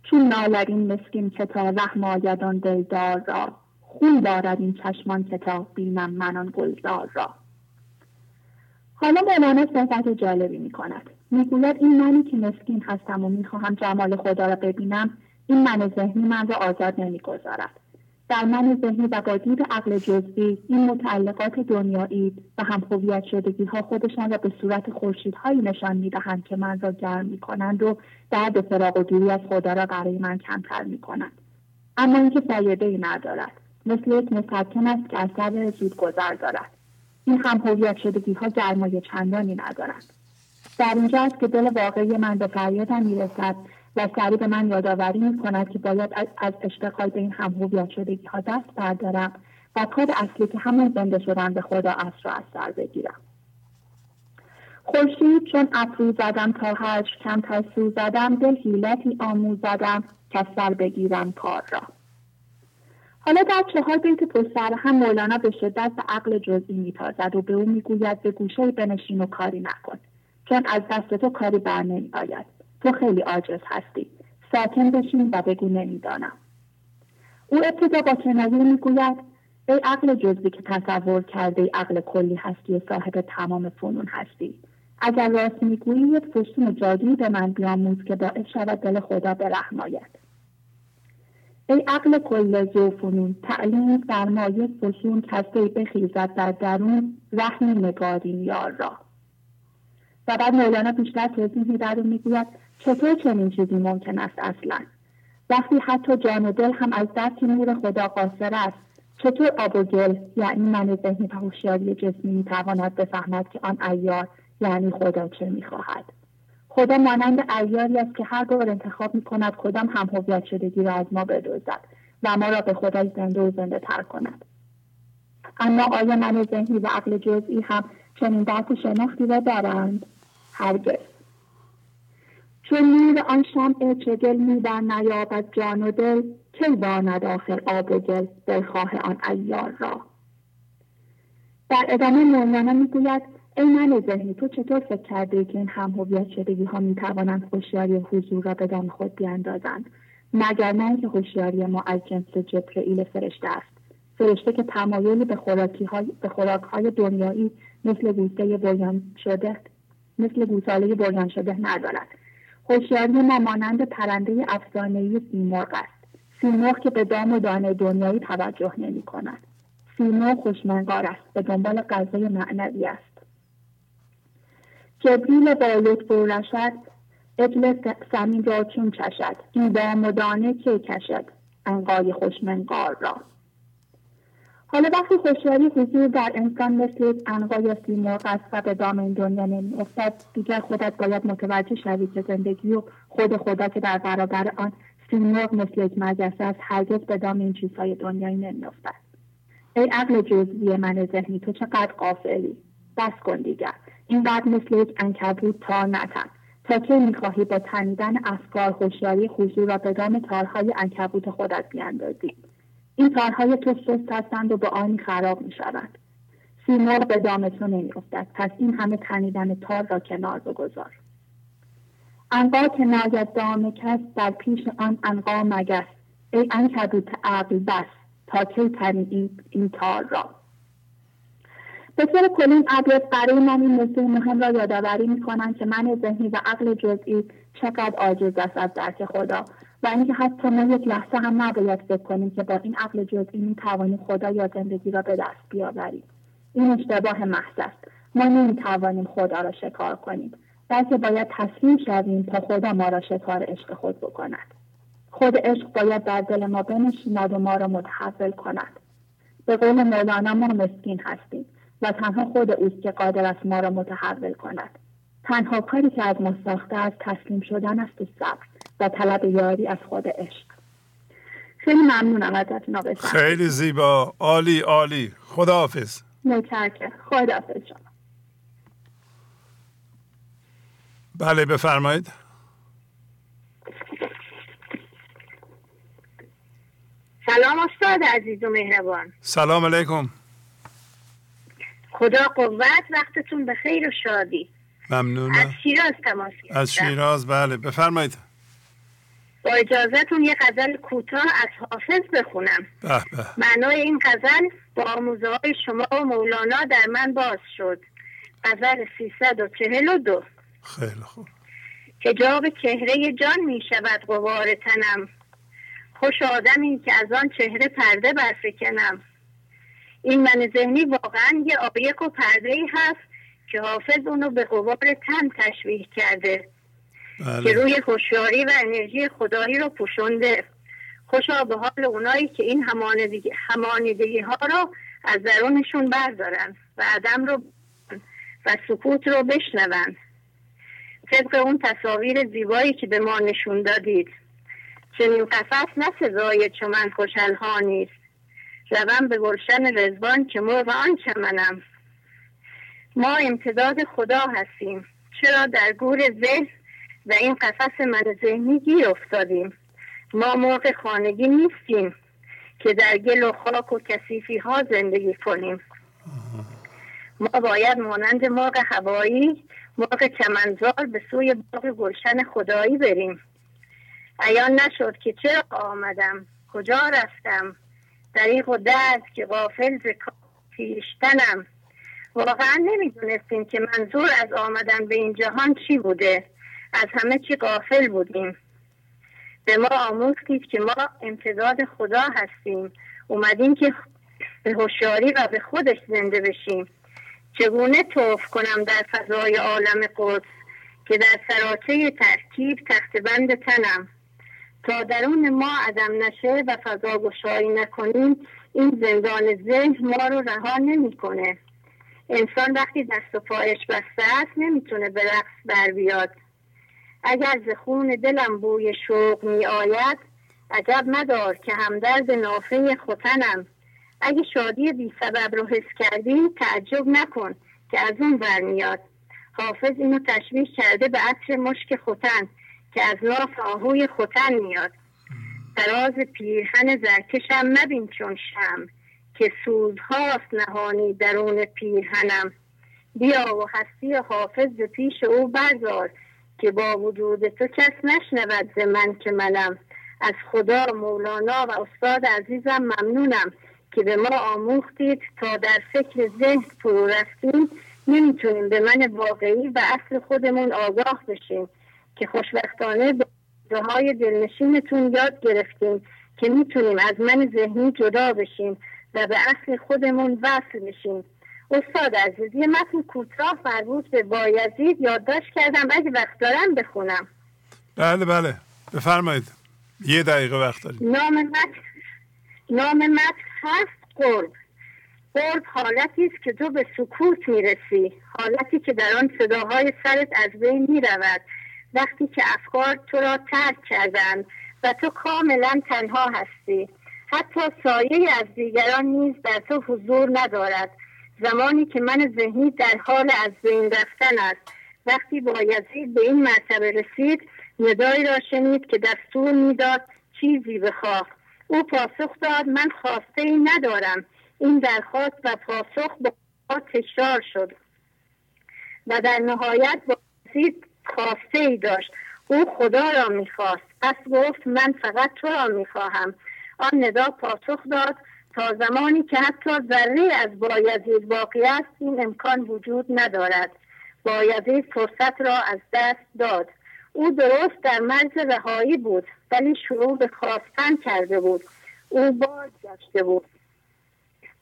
چون نالرین مسکین که تا رحم آیدان دلدار را خون دارد این چشمان که تا بینم منان گلزار را. حالا مولانا صحبت جالبی می کند. می‌گوید این منی که مسکین هستم و می‌خواهم جمال خدا را ببینم این من ذهنی من را آزاد نمی‌گذارد در من ذهنی و با عقل جزئی این متعلقات دنیایی و هم هویت شدگی ها خودشان را به صورت خورشیدهایی نشان می‌دهند که من را گرم می‌کنند و درد فراغ و دوری از خدا را برای من کمتر می‌کنند اما اینکه فایده ای ندارد. مثل یک مسکن است که اثر زود گذر دارد. این هم هویت شدگی ها گرمای چندانی ندارند. در اینجا است که دل واقعی من به فریادم می‌رسد و سری به من یادآوری می کند که باید از اشتغال به این هم هویت شدگی ها دست بردارم و کار اصلی که همون زنده شدن به خدا اصر را از سر بگیرم. خورشید چون افرو زدم تا هرچ کمتر سو زدم دل حیلتی آموزدم که سر بگیرم کار را. حالا در چهار بیت پشت هم مولانا به شدت به عقل جزئی میتازد و به او می‌گوید به گوشه بنشین و کاری نکن چون از دست تو کاری بر آید تو خیلی عاجز هستی. ساکن بشین و بگو نمی‌دانم. او ابتدا با کنایه می‌گوید ای عقل جزئی که تصور کرده ای عقل کلی هستی و صاحب تمام فنون هستی. اگر راست می‌گویی یک فسون جادویی به من بیاموز که باعث شود دل خدا به رحم آید ای عقل کل فنون تعلیم سرمایه فسون کسی بخیزد در درون رحم نگارین یار را. و بعد مولانا بیشتر توضیح می‌دهد و می‌گوید چطور چنین چیزی ممکن است اصلا؟ وقتی حتی جان و دل هم از درک نور خدا قاصر است چطور آب و گل یعنی من ذهنی و هوشیاری جسمی می‌تواند بفهمد که آن ایار یعنی خدا چه می‌خواهد؟ خدا مانند ایاری است که هر دور انتخاب می کند کدام هم هویت شدگی را از ما بدوزد و ما را به خدای زنده و زنده تر کند. اما آیا من ذهنی و عقل جزئی هم چنین درک شناختی را دارند؟ هرگز. چون نور آن شمع چگل می در نیابد جان و دل کی باند آخر آب و گل دلخواه آن ایار را؟ در ادامه مولانا می‌گوید ای من ذهنی تو چطور فکر کرده که این هم هویت شدگی ها می توانند خوشیاری حضور را به دام خود بیاندازند؟ مگر نه اینکه هوشیاری ما از جنس جبرئیل فرشته است. فرشته که تمایلی به خوراکی های به خوراک های دنیایی مثل گوسه بریان شده مثل گوساله بریان شده ندارد. هوشیاری ما مانند پرنده افسانهای سیمرغ است. سیمرغ که به دام و دانه دنیایی توجه نمی کند. سیمرغ خوشمنگار است. به دنبال غذای معنوی است. جبریل با لطف و رشد ابل سمین را چون چشد این دام و دانه که کشد؟ انقای خوشمنگار را. حالا وقتی خوشیاری حضور در انسان مثل یک انقا یا سیمرغ است و به دام این دنیا نمیافتد دیگر خودت باید متوجه شوی که زندگی و خود خدا که در برابر آن سیمرغ مثل یک مجلس است هرگز به دام این چیزهای دنیایی نمیافتد. ای عقل جزوی من ذهنی تو چقدر قافلی؟ بس کن دیگر. این بعد مثل یک انکبوت تار نتن. تا که می‌خواهی با تنیدن افکار هوشیاری حضور را به دام تارهای انکبوت خودت بیاندازی؟ این تارهای تو سست هستند و به آنی خراب می شود. سیمرغ به دام تو نمی افتد. پس این همه تنیدن تار را کنار بگذار. انقا که ناید دام کس در پیش آن انقا مگس ای انکبوت عقل بس تا کی تنی این, این تار را به طور کلی این برای من این موضوع مهم را یادآوری می‌کنند که من ذهنی و عقل جزئی چقدر عاجز است از درک خدا و اینکه حتی ما یک لحظه هم نباید فکر کنیم که با این عقل جزئی می‌توانیم خدا یا زندگی را به دست بیاوریم. این اشتباه محض است. ما نمی‌توانیم خدا را شکار کنیم بلکه باید تسلیم شویم تا خدا ما را شکار عشق خود بکند. خود عشق باید در دل ما بنشیند و ما را متحول کند. به قول مولانا ما مسکین هستیم و تنها خود اوست که قادر است ما را متحول کند. تنها کاری که از ما ساخته است تسلیم شدن است و صبر. و طلب یاری از خود عشق. خیلی ممنونم ازتون آقای خیلی زیبا. عالی عالی. خداحافظ. متشکرم. خداحافظ شما. بله بفرمایید. سلام استاد عزیز و مهربان. سلام علیکم. خدا قوت وقتتون به خیر و شادی. ممنونم از شیراز تماس از شیراز بله. بفرمایید. با اجازهتون یه غزل کوتاه از حافظ بخونم. به به. معنای این غزل با آموزه های شما و مولانا در من باز شد. غزل 342 خیلی خوب. هجاب چهره جان می شود قوار تنم. خوش آدمی که از آن چهره پرده برفکنم. این من ذهنی واقعا یه آیک و پرده ای هست که حافظ اونو به قوار تن تشویح کرده. بله. که روی هوشیاری و انرژی خدایی رو پوشونده. خوشا به حال اونایی که این همانیدگی ها رو از درونشون بردارن و عدم رو و سکوت رو بشنون. طبق اون تصاویر زیبایی که به ما نشون دادید. چنین قفص نه سزای چمن خوشحال ها نیست. روم به گلشن رزوان که مرغ آن چمنم. ما امتداد خدا هستیم. چرا در گور ذهن و این قفس من ذهنی گیر افتادیم. ما مرغ خانگی نیستیم که در گل و خاک و کسیفی ها زندگی کنیم. ما باید مانند مرغ هوایی مرغ چمنزار به سوی باغ گلشن خدایی بریم. ایان نشد که چرا آمدم؟ کجا رفتم؟ دریق و درد که غافل ز پیشتنم واقعا نمی‌دونستیم که منظور از آمدن به این جهان چی بوده. از همه چی غافل بودیم. به ما آموختید که ما امتداد خدا هستیم. اومدیم که به هوشیاری و به خودش زنده بشیم. چگونه توف کنم در فضای عالم قدس که در سراچه ترکیب تخت بند تنم؟ تا درون ما عدم نشه و فضا گشایی نکنیم این زندان ذهن ما رو رها نمی‌کنه. انسان وقتی دست و پایش بسته است نمی‌تونه به رقص بر بیاد. اگر ز خون دلم بوی شوق می آید عجب مدار که همدرد نافه خوتنم. اگه شادی بی سبب رو حس کردی تعجب نکن که از اون برمیاد حافظ اینو تشبیه کرده به عطر مشک خوتن که از لاف آهوی خوتن میاد. فراز پیرهن زرکشم مبین چون شم که سوزهاست نهانی درون پیرهنم. بیا و هستی حافظ به پیش او بردار که با وجود تو کس نشنود ز من که منم. از خدا مولانا و استاد عزیزم ممنونم که به ما آموختید تا در فکر ذهن فرو رفتیم. نمی‌تونیم به من واقعی و اصل خودمون آگاه بشیم که خوشبختانه به های دلنشینتون یاد گرفتیم که می‌تونیم از من ذهنی جدا بشیم و به اصل خودمون وصل بشیم. استاد عزیز یه متن کوتاه مربوط به بایزید یادداشت کردم اگه وقت دارم بخونم. بله بله. بفرمایید. یه دقیقه وقت داریم. نام متن نام متن هست قرب. قرب حالتی است که تو به سکوت می‌رسی. حالتی که در آن صداهای سرت از بین می‌رود. وقتی که افکار تو را ترک کردند و تو کاملا تنها هستی. حتی سایه از دیگران نیز در تو حضور ندارد. زمانی که من ذهنی در حال از بین رفتن است. وقتی با یزید به این مرتبه رسید ندایی را شنید که دستور می‌داد چیزی بخواه او پاسخ داد من خواسته ای ندارم. این درخواست و پاسخ با تکرار شد. و در نهایت با یزید خواسته ای داشت. او خدا را می‌خواست. پس گفت من فقط تو را می‌خواهم. آن ندا پاسخ داد تا زمانی که حتی ذره از بایزید باقی است این امکان وجود ندارد. بایزید فرصت را از دست داد. او درست در مرز رهایی بود ولی شروع به خواستن کرده بود. او باز گشته بود.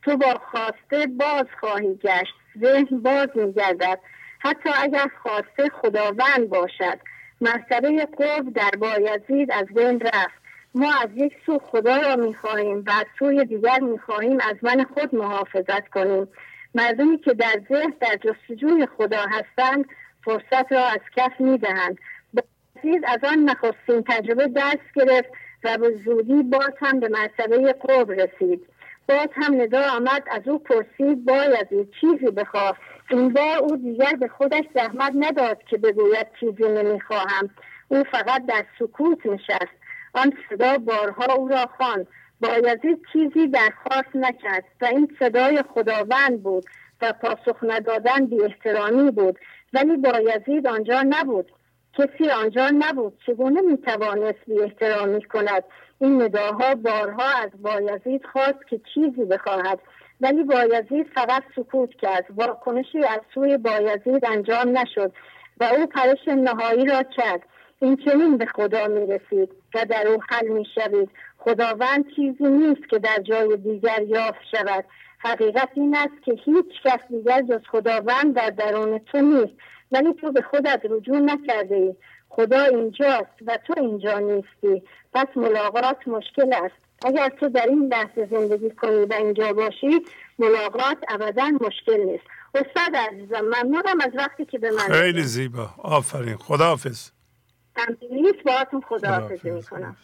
تو با خواسته باز خواهی گشت. ذهن باز میگردد. حتی اگر خواسته خداوند باشد. مرتبه قرب در بایزید از بین رفت. ما از یک سو خدا را می‌خواهیم و از سوی دیگر می‌خواهیم از من خود محافظت کنیم. مردمی که در ذهن در جستجوی خدا هستند فرصت را از کف می‌دهند. بایزید از آن نخستین تجربه درس گرفت و به زودی باز هم به مرتبه قرب رسید. باز هم ندا آمد از او پرسید باید چیزی بخواه. این بار او دیگر به خودش زحمت نداد که بگوید چیزی نمی‌خواهم. او فقط در سکوت نشست. آن صدا بارها او را خواند. بایزید چیزی درخواست نکرد و این صدای خداوند بود و پاسخ ندادن بی احترامی بود. ولی بایزید آنجا نبود. کسی آنجا نبود. چگونه می‌توانست بی احترامی کند؟ این نداها بارها از بایزید خواست که چیزی بخواهد. ولی بایزید فقط سکوت کرد. واکنشی از سوی بایزید انجام نشد و او پرش نهایی را کرد. این چنین به خدا می رسید و در او حل می شوید خداوند چیزی نیست که در جای دیگر یافت شود. حقیقت این است که هیچ کس دیگر جز خداوند در درون تو نیست. ولی تو به خودت رجوع نکرده ای. خدا اینجاست و تو اینجا نیستی. پس ملاقات مشکل است. اگر تو در این لحظه زندگی کنی و اینجا باشی ملاقات ابدا مشکل نیست. استاد عزیزم ممنونم از وقتی که به من خیلی زیبا. آفرین. خداحافظ. نیست باهاتون خداحافظی می‌کنم.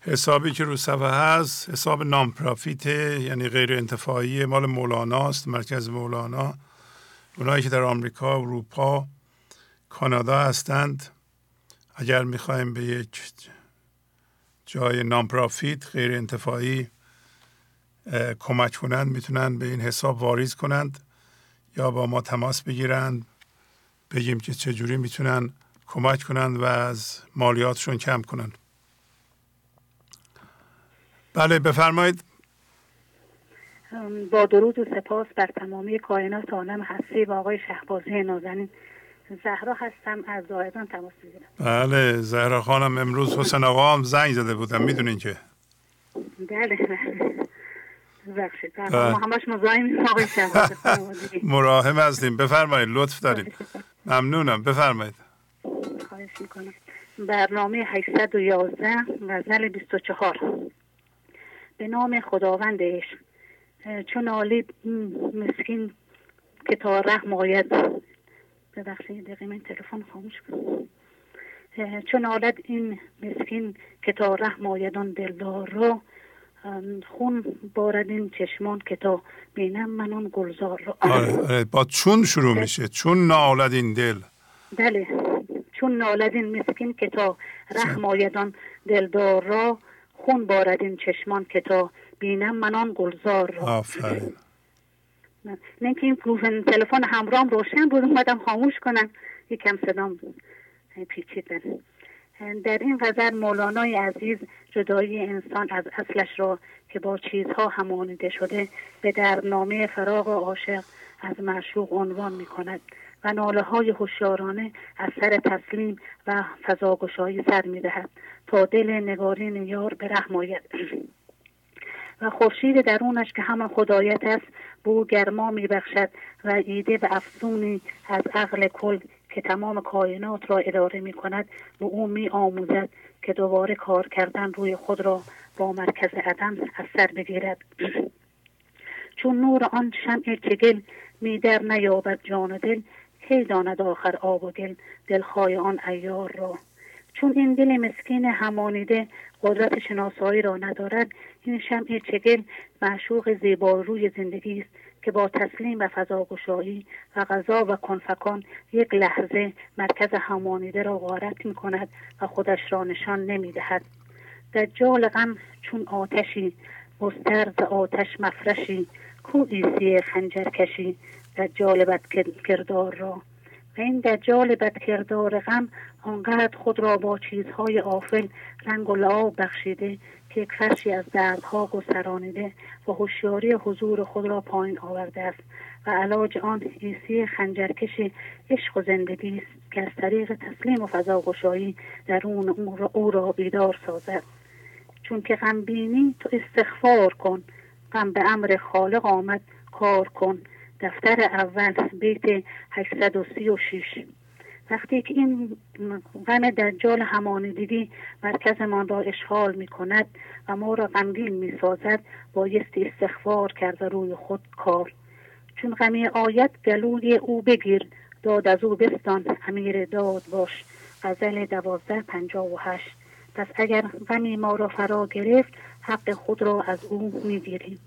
حسابی که رو صفحه هست حساب نامپرافیت یعنی غیر انتفاعی مال مولانا است مرکز مولانا. اونایی که در آمریکا اروپا کانادا هستند. اگر می‌خوایم به یک جای نامپرافیت غیر انتفاعی کمک کنند می‌تونن به این حساب واریز کنند یا با ما تماس بگیرند. بگیم که چجوری می‌تونن کمک کنند و از مالیاتشون کم کنند بله بفرمایید. با درود و سپاس بر تمامی کائنات عالم هستی و آقای شهبازی نازنین. زهرا هستم از زاهدان تماس می‌گیرم. بله زهرا خانم امروز حسین آقا هم زنگ زده بودم می‌دونین که. بله. ببخشید. ما همش مزاحم آقای مراهم هستیم. بفرمایید لطف دارید. ممنونم. بفرمایید. خواهش می‌کنم. برنامه 811 غزل 24 به نام خداوندش. چون عالی مسکین که تا رحم آید. ببخشید دقیقه من تلفن خاموش کنم. چون آلد این مسکین که تا رحم آیدان دلدار را خون بارد این چشمان که تا بینم من اون گلزار را آره, آره، با چون شروع میشه. چون نالد این دل. بله. چون نالد این مسکین که تا رحم آیدان دلدار را خون بارد این چشمان که تا بینم من آن گلزار را. آفرین. نه که این تلفن همرام روشن بود اومدم خاموش کنم. یکم صدام پیچیدن. در این غزل مولانای عزیز جدایی انسان از اصلش را که با چیزها همانیده شده به در نامه فراغ عاشق از معشوق عنوان می کند و ناله های هوشیارانه از سر تسلیم و فضاگشایی سر می دهد تا دل نگارین یار به رحم آید. و خورشید درونش که همان خدایت است به او گرما میبخشد و ایده به افزونی از عقل کل که تمام کائنات را اداره می کند به او می آموزد که دوباره کار کردن روی خود را با مرکز عدم از سر بگیرد. چون نور آن شمع چگل می در نیابد جان دل کی داند آخر آب و گل دلخواه آن ایار را؟ چون این دل مسکین همانیده قدرت شناسایی را ندارد این شمع چگل معشوق روی زندگی است که با تسلیم و فضاگشایی و غذا و کنفکان یک لحظه مرکز همانیده را غارت می کند و خودش را نشان نمی دهد دجال غم چون آتشی گسترد ز آتش مفرشی کو عیسی خنجر کشی. دجال بد کردار را. و این دجال بدکردار غم آنقدر خود را با چیزهای آفل رنگ و لعاب بخشیده یک فرشی از دردها گسترانیده و هوشیاری حضور خود را پایین آورده است و علاج آن عیسی خنجرکش عشق و زندگی است که از طریق تسلیم و فضاگشایی درون او را بیدار سازد. چون که غم بینی تو استغفار کن غم به امر خالق آمد کار کن. دفتر اول بیت 836 وقتی که این غم دجال همانیدگی مرکزمان را اشغال می کند و ما را غمگین می سازد بایستی استغفار کرده روی خود کار. چون غمی آید گلوی او بگیر. داد از او بستان امیر داد باش. غزل دوازده پنجاه و هشت. پس اگر غمی ما را فرا گرفت حق خود را از او می‌گیریم.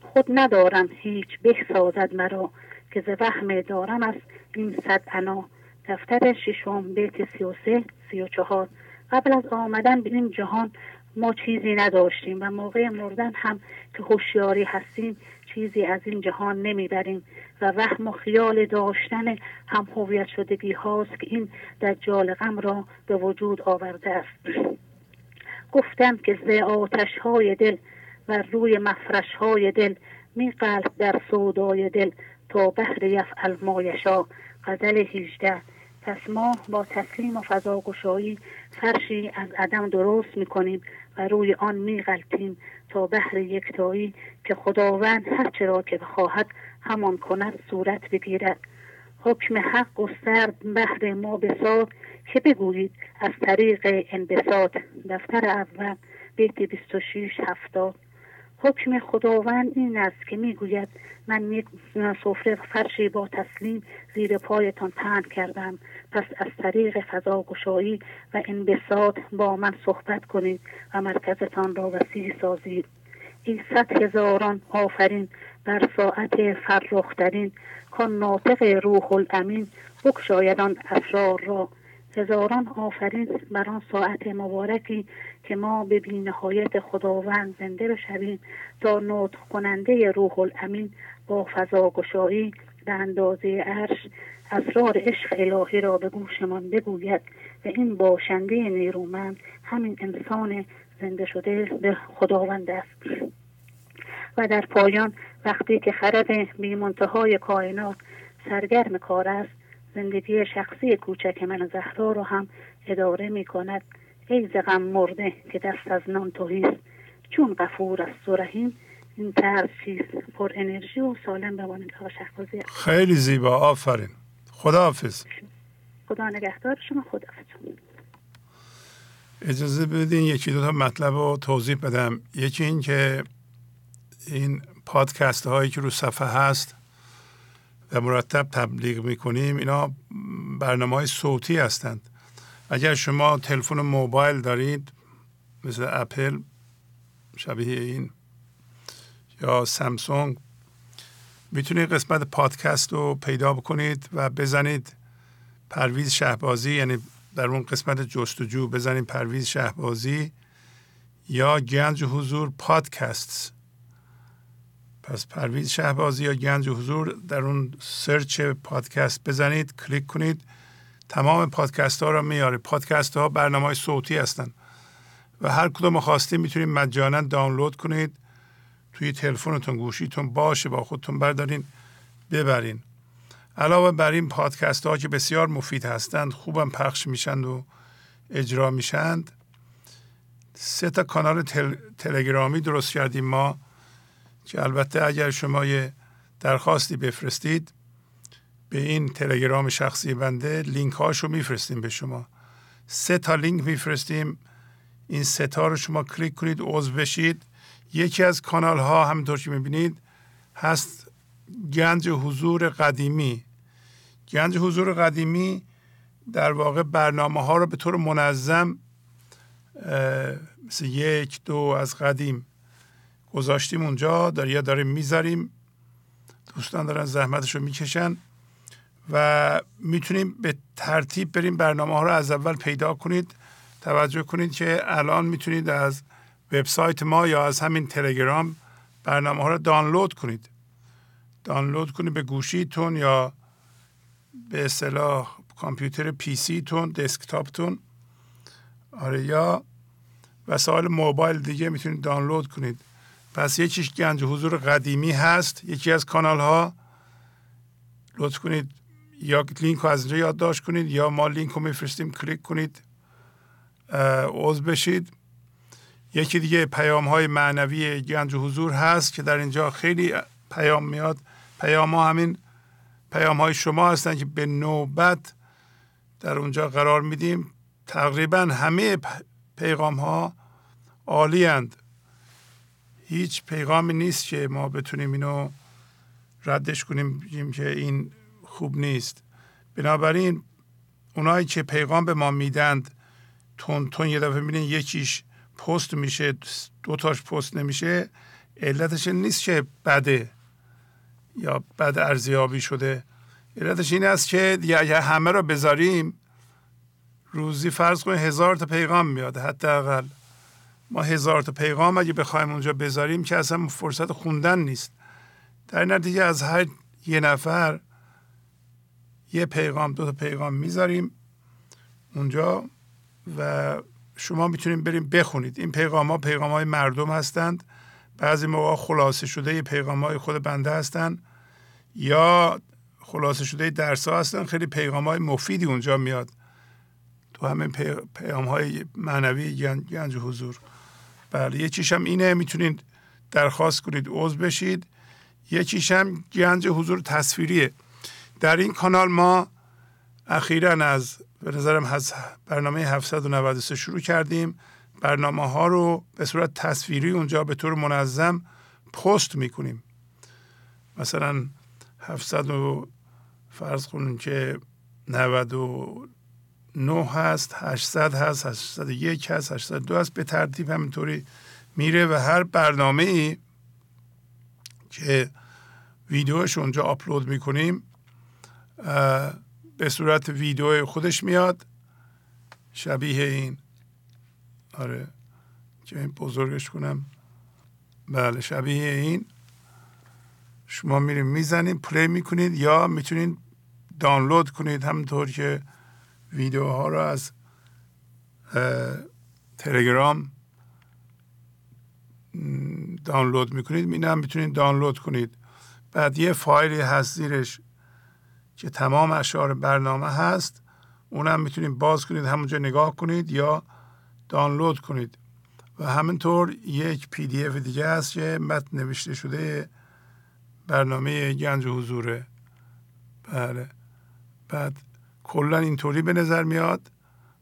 خود ندارم هیچ سازد مرا. که ز وهم دارم است این صد انا دفتر ششم بیت سی و سه سی و چهار. قبل از آمدن به این جهان ما چیزی نداشتیم و موقع مردن هم که هوشیاری هستیم چیزی از این جهان نمی‌بریم و وهم و خیال داشتن هم هویت شدگی هاست که این دجال غم را به وجود آورده است. گفتم که ز آتش های دل و روی مفرش های دل می قلب در سودای دل تا بهر یفعل مایشا غزل 18 پس ما با تسلیم و فضاگشایی فرشی از عدم درست می کنیم و روی آن می غلطیم تا بهر یکتایی که خداوند هرچه را که بخواهد همان کند صورت بگیرد. حکم حق گسترد بهر ما بساد که بگویید از طریق انبساط. دفتر اول بیت 26 هفتاد. حکم خداوند این است که می‌گوید من یک سفره فرشی با تسلیم زیر پایتان پهن کردم. پس از طریق فضا گشایی و انبساط با من صحبت کنید و مرکزتان را وسیع سازید. این صد هزاران آفرین بر ساعت فرخترین کان ناطق روح الامین بکشاید آن اسرار را. هزاران آفرین بر آن ساعت مبارکی که ما به بینهایت خداوند زنده بشویم تا نطق کننده روح الامین با فضا گشایی به اندازه عرش اسرار عشق الهی را به گوشمان بگوید و این باشنده نیرومند همین انسان زنده شده به خداوند است. و در پایان وقتی که خرد بیمنتهای کائنات سرگرم کار است زندگی شخصی کوچک من زهرا رو هم اداره می کند. ای غم مرده که دست از نان توهیست چون غفور است و رحیم. این طرز چیست؟ پر انرژی و سالم بمانید خیلی زیبا آفرین. خدا حافظ خدا نگهدار شما خدا اجازه بدین یکی دو تا مطلب رو توضیح بدم. یکی این که این پادکست هایی که رو صفحه هست و مرتب تبلیغ می‌کنیم اینا برنامه های صوتی هستند. اگر شما تلفن موبایل دارید مثل اپل شبیه این یا سامسونگ می‌تونید قسمت پادکست رو پیدا بکنید و بزنید پرویز شهبازی یعنی در اون قسمت جستجو بزنید پرویز شهبازی یا گنج حضور پادکست. پس پرویز شهبازی یا گنج حضور در اون سرچ پادکست بزنید کلیک کنید. تمام پادکست ها رو میاره پادکست ها برنامه صوتی هستند و هر کدوم خواستید می‌تونید مجانا دانلود کنید. توی تلفنتون گوشیتون باشه با خودتون بردارین ببرین. علاوه بر این پادکست ها که بسیار مفید هستند خوبم پخش میشند و اجرا میشند. سه تا کانال تل، تلگرامی درست کردیم ما که البته اگر شما یه درخواستی بفرستید به این تلگرام شخصی بنده لینک هاشو میفرستیم به شما. سه تا لینک میفرستیم. این سه تا رو شما کلیک کنید عضو بشید. یکی از کانال ها همینطور که می‌بینید هست گنج حضور قدیمی. گنج حضور قدیمی در واقع برنامه ها رو به طور منظم مثل یک دو از قدیم گذاشتیم اونجا در یا داریم می‌ذاریم. دوستان دارن زحمتش رو می‌کشن و می‌تونیم به ترتیب بریم برنامه ها رو از اول پیدا کنید. توجه کنید که الان می‌تونید از وبسایت ما یا از همین تلگرام برنامه ها رو دانلود کنید. دانلود کنید به گوشیتون یا به اصطلاح کامپیوتر پی سی تون دسکتاپتون. آره یا وسایل موبایل دیگه می‌تونید دانلود کنید. پس یکیش گنج حضور قدیمی هست. یکی از کانال ها. لطف کنید یا لینک رو از اینجا یادداشت کنید یا ما لینک رو میفرستیم کلیک کنید. عضو بشید. یکی دیگه پیام های معنوی گنج حضور هست که در اینجا خیلی پیام میاد. پیام ها همین پیام های شما هستن که به نوبت در اونجا قرار میدیم. تقریبا همه پیغام ها عالی هند. هیچ پیغامی نیست که ما بتونیم اینو ردش کنیم بگیم که این خوب نیست. بنابراین اونایی که پیغام به ما میدند تون تون یه دفعه می‌بینین یکیش پست میشه دو تاش پست نمیشه علتش نیست که بده یا بد ارزیابی شده. علتش این است که یا همه رو بذاریم روزی فرض کنید هزار تا پیغام میاد حداقل. ما هزار تا پیغام اگه بخوایم اونجا بذاریم که اصلا فرصت خوندن نیست. در نتیجه از هر یه نفر یه پیغام دو تا پیغام می‌ذاریم اونجا و شما می‌تونید بریم بخونید. این پیغام ها پیغام های مردم هستند. بعضی موقع خلاصه شده پیغام های خود بنده هستند. یا خلاصه شده درس ها هستن خیلی پیغام های مفیدی اونجا میاد. تو همین پیغام های معنوی گنج حضور. بله یکیش هم اینه می‌تونید درخواست کنید عضو بشید. یکیش هم گنج حضور تصویریه. در این کانال ما اخیرا از به نظرم از برنامه 793 شروع کردیم. برنامه ها رو به صورت تصویری اونجا به طور منظم پست می‌کنیم. مثلا 700 و فرض کنیم که 99 هست 800 هست 801 هست 802 هست به ترتیب همینطوری میره و هر برنامه ای که ویدیوش اونجا آپلود می‌کنیم به صورت ویدیو خودش میاد. شبیه این. آره. که این بزرگش کنم. بله شبیه این. شما میرین می‌زنید پلی می‌کنید یا می‌تونید دانلود کنید همونطور که ویدیوها رو از تلگرام دانلود می‌کنید. این هم می‌تونید دانلود کنید. بعد یه فایلی هست زیرش. که تمام اشعار برنامه هست اونم می‌تونید باز کنید همونجا نگاه کنید یا دانلود کنید. و همینطور یک پی دی اف دیگه هست که متن نوشته شده برنامه گنج حضوره. بله. بعد کلا اینطوری به نظر میاد.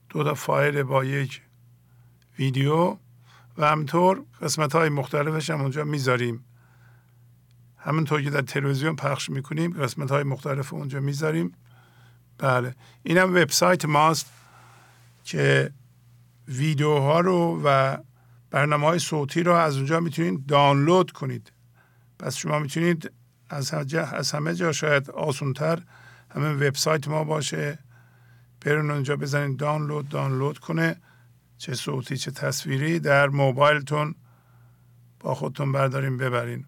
دو تا فایل با یک ویدیو و همطور قسمت های مختلفش هم اونجا می‌ذاریم. همونطور که در تلویزیون پخش می‌کنیم قسمت های مختلف اونجا می‌ذاریم. بله. این هم وبسایت ماست که ویدیوها رو و برنامه های صوتی رو از اونجا می‌تونید دانلود کنید. پس شما می‌تونید از, از همه جا شاید آسونتر همه وبسایت ما باشه. برون اونجا بزنید دانلود دانلود کنه. چه صوتی چه تصویری در موبایلتون با خودتون برداریم ببرین.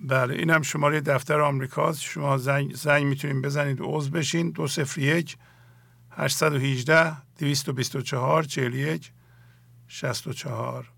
بله این هم شماره دفتر آمریکاست شما زنگ, زنگ می‌تونید بزنید عضو بشین. دو سفر یک 818 224 41 64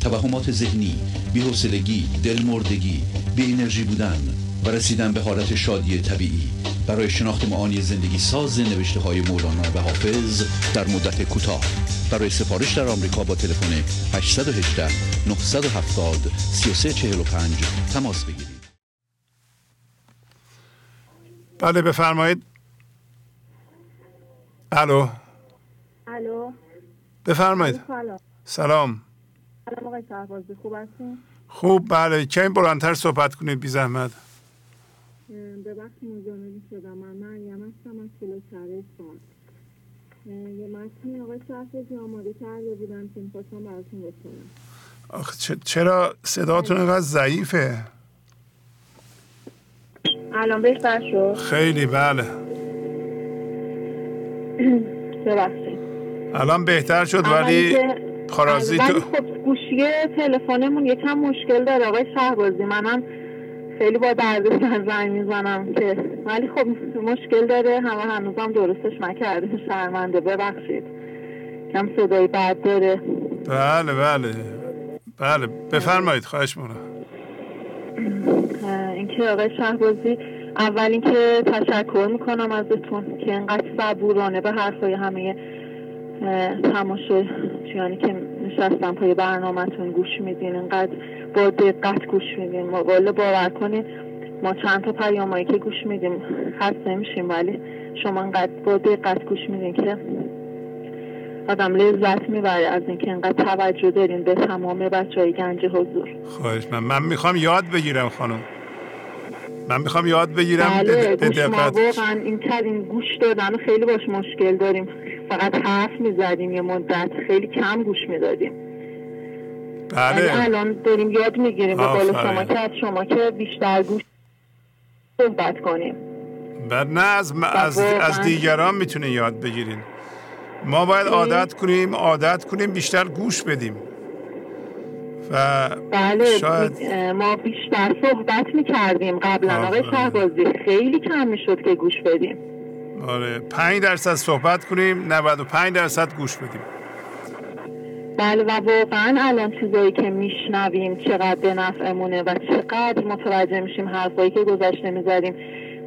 توهمات ذهنی بی‌حوصلگی دلمردگی بی انرژی بودن و رسیدن به حالت شادی طبیعی برای شناخت معانی زندگی ساز نوشته های مولانا و حافظ در مدت کوتاه. برای سفارش در آمریکا با تلفن 818 970 3345 تماس بگیرید. بله بفرمایید. الو. الو. بفرمایید. سلام. سلام آقای شهبازی خوب هستین؟ خوب بله. کمی بلندتر صحبت کنید بی زحمت. ببخشید مزاحم شدم. من مریم هستم از کلو شهرستان یه متنی آقای شهبازی آماده کرده بودم که می‌خواستم براتون بکنم آخه چرا صداتون اینقدر ضعیفه؟ الان بهتر شد؟ خیلی بله. ببخشید. الان بهتر شد ولی پارازیت ولی خب گوشی تلفنمون یکم مشکل داره. آقای شهبازی منم خیلی با درد زنگ می‌زنم که. ولی خب مشکل داره. همه هنوزم درستش نکرده شرمنده ببخشید. کم صدای بد داره. بله بله. بله بفرمایید خواهش مونم اینکه آقای شهبازی اول اینکه تشکر می‌کنم ازتون که اینقدر صبورانه به حرفای همه تماشاچیانی که نشستم پای برنامهتون گوش میدین اینقدر با دقت گوش میدین. والا باور کنید ما چند تا پیامایی که گوش میدیم خسته میشیم ولی شما اینقدر با دقت گوش میدین که آدم لذت می‌بره از اینکه اینقدر توجه دارین به تمام بچه های گنج حضور. خواهش من من می‌خوام یاد بگیرم خانم. من می‌خوام یاد بگیرم بله گوش ما واقعا این این گوش دادن خیلی باش مشکل داریم. فقط حرف می‌زدیم یه مدت خیلی کم گوش می‌دادیم. بله. الان داریم یاد می‌گیریم به قول شما که از شما که بیشتر گوش صحبت کنیم. بعد نه از, از, از دیگران می‌تونه یاد بگیریم ما باید عادت کنیم عادت کنیم بیشتر گوش بدیم. و بله شاید... ما بیشتر صحبت می‌کردیم قبلا. آقای شهبازی خیلی کم می‌شد که گوش بدیم. آره پنج درصد صحبت کنیم 95 درصد گوش بدیم. بله و واقعا الان چیزایی که میشنویم چقدر به نفعمونه و چقدر متوجه میشیم حرفایی که گذشته می‌زدیم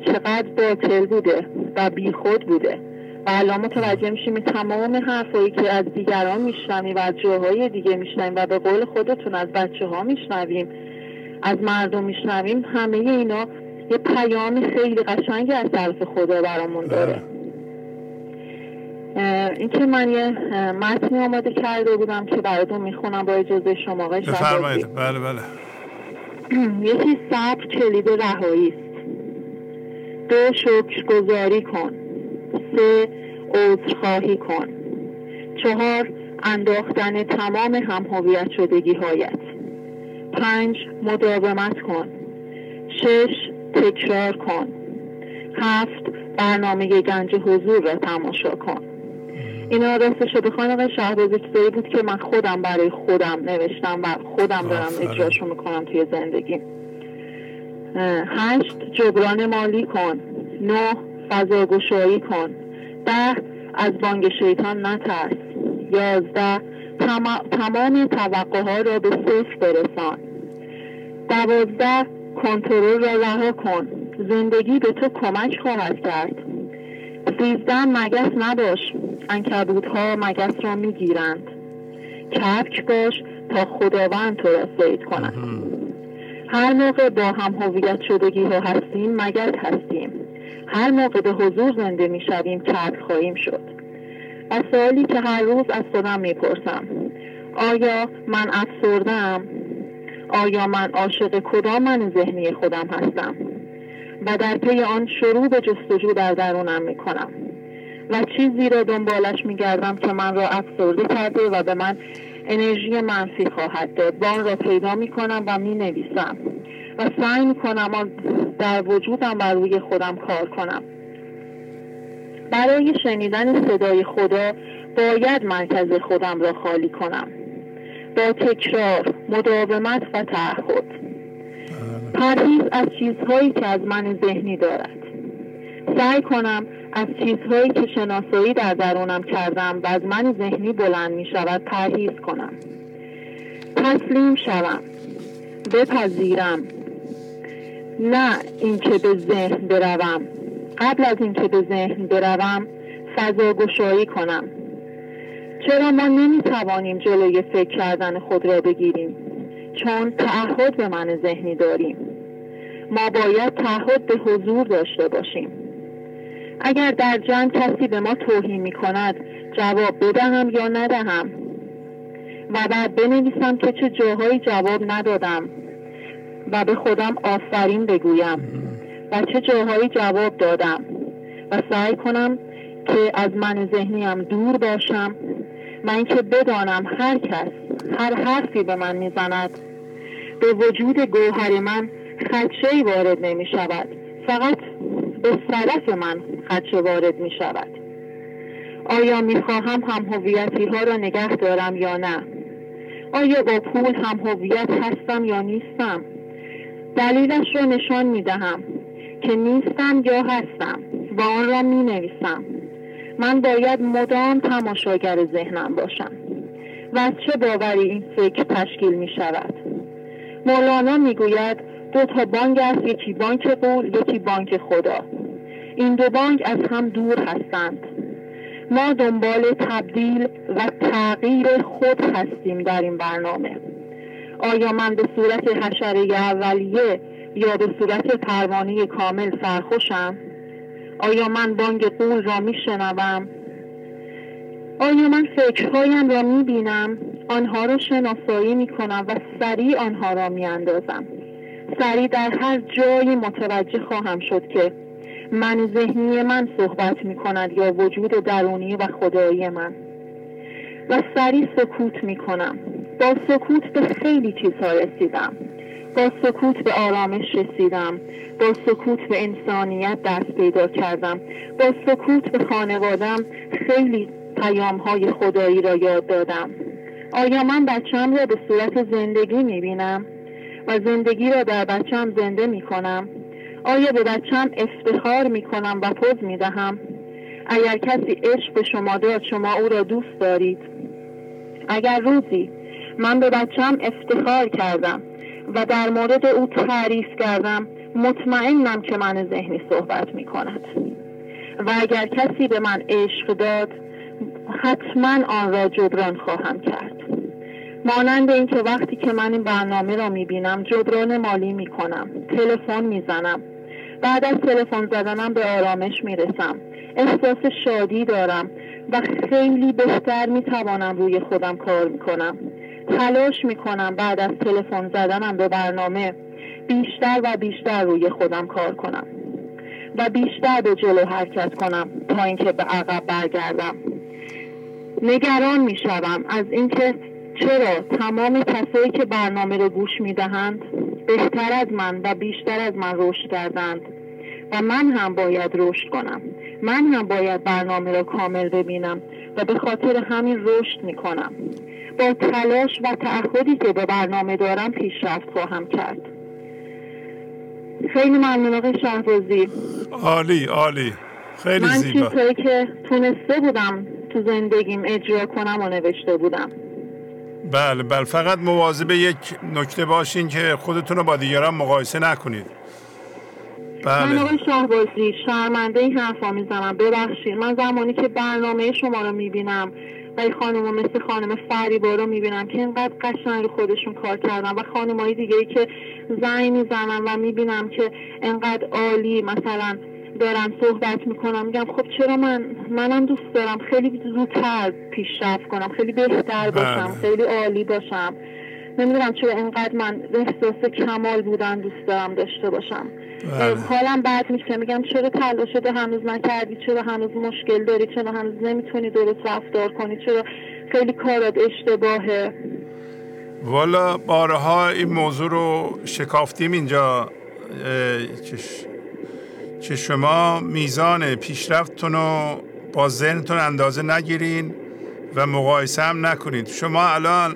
چقدر باطل بوده و بیخود بوده. الان متوجه میشیم تمام حرفایی که از دیگران میشنویم و از جاهای دیگه میشنویم و به قول خودتون از بچه ها میشنویم از مردم میشنویم همه اینا یه پیام خیلی قشنگی از طرف خدا برامون داره. اینکه من یه متنی آماده کرده بودم که براتون می‌خونم با اجازه شما آقای بفرمایید. بله بله. یکی صبر کلید رهایی است. دو شکر گذاری کن. سه عذرخواهی کن. چهار انداختن تمام هم هویت شدگی هایت. پنج مداومت کن. شش تکرار کن. هفت برنامه گنج حضور را تماشا کن. اینا راستش به آقای شهبازی چیزایی بود که من خودم برای خودم نوشتم و خودم دارم اجراشو می‌کنم توی زندگی. هشت جبران مالی کن. نه فضاگشایی کن. ده از بانگ شیطان نترس. یازده تمام توقع ها را به صفر برسان. دوازده کنترل را رها کن. زندگی به تو کمک خواهد کرد. سیزده مگس نباش. انکبوت ها مگس را می‌گیرند. کپک باش تا خداوند تو را سید کند. هر موقع با هم هویت شدگی ها هستیم مگس هستیم. هر موقع به حضور زنده می شویم کپک خواهیم شد. و سوالی که هر روز از خودم می‌پرسم. آیا من افسردم آیا من عاشق کدام من ذهنی خودم هستم؟ و در پی آن شروع به جستجو در درونم می‌کنم. و چیزی را دنبالش میگردم که من را افسرده کرده و به من انرژی منفی خواهد داد. با آن را پیدا می‌کنم و می نویسم و سعی می‌کنم در وجودم بر روی خودم کار کنم. برای شنیدن صدای خدا باید مرکز خودم را خالی کنم. با تکرار مداومت و تعهد. پرهیز از چیزهایی که از من ذهنی دارد. سعی کنم از چیزهایی که شناسایی در درونم کردم و از من ذهنی بلند می شود پرهیز کنم. تسلیم شوم. بپذیرم. نه اینکه به ذهن بروم. قبل از اینکه به ذهن بروم فضا گشایی کنم. چرا ما نمی توانیم جلوی فکر کردن خود را بگیریم؟ چون تعهد به من ذهنی داریم. ما باید تعهد به حضور داشته باشیم. اگر در جمع کسی به ما توهین می کند جواب بدهم یا ندهم؟ و بعد بنویسم که چه جاهایی جواب ندادم. و به خودم آفرین بگویم و چه جاهایی جواب دادم و سعی کنم که از من ذهنیم دور باشم من که بدانم هر کس هر حرفی به من می‌زند. به وجود گوهر من خدشه وارد نمی شود فقط به صرف من خدشه وارد می شود آیا می خواهم هم هویتی ها را نگه دارم یا نه؟ آیا با پول هم هویت هستم یا نیستم؟ دلیلش را نشان می دهم که نیستم یا هستم و آن را می نویسم من باید مدام تماشاگر ذهنم باشم و از چه باوری این فکر تشکیل می شود مولانا می گوید دو تا بانک است یکی بانک قول یکی بانک خدا. این دو بانک از هم دور هستند. ما دنبال تبدیل و تغییر خود هستیم در این برنامه. آیا من به صورت حشره اولیه یا به صورت پروانه کامل سرخوشم؟ آیا من بانگ قول را میشنوم؟ آیا من فکرهایم را می‌بینم؟ آنها را شناسایی می‌کنم و سریع آنها را میاندازم. سریع در هر جایی متوجه خواهم شد که من ذهنی من صحبت می کند یا وجود درونی و خدایی من. و سریع سکوت می کنم با سکوت به خیلی چیزها رسیدم. با سکوت به آرامش رسیدم. با سکوت به انسانیت دست پیدا کردم. با سکوت به خانوادم خیلی پیام های خدایی را یاد دادم. آیا من بچم را به صورت زندگی می بینم و زندگی را در بچم زنده می کنم آیا به بچم افتخار می کنم و پوز می دهم اگر کسی عشق به شما داد شما او را دوست دارید. اگر روزی من به بچم افتخار کردم و در مورد او تعریف کردم مطمئنم که من ذهنی صحبت می کند و اگر کسی به من عشق داد حتما آن را جبران خواهم کرد. مانند اینکه وقتی که من این برنامه را می بینم جبران مالی می کنم تلفن می زنم بعد از تلفن زدنم به آرامش می رسم احساس شادی دارم و خیلی بهتر می توانم روی خودم کار می کنم تلاش می کنم بعد از تلفن زدنم به برنامه بیشتر و بیشتر روی خودم کار کنم و بیشتر به جلو حرکت کنم تا اینکه به عقب برگردم. نگران می شوم از اینکه چرا تمام کسایی که برنامه رو گوش می دهند بهتر از من و بیشتر از من رشد کردند و من هم باید رشد کنم. من هم باید برنامه را کامل ببینم و به خاطر همین رشد می کنم با تلاش و تعهدی که به برنامه دارم پیشرفت خواهم کرد. خیلی ممنون آقای شهبازی. عالی عالی. خیلی من زیبا. چیزهایی که تونسته بودم تو زندگیم اجرا کنم و نوشته بودم. بله بله. فقط مواظب یک نکته باشین که خودتون رو با دیگران مقایسه نکنید. بله. من آقای شهبازی شرمنده این حرفا می‌زنم. ببخشید. من زمانی که برنامه شما رو می‌بینم و این خانم مثل خانم فریبا رو می‌بینم که اینقدر قشنگ خودشون کار کردن و خانم های دیگه ای که زنگ می‌زنم و می‌بینم که اینقدر عالی مثلا دارم صحبت می‌کنم میگم خب چرا من منم دوست دارم خیلی زودتر پیشرفت کنم خیلی بهتر باشم بله. خیلی عالی باشم نمی‌دونم چرا اینقدر من احساس کمال بودن دوست دارم داشته باشم. حالم بد میشه. میگم چرا تلاش شده هنوز نکردی چرا هنوز مشکل داری؟ چرا هنوز نمی‌تونی درست رفتار کنی؟ چرا خیلی کارات اشتباهه؟ والا بارها این موضوع رو شکافتیم اینجا. که شما میزان پیشرفتتون رو با ذهنتون اندازه نگیرین و مقایسه هم نکنید شما الان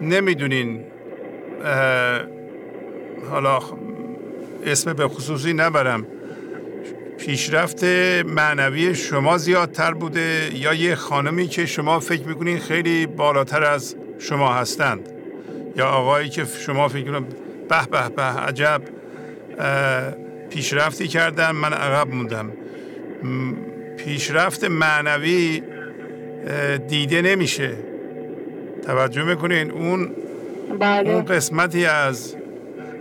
نمی‌دونین حالا اسم به خصوصی نبرم. پیشرفت معنوی شما زیادتر بوده یا یه خانمی که شما فکر می‌کنین خیلی بالاتر از شما هستند؟ یا آقایی که شما فکر می‌کنین به به به عجب پیشرفتی کردن من عقب موندم. پیشرفت معنوی دیده نمیشه. توجه می‌کنین؟ اون بله. اون قسمتی از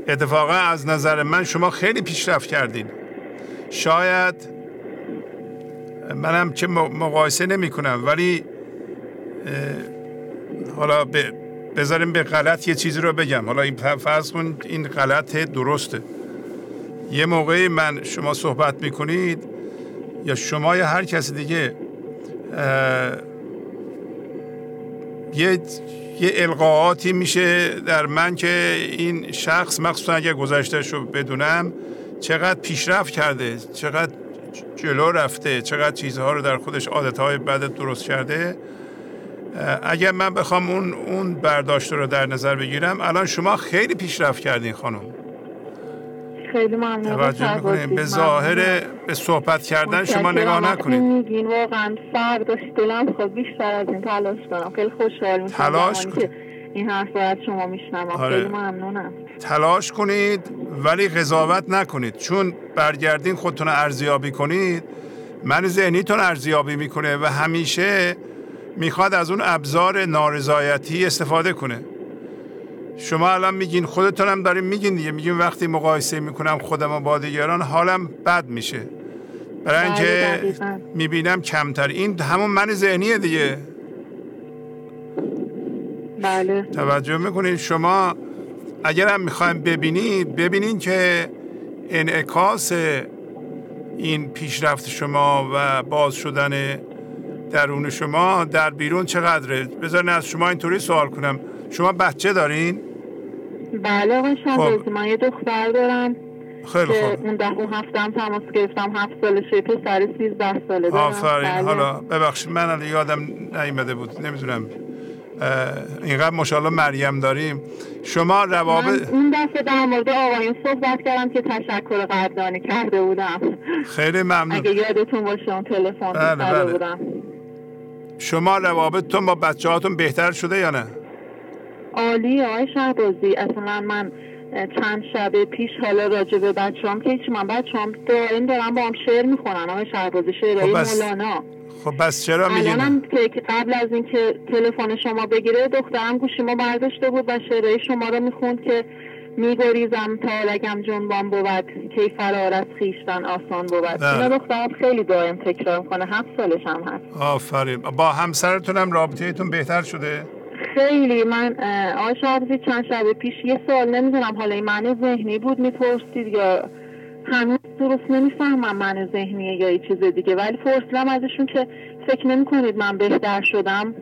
اتفاقا از نظر من شما خیلی پیشرفت کردین. شاید منم چه مقایسه نمی کنم ولی حالا بذاریم به غلط یه چیزی رو بگم. حالا این فرض کن این غلط درسته. یه موقعی من شما صحبت می‌کنید یا شما یا هر کس دیگه یه یه القاعاتی میشه در من که این شخص مخصوصا اگر گذشته رو بدونم چقدر پیشرفت کرده چقدر جلو رفته چقدر چیزها رو در خودش عادتهای بد درست کرده. اگر من بخوام اون اون برداشت رو در نظر بگیرم الان شما خیلی پیشرفت کردین خانم. خیلی ممنون. توجه می‌کنیم. به ظاهر به صحبت کردن شما نگاه نکنید. میگین واقعا فرق داشت دلم خب بیشتر از این تلاش کنم خیلی خوشحال میشم تلاش کنید این حرف از شما میشنم آره. خیلی ممنونم. تلاش کنید ولی قضاوت نکنید. چون برگردین خودتون ارزیابی کنید من ذهنیتون ارزیابی می‌کنه و همیشه می‌خواد از اون ابزار نارضایتی استفاده کنه. شما الان میگین خودتون هم داریم میگین دیگه. میگین وقتی مقایسه می‌کنم خودم با دیگران حالم بد میشه. برای اینکه بله، می‌بینم کمتر. این همون من ذهنیه دیگه. بله. توجه می‌کنید شما اگر هم می‌خوایم ببینید ببینید که انعکاس این پیشرفت شما و باز شدن درون شما در بیرون چقدره. بذارین از شما اینطوری سوال کنم. شما بچه دارین؟ بله آقای خب. من یه دختر دارم خیلی خوب اون ده اون هفته هم تماس گرفتم هفت سالشه پسر سیزده ساله دارم آفرین بله. حالا ببخشید من یادم نیمده بود نمی‌دونم اینقدر مشالله مریم داریم شما روابط اون دفعه در مورد آقایون صحبت کردم که تشکر قدردانی کرده بودم خیلی ممنون اگه یادتون باشه اون تلفن بله بله. بودم شما روابطتون با بچه هاتون بهتر شده یا نه؟ عالی آقای شهبازی. اصلا من چند شب پیش حالا راجع به بچه هم که هیچ من بچه هم دارم دارم با هم شعر می‌خونن. آقای شهبازی شعرهای خب مولانا. خب بس چرا میگین؟ که قبل از اینکه تلفن شما بگیره دخترم گوشی ما برداشته بود و شعرهای شما رو می‌خوند که میگریزم تا لگم جنبان بود کی فرار از خیشتن آسان بود. اینا دخترم خیلی دائم تکرار کنه هفت سالش هم هست. آفرین. با همسرتون هم رابطه بهتر شده؟ خیلی من آقای چند شب پیش یه سوال نمی‌دونم حالا این معنی ذهنی بود می‌پرسید یا هنوز درست نمی‌فهمم من ذهنیه یا یه چیز دیگه ولی پرسیدم ازشون که فکر نمی کنید من بهتر شدم.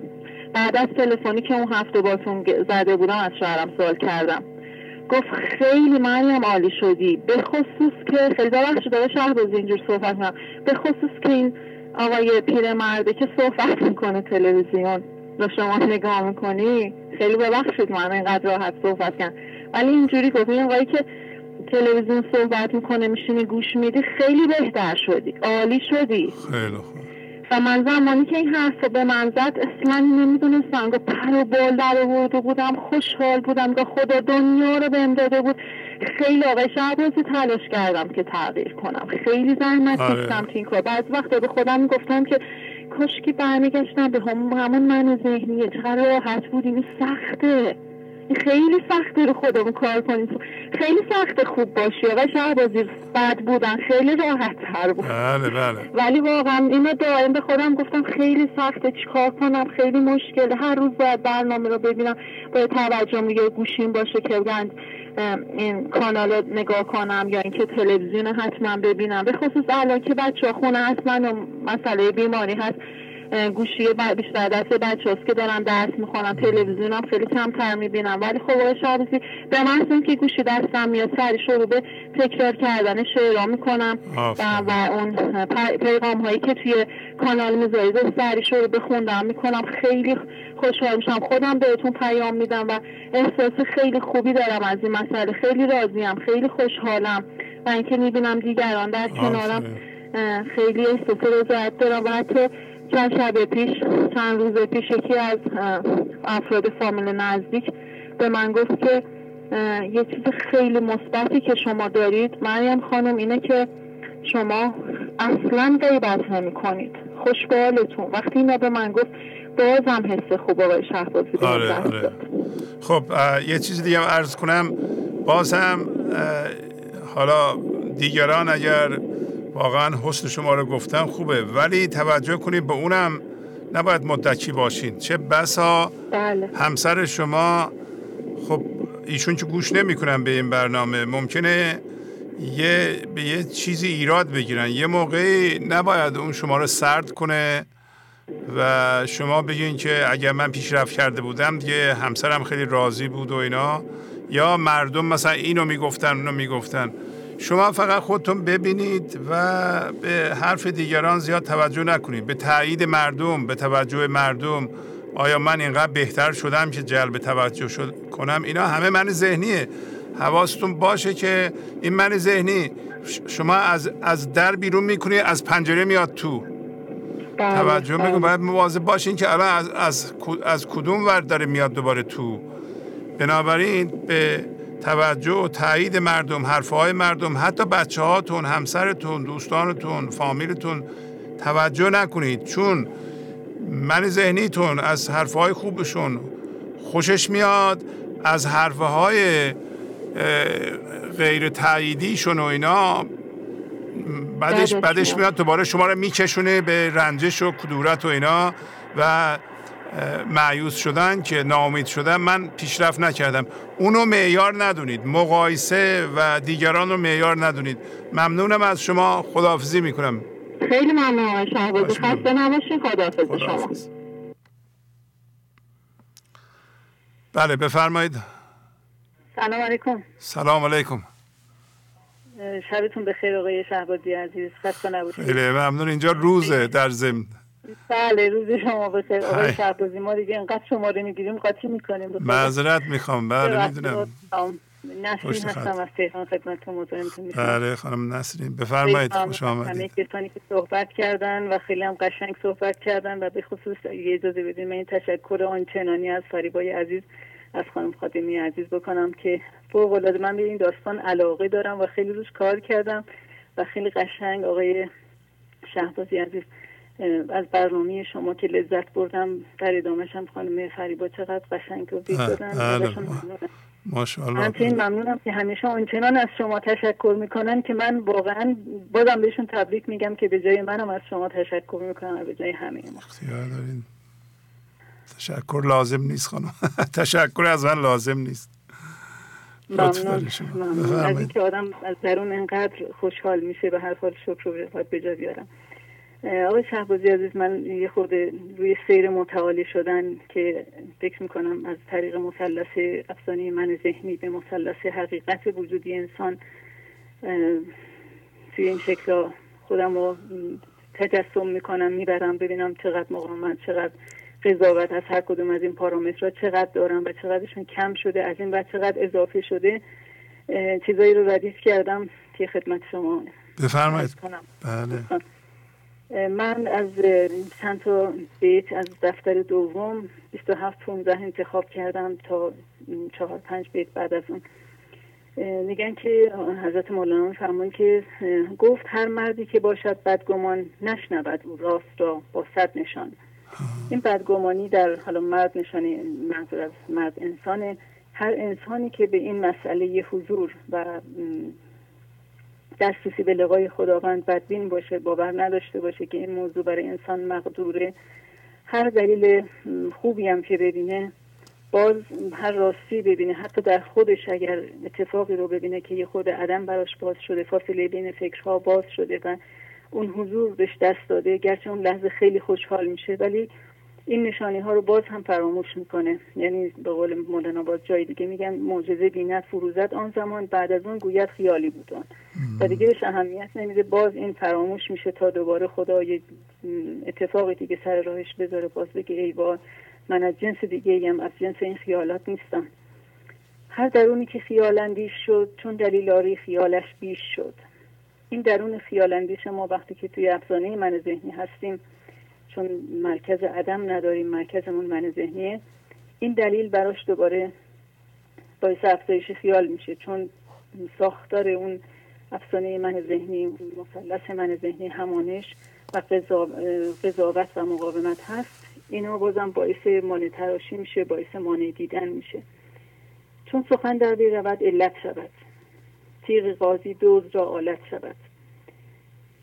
بعد از تلفنی که اون هفته باتون زده بودم از شوهرم سوال کردم. گفت خیلی مریم عالی شدی. به خصوص که خیلی ببخشید شده شهر بازی اینجور صحبت کنم به خصوص که این آقای پیرمرده که صحبت می‌کنه تلویزیون. رو شما نگاه می‌کنی خیلی ببخشید من اینقدر راحت صحبت کنم ولی اینجوری گفت این آقایی که تلویزیون صحبت می‌کنه میشینی گوش میدی خیلی بهتر شدی عالی شدی. خیلی خوب. و من زمانی که این حرف به من زد اصلا نمی‌دونستم که پر و بال در آورده بودم خوشحال بودم که خدا دنیا رو بهم داده بود. خیلی آقای شعبازی تلاش کردم که تغییر کنم. خیلی زحمت آره. کشیدم تو این کار. بعض وقتا به خودم گفتم که کاش که برمیگشتم به همون همون من ذهنیه چقدر راحت بود این سخته. خیلی سخته رو خودمون کار کنیم. خیلی سخت خوب باشی. آقای شهبازی بد بودن. خیلی راحت تر بود. بله بله. ولی واقعا اینو دائم به خودم گفتم خیلی سخته. چیکار کنم؟ خیلی مشکله. هر روز باید برنامه رو ببینم. باید توجه روی گوشیم باشه که این کانال رو نگاه کنم یا اینکه تلویزیون حتما ببینم. به خصوص الان که بچه خونه هست من مسئله بیماری هست. گوشی بیشتر دست بچه هست که دارم درس می‌خونم تلویزیونم خیلی کمتر می‌بینم. ولی خب شعبازی به من که گوشی دستم میاد سری شروع به تکرار کردن شعرا می‌کنم و, و اون پیغام هایی که توی کانال می‌ذارید سری شروع به خوندم می‌کنم. خیلی خوشحال میشم خودم بهتون پیام میدم و احساس خیلی خوبی دارم از این مسئله. خیلی راضیم خیلی خوشحالم. و اینکه می‌بینم دیگران در کنارم خیلی احساس رضایت دارم. و حتی چند شب پیش چند روز پیش یکی از افراد فامیل نزدیک به من گفت که یه چیز خیلی مثبتی که شما دارید مریم خانم اینه که شما اصلا غیبت نمی کنید خوشبالتون وقتی اینا به من گفت بازم حس خوب آقای شهبازی آره آره. خب یه چیز دیگه ارز کنم. باز هم حالا دیگران اگر واقعا حسن شما رو گفتن خوبه ولی توجه کنید به اونم نباید مدکی باشین. چه بسا بله. همسر شما خب ایشون که گوش نمی‌کنن به این برنامه ممکنه یه به یه چیزی ایراد بگیرن. یه موقعی نباید اون شما رو سرد کنه. و شما بگین که اگر من پیشرفت کرده بودم دیگه همسرم خیلی راضی بود و اینا. یا مردم مثلا اینو می‌گفتن اونو می‌گفتن. شما فقط خودتون ببینید و به حرف دیگران زیاد توجه نکنید. به تایید مردم به توجه مردم. آیا من اینقدر بهتر شدم که جلب توجه شد کنم؟ اینا همه من ذهنیه. حواستون باشه که این من ذهنی. شما از, از در بیرون می‌کنی از پنجره میاد تو. توجه می‌کنید بله. باید مواظب باشین که الان از, از, از کدوم ور داره میاد دوباره تو؟ بنابراین به توجه و تایید مردم حرفهای مردم حتی بچه هاتون همسرتون دوستانتون فامیلتون توجه نکنید. چون من ذهنیتون از حرفهای خوبشون خوشش میاد از حرفهای غیر تاییدیشون و اینا بعدش بعدش میاد دوباره شما رو میکشونه به رنجش و کدورت و اینا و معیوز شدن که ناامید شدن. من پیشرفت نکردم. اونو معیار ندونید. مقایسه و دیگران رو معیار ندونید. ممنونم از شما. خداحافظی می‌کنم. خیلی ممنون آقای شهبازی. خسته نباشین. خداحافظ شما. بله بفرمایید. سلام علیکم. سلام علیکم. شبتون بخیر آقای شهبازی عزیز. خسته نباشید. خیلی ممنون. اینجا روزه در ضمن. بله روز شما بخیر. آقای شهبازی ما دیگه اینقدر شماره می‌گیریم قاطی می‌کنیم. معذرت می‌خوام. بله می‌دونم. نسرین هستم از تهران خدمتتون. مزاحمتون میشم بله خانم نسرین. بفرمایید خوش آمدید. همه کسانی که صحبت کردن و خیلی هم قشنگ صحبت کردن و به خصوص یه اجازه بدین من این تشکر آنچنانی از فریبای عزیز از خانم خادمی عزیز بکنم که فوق العاده من به این داستان علاقه دارم و خیلی روش کار کردم و خیلی قشنگ آقای شهبازی عزیز از برنامه شما که لذت بردم در ادامهش هم خانم فریبا چقدر قشنگ توضیح دادن ماشاءالله. من ممنونم که همیشه آنچنان از شما تشکر می‌کنن که من واقعا بازم بهشون تبریک میگم که به جای منم از شما تشکر می‌کنم به جای همه ما. تشکر لازم نیست خانم. تشکر از من لازم نیست. ممنون, ممنون. از اینکه آدم از درون انقدر خوشحال میشه به هر حال شکر رو به جا بیارم. آقای شهبازی عزیز من یه خورده روی سیر متعالی شدن که فکر می‌کنم از طریق مثلث افسانه من ذهنی به مثلث حقیقت وجودی انسان توی این شکل خودم رو تجسم می‌کنم می‌برم ببینم چقدر مقاومت چقدر قضاوت از هر کدوم از این پارامترها چقدر دارم و چقدرشون کم شده از این و چقدر اضافه شده چیزایی رو ردیف کردم که خدمت شما بفرمایید. بله. من از چند تا بیت از دفتر دوم 27 15 انتخاب کردم تا چهار پنج بیت بعد از اون. میگن که حضرت مولانا فرمان که گفت هر مردی که باشد بدگمان نشنود او راست را با صد نشان. این بدگمانی در حالا مرد نشانی منظور از مرد انسانه. هر انسانی که به این مسئله حضور و دسترسی به لقای خداوند بدبین باشه باور نداشته باشه که این موضوع برای انسان مقدوره هر دلیل خوبی هم که ببینه باز هر راستی ببینه حتی در خودش اگر اتفاقی رو ببینه که یه خود عدم براش باز شده فاصله بین فکرها باز شده و اون حضور بهش دست داده گرچه اون لحظه خیلی خوشحال میشه ولی این نشانی ها رو باز هم فراموش می‌کنه. یعنی به قول مولانا باز جای دیگه میگن معجزه بیند فروزد. آن زمان بعد از اون گوید خیالی بودن و دیگه بهش اهمیت نمیده. باز این فراموش میشه تا دوباره خدا یه اتفاقی دیگه سر راهش بذاره. باز بگه ای با من از جنس دیگه هم از جنس این خیالات نیستم. هر درونی که خیالندیش شد چون دلیلاری خیالش بیش شد. این درون خیالندیش ما وقتی که توی افزانه من ذهنی هستیم چون مرکز عدم نداریم مرکزمون من ذهنیه این دلیل براش دوباره باعث افزایش خیال میشه چون ساختار اون افسانه من ذهنی مثلث من ذهنی همانش و قضاوت و مقاومت هست. اینا بازم باعث مانع تراشی میشه باعث مانع دیدن میشه. چون سخن در رود علت شود. تیغ قاضی دوز را آلت شود.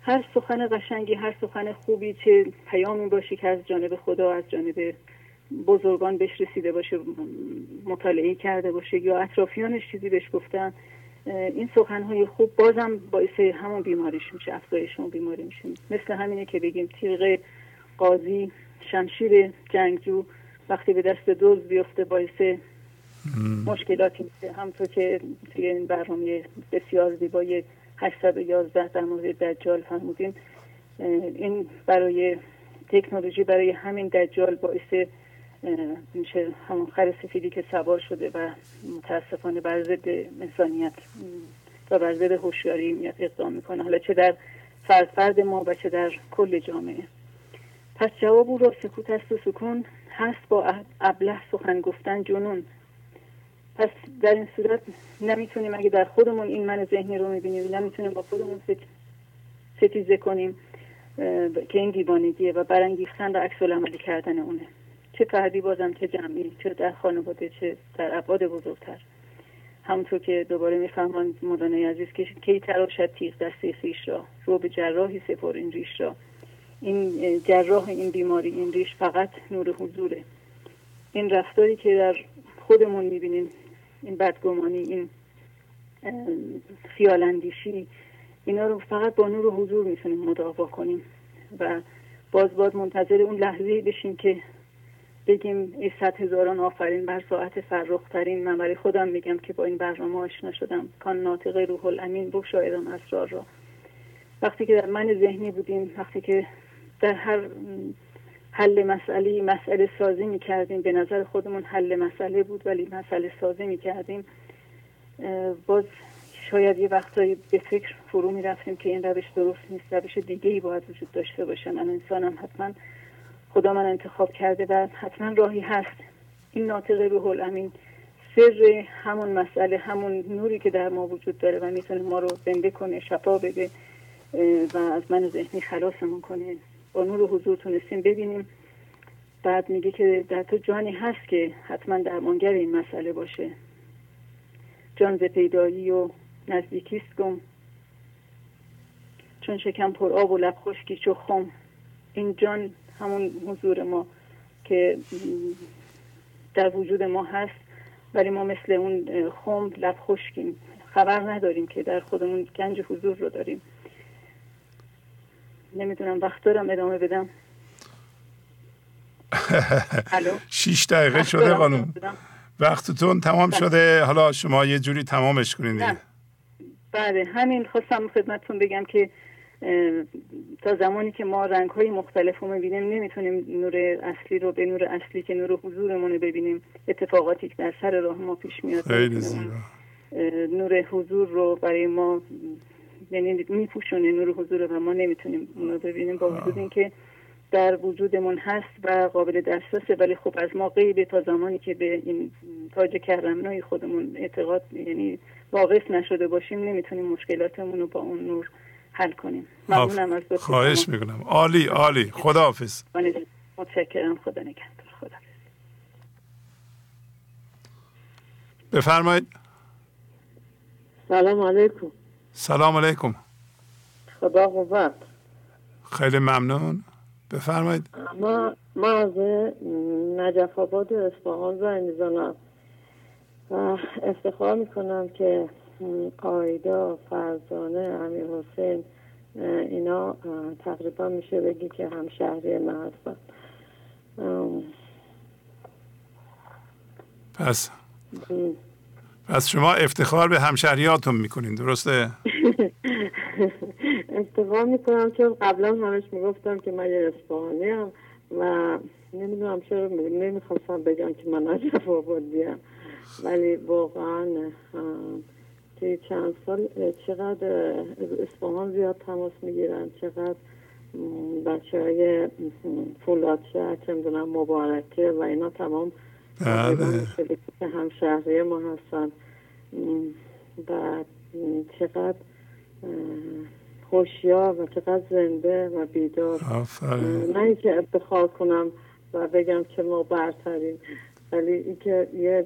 هر سخن قشنگی هر سخن خوبی چه پیامی باشه که از جانب خدا از جانب بزرگان بهش رسیده باشه مطالعه کرده باشه یا اطرافیانش چیزی بهش گفتن این سخنهای خوب بازم باعث همون بیماریش میشه افزایش اون بیماری میشه مثل همینه که بگیم تیغ قاضی شمشیر جنگجو وقتی به دست دوز بیفته باعث مشکلاتی همطور که توی این برنامه بسیار زیبای 811 در مورد دجال فرمودیم این برای تکنولوژی برای همین دجال باعث میشه همون خر سفیدی که سوار شده و متاسفانه بر ضد انسانیت و بر ضد هوشیاری میاد اقدام می‌کنه. حالا چه در فرد فرد ما و چه در کل جامعه. پس جواب او را سکوت است و سکون هست. با ابله سخن گفتن جنون. پس در این صورت نمی‌تونیم اگه در خودمون این من ذهنی رو می‌بینیم نمی‌تونیم با خودمون ستیزه کنیم که این دیوانگیه و برانگیختن و عکس عملی کردن اونه. چه فردی بازم چه جمعی چه در خانواده چه در ابعاد بزرگتر. همونطور که دوباره میفهمان مدانه عزیز که کی تراشد تیغ دستی خیش را رو به جراحی سپر این ریش را. این جراح این بیماری این ریش فقط نور حضوره. این رفتاری که در خودمون می‌بینیم این بدگمانی این خیالاندیشی اینا رو فقط با نور و حضور می‌تونیم مداوا کنیم و باز باز منتظر اون لحظه بشیم که بگیم ای صد هزاران آفرین بر ساعت فرخترین. من برای خودم میگم که با این برنامه آشنا شدم. کان ناطق روح الامین بگشایدم اسرار را. وقتی که در من ذهنی بودیم وقتی که در هر حل مسئله مسئله سازی می کردیم به نظر خودمون حل مسئله بود ولی مسئله سازی می کردیم باز شاید یه وقتایی به فکر فرو می رفتیم که این روش درست نیست روش دیگه ای باید وجود داشته باشه. من انسانم حتما خدا من انتخاب کرده و حتما راهی هست. این ناطق روح الامین سر همون مسئله همون نوری که در ما وجود داره و می‌تونه ما رو زنده کنه شفا بده و از من ذهنی خلاصمون کنه. نور حضور تونستیم ببینیم. بعد میگه که در تو جانی هست که حتما درمانگر این مسئله باشه. جان ز پیدایی و نزدیکیست گم. چون شکم پر آب و لب خشکی چو خم. این جان همون حضور ما که در وجود ما هست ولی ما مثل اون خم لب خشکیم. خبر نداریم که در خودمون گنج حضور رو داریم. نمی‌دونم وقت دارم ادامه بدم. شیش دقیقه شده خانم. وقتتون تمام شده. حالا شما یه جوری تمامش کنید. بله همین خواستم خدمتتون بگم که تا زمانی که ما رنگ های مختلف رو می‌بینیم نمی‌تونیم نور اصلی رو به نور اصلی که نور حضورمون رو ببینیم اتفاقاتی که در سر راه ما پیش میاد نور حضور رو برای ما یعنی میپوشونه نور حضور و ما نمی‌تونیم اون رو ببینیم. با وجود اینکه در وجودمون هست و قابل دسترسه ولی خب از ما غیبه تا زمانی که به این تاج کرمنای خودمون اعتقاد یعنی واقف نشده باشیم نمی‌تونیم مشکلاتمون رو با اون نور حل کنیم. ممنونم از خواهش می‌کنم. عالی عالی. خداحافظ. متشکرم. خدا نگهدار. خدا. بفرمایید. سلام علیکم. سلام علیکم. خدا قوت خیلی ممنون. بفرمایید. ما ما از نجف آباد اصفهان زنگ می‌زنم. و افتخار می‌کنم که قایدا فرزانه امیر حسین اینا تقریبا میشه بگی که همشهری من هستن. پس. پس شما افتخار به همشهریاتون می‌کنین درسته؟ افتخار می‌کنم چون قبلا همش می‌گفتم که من یه اصفهانی هم و نمی‌دونم چرا نمی‌خواستم بگم که من نجف آبادیم ولی واقعا که چند سال چقدر اصفهان زیاد تماس می‌گیرن چقدر بچه های فولاد شهر چه مبارکه و اینا تمام بله هم شهری ما هستن. و چقدر خوشیار و چقدر زنده و بیدار. نه اینکه افتخار کنم و بگم که ما برتریم ولی اینکه یه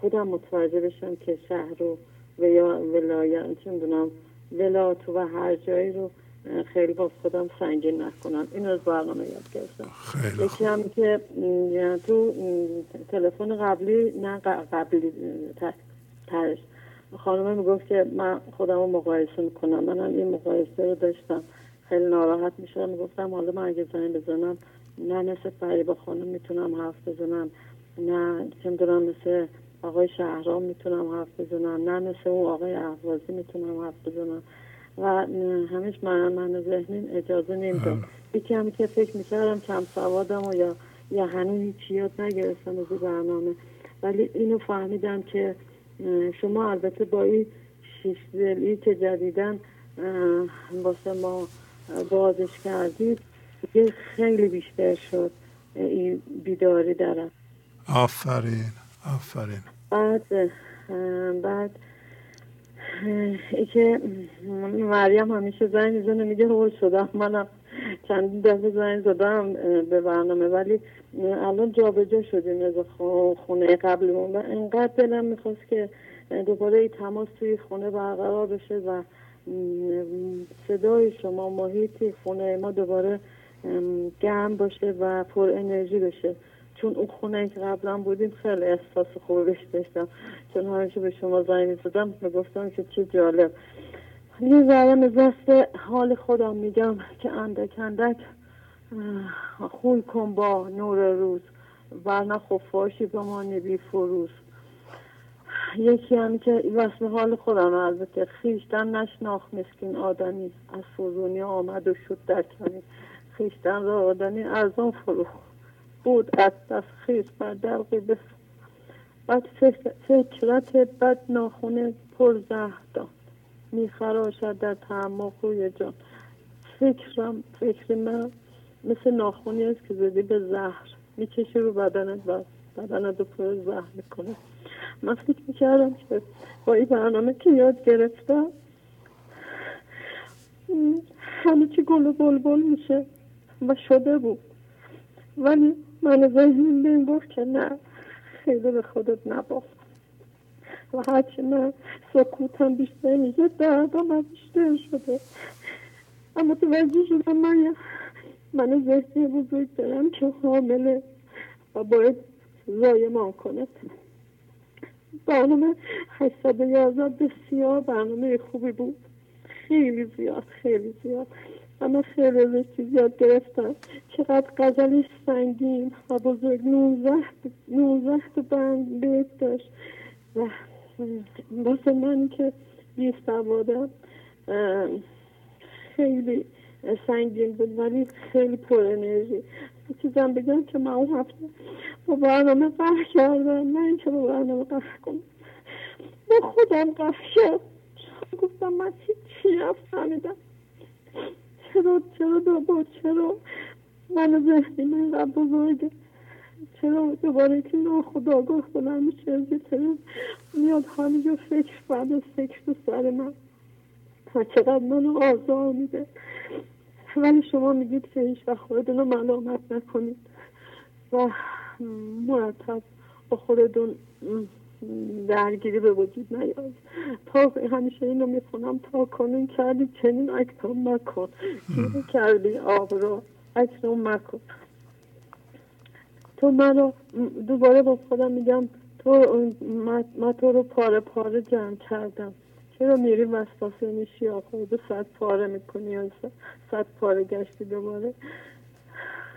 خودم متوجه بشم که شهر رو و یا ولایت چه می‌دونم ولات و هر جایی رو خیلی با خودم سنگین نکنم این از برنامه یاد گرفتم. یکی هم که تو تلفن قبلی نه قبلی ترش خانمه می‌گفت که من خودم رو مقایسه می‌کنم. منم این مقایسه رو داشتم. خیلی ناراحت می‌شدم. می‌گفتم حالا من اگه زنگ بزنم نه مثل با خانم می‌تونم حرف بزنم. نه چه می‌دونم مثل آقای شهرام می‌تونم حرف بزنم. نه مثل اون آقای احوازی می‌تونم حرف بزنم. و همیش من من ذهنیم اجازه نمیدم. یکی هم که فکر می‌کردم کم سوادم و یا یا هنوز هیچ یاد نگرفتم از برنامه. ولی اینو فهمیدم که شما البته با این شیش که جدیدن واسه ما بازش کردید یه خیلی بیشتر شد این بیداری دارم آفرین آفرین. بعد بعد ای که مریم همیشه زنگ می‌زنه میگه هول شدم منم چند دفعه زنگ زدم به برنامه ولی الان جا به جا شدیم از خونه قبلمون و انقدر دلم می‌خواست که دوباره ای تماس توی خونه برقرار بشه و صدای شما محیطی خونه ما دوباره گرم باشه و پر انرژی بشه. چون اون خونه که قبلا بودیم خیلی احساس خوبش داشتم. چون همیشه به شما زنگ زدم گفتم که چه جالب. یه ذره از حال خودم میگم که اندک اندک خوی کن با نور روز ورنه خفاشی به ما نبی فروز. یکی هم که واسه حال خودم البته خیشتن نشناخ مسکین آدمی از فرونی آمد و شد در کمی خیشتن را آدمی از اون فروخت. بود از دست خیز بر دلقی بس بعد فکرت بد ناخونه پر زهر داد. میخراشد در تعمق روی جان. فکرم فکر من مثل ناخونی است که زدی به زهر. می‌کشی رو بدنت و بدنت رو پر زهر می‌کنه من فکر می‌کردم که با این برنامه که یاد گرفتم همه چی گل و بلبل میشه و شده بود. ولی من ذهنیم به این گفت که نه. خیلی به خودت نباف و هرچی من سکوتم بیشتر میشه دردم بیشتر شده. اما توجه شدم من من ذهنی بزرگ دارم که حامله و باید زایمان کند. برنامه 811 بسیار برنامه خوبی بود. خیلی زیاد خیلی زیاد. اما خیلی یاد گرفتم چقدر غزلش سنگین. و بزرگ. نوزه نوزه تا بند بیت داشت. و واسه من که بی سوادم خیلی سنگین بود ولی خیلی پر انرژی. چیزم بگم که من اون هفته با برنامه قهر کردم. من که با برنامه قهر کنم. با خودم قهر کرد گفتم من چی نفهمیدم. چرا چرا بابا چرا؟ من ذهنی من قبل بزرگه چرا دوباره که ناخداگاه بلند میشه؟ چرا میاد همینجا فکر بعد از فکر تو سر من. و چقدر منو آزار میده. ولی شما میگید که هیچ وقت خودتون رو ملامت نکنید. و مرتب با خودتون درگیری به وجود نیاد. تا همیشه اینو می‌خونم تا کنون کردی چنین اکنون مکن. اینو کردی آب رو اکنون مکن. تو منو دوباره با خودم میگم تو من تو رو پاره پاره جمع کردم. چرا میری وسواسه میشی آخه؟ دو صد پاره می‌کنی یا صد پاره گشتی دوباره؟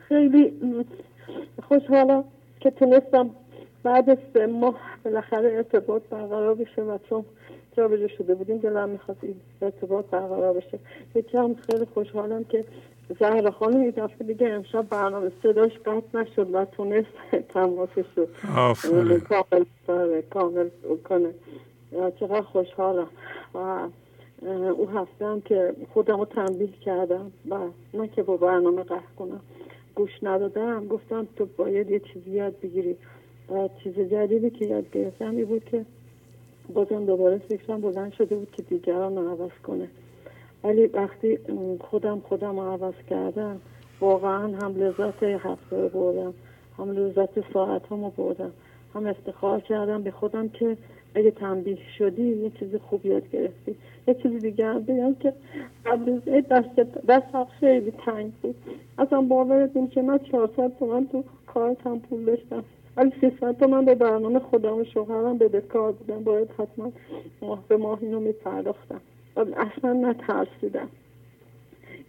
خیلی خوشحالم که تونستم بعد سه ماه بالاخره ارتباط برقرار بشه و چون جابجا شده بودیم دلم می‌خواست ارتباط برقرار بشه. یکی هم خیلی خوشحالم که زهر خانم این دفعه دیگه امشب برنامه صداش قطع نشد و تونست تماسش رو کامل کامل کنه. چقدر خوشحالم. و او هفتم که خودم رو تنبیه کردم و نه که با برنامه قهر کنم. گوش ندادم. گفتم تو باید یه چیزی یاد بگیری. و چیز جدیدی که یاد گرفتم این بود که بازم دوباره فکرم بلند شده بود که دیگران رو عوض کنه. ولی وقتی خودم خودم رو عوض کردم واقعا هم لذت هفته بردم هم لذت ساعت هم بردم هم افتخار کردم به خودم که اگه تنبیه شدی یه چیز خوب یاد گرفتی. یه چیزی دیگه هم بگم که قبل دست دست خیلی تنگ بود. اصلا باورت که من 400 تومن تو کارتم پول داشتم. ولی 300 تومن به برنامه خودم و شوهرم به کار بودم باید حتما ماه به ماه اینو میپرداختم. اصلا نترسیدم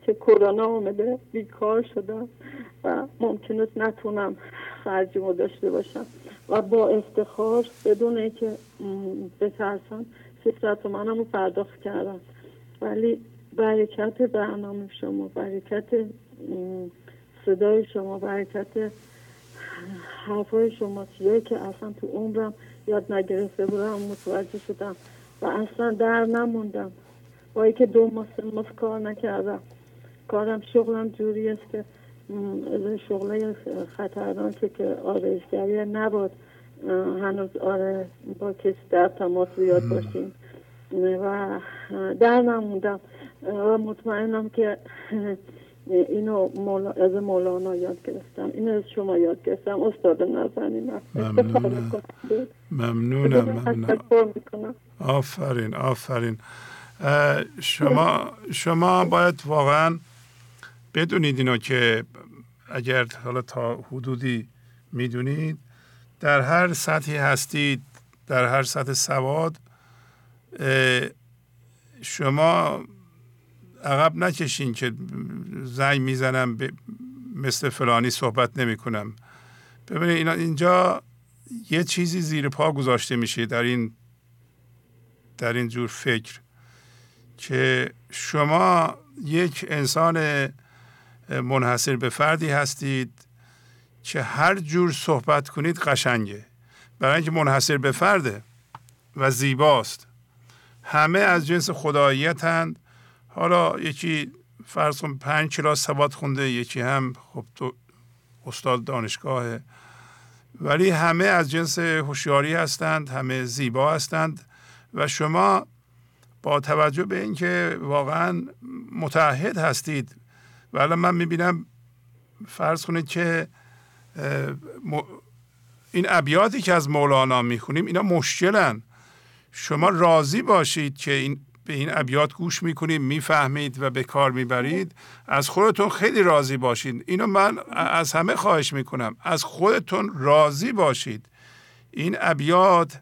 که کرونا آمده بیکار شدم و ممکنه نتونم خرجیمو داشته باشم. و با افتخار بدون اینکه بترسم سیصد تومنم رو پرداخت کردم. ولی برکت برنامه شما برکت صدای شما برکت حرفای شما چیزایی که اصلا تو عمرم یاد نگرفته بودم متوجه شدم و اصلا در نموندم. با که دو ماه سه کار نکردم. کارم شغلم جوری است که شغل خطرناکه که آرایشگری نباد هنوز آره با کسی در تماس زیاد باشیم. و در نموندم. و مطمئنم که اینو مولا... از مولانا یاد گرفتم. اینو از شما یاد گرفتم. استاد نزنین ممنونم ممنونم ممنونم آفرین آفرین. شما شما باید واقعا بدونید اینو که اگر حالا تا حدودی می‌دونید در هر سطحی هستید در هر سطح سواد شما عقب نکشین که زنگ می‌زنم مثل فلانی صحبت نمی کنم ببینید اینجا یه چیزی زیر پا گذاشته میشه در این در این جور فکر که شما یک انسان منحصر به فردی هستید که هر جور صحبت کنید قشنگه. برای اینکه منحصر به فرده و زیباست. همه از جنس خداییتند حالا یکی فرض کن پنج کلاس سواد خونده یکی هم خب تو استاد دانشگاهه ولی همه از جنس هوشیاری هستند همه زیبا هستند و شما با توجه به اینکه واقعا متحد هستید و من می‌بینم فرض کنید که این ابیاتی که از مولانا می‌خونیم اینا مشکلن. شما راضی باشید که این به این ابیات گوش می‌کنید می‌فهمید و به کار می‌برید. از خودتون خیلی راضی باشید. اینو من از همه خواهش می‌کنم. از خودتون راضی باشید. این ابیات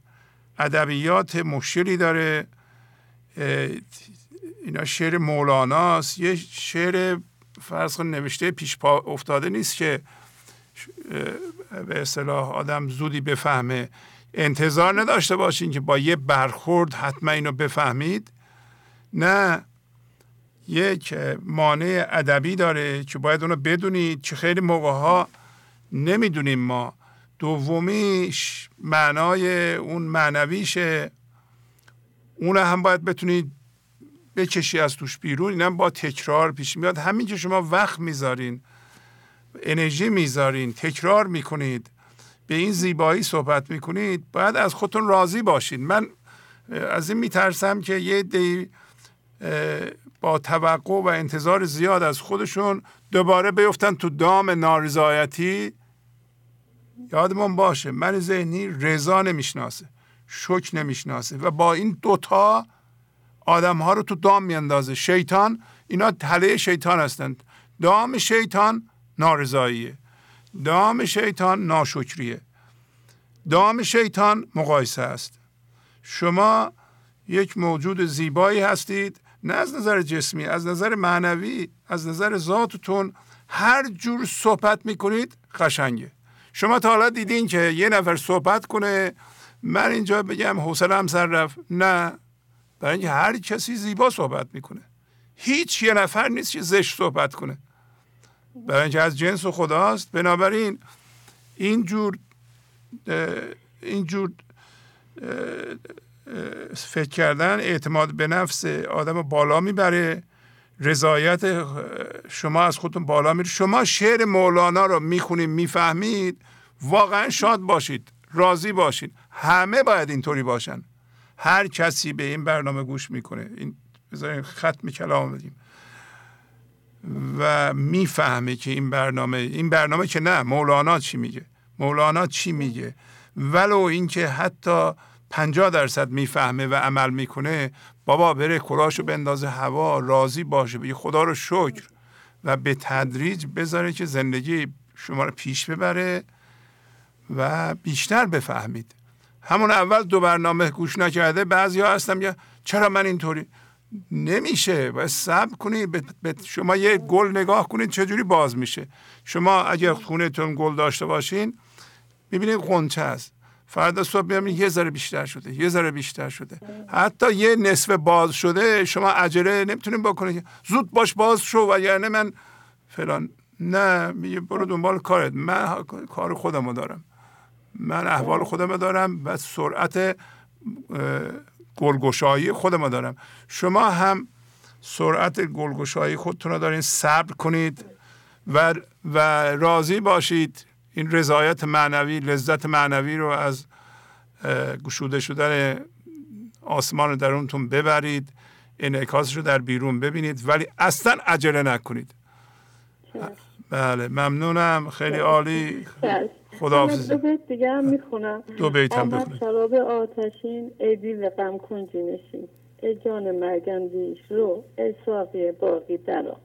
ادبیات مشکلی داره. اینا شعر مولاناست. یه شعر فرض کن نوشته پیش پا افتاده نیست که به اصطلاح آدم زودی بفهمه. انتظار نداشته باشین که با یه برخورد حتما اینو بفهمید. نه. یک مانع ادبی داره که باید اونو بدونید که خیلی موقع ها نمی‌دونیم ما. دومیش معنای اون معنویشه. اون هم باید بتونید بکشی از توش بیرون. اینم با تکرار پیش میاد. همین که شما وقت می‌ذارین انرژی می‌ذارین تکرار می‌کنید به این زیبایی صحبت می‌کنید باید از خودتون راضی باشید من از این میترسم که یه دی با توقع و انتظار زیاد از خودشون دوباره بیفتن تو دام نارضایتی. یادمون باشه من ذهنی رضا نمی‌شناسه شک نمی‌شناسه و با این دوتا آدم ها رو تو دام میاندازه. شیطان اینا تله شیطان هستند. دام شیطان نارضاییه. دام شیطان ناشکریه. دام شیطان مقایسه است. شما یک موجود زیبایی هستید. نه از نظر جسمی از نظر معنوی از نظر ذاتتون هر جور صحبت می‌کنید قشنگه. شما تا حالا دیدین که یه نفر صحبت کنه من اینجا بگم حوصلم سر رفت. نه برای اینکه هر کسی زیبا صحبت می‌کنه. هیچ یه نفر نیست که زشت صحبت کنه. برای اینکه از جنس خداست. بنابراین اینجور اینجور فکر کردن اعتماد به نفس آدم بالا می‌بره رضایت شما از خودتون بالا میره. شما شعر مولانا رو می‌خونید می‌فهمید واقعا شاد باشید راضی باشید. همه باید اینطوری باشن. هر کسی به این برنامه گوش می‌کنه. این بذارین ختم کلام بدیم. و می‌فهمه که این برنامه این برنامه که نه مولانا چی میگه؟ مولانا چی میگه؟ ولو اینکه حتی پنجاه درصد می‌فهمه و عمل می‌کنه بابا بره کلاشو بندازه هوا راضی باشه بگه خدا رو شکر و به تدریج بذاره که زندگی شما رو پیش ببره و بیشتر بفهمید. همون اول دو برنامه گوش نکرده بعضی ها هستم یا چرا من اینطوری؟ نمیشه باید صبر کنید به شما یه گل نگاه کنید چجوری باز میشه. شما اگر خونهتون گل داشته باشین می‌بینید قنچه است. فردا صبح می‌بینید یه ذره بیشتر شده یه ذره بیشتر شده. حتی یه نصف باز شده شما عجله نمی‌تونید بکنید زود باش باز شو و یعنی من فلان. نه میگه برو دنبال کارت. من کار خودمو دارم. من احوال خودم دارم و سرعت گلگشایی خودم دارم. شما هم سرعت گلگشایی خودتون رو دارین صبر کنید و, و راضی باشید. این رضایت معنوی لذت معنوی رو از گشوده شدن آسمان درونتون ببرید انعکاسش رو در بیرون ببینید ولی اصلا عجله نکنید. بله ممنونم خیلی عالی. خدا دو بیت دیگه هم می‌خونم. دو بیت هم بخونم شراب آتشین ای دیو غم کنجی نشین ای جان مرگندیش رو ای ساقی باقی درا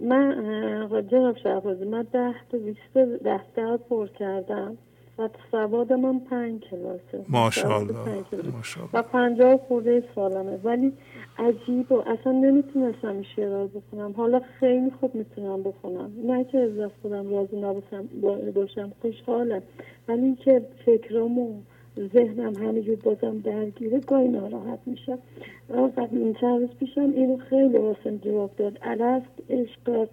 من جناب شهبازی من ده تا بیست ده تا پر کردم. و سواد من پنج کلاسه ماشاءالله. و پنجاه خورده سالمه. ولی عجیب و اصلا نمی‌تونستم این شعر بخونم. حالا خیلی خوب می‌تونم بخونم. نه که از خودم راضی نباشم باشم خوشحالم. ولی اینکه فکرام و ذهنم همینجور بازم درگیره گاهی ناراحت میشم. قبل این چند روز پیشم اینو خیلی واسم جواب داد. الست عشق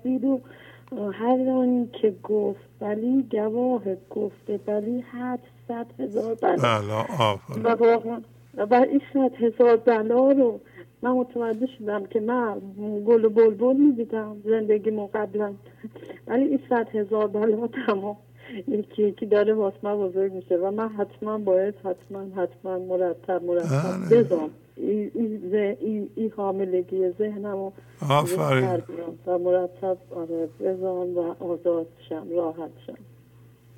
و هر آن که گفت ولی گواه گفته ولی حد صد هزار بلا. و واقعا و این صد هزار بلا رو من متوجه شدم که من گل و بلبل می‌دیدم زندگی قبلا. ولی این صد هزار بلا تمام یکی یکی داره واسه من بزرگ میشه و من حتما باید حتما حتما مرتب مرتب. بله. بزام این ای حاملگی ذهنم و و مرتب آره بزام و آزاد شم راحت شم.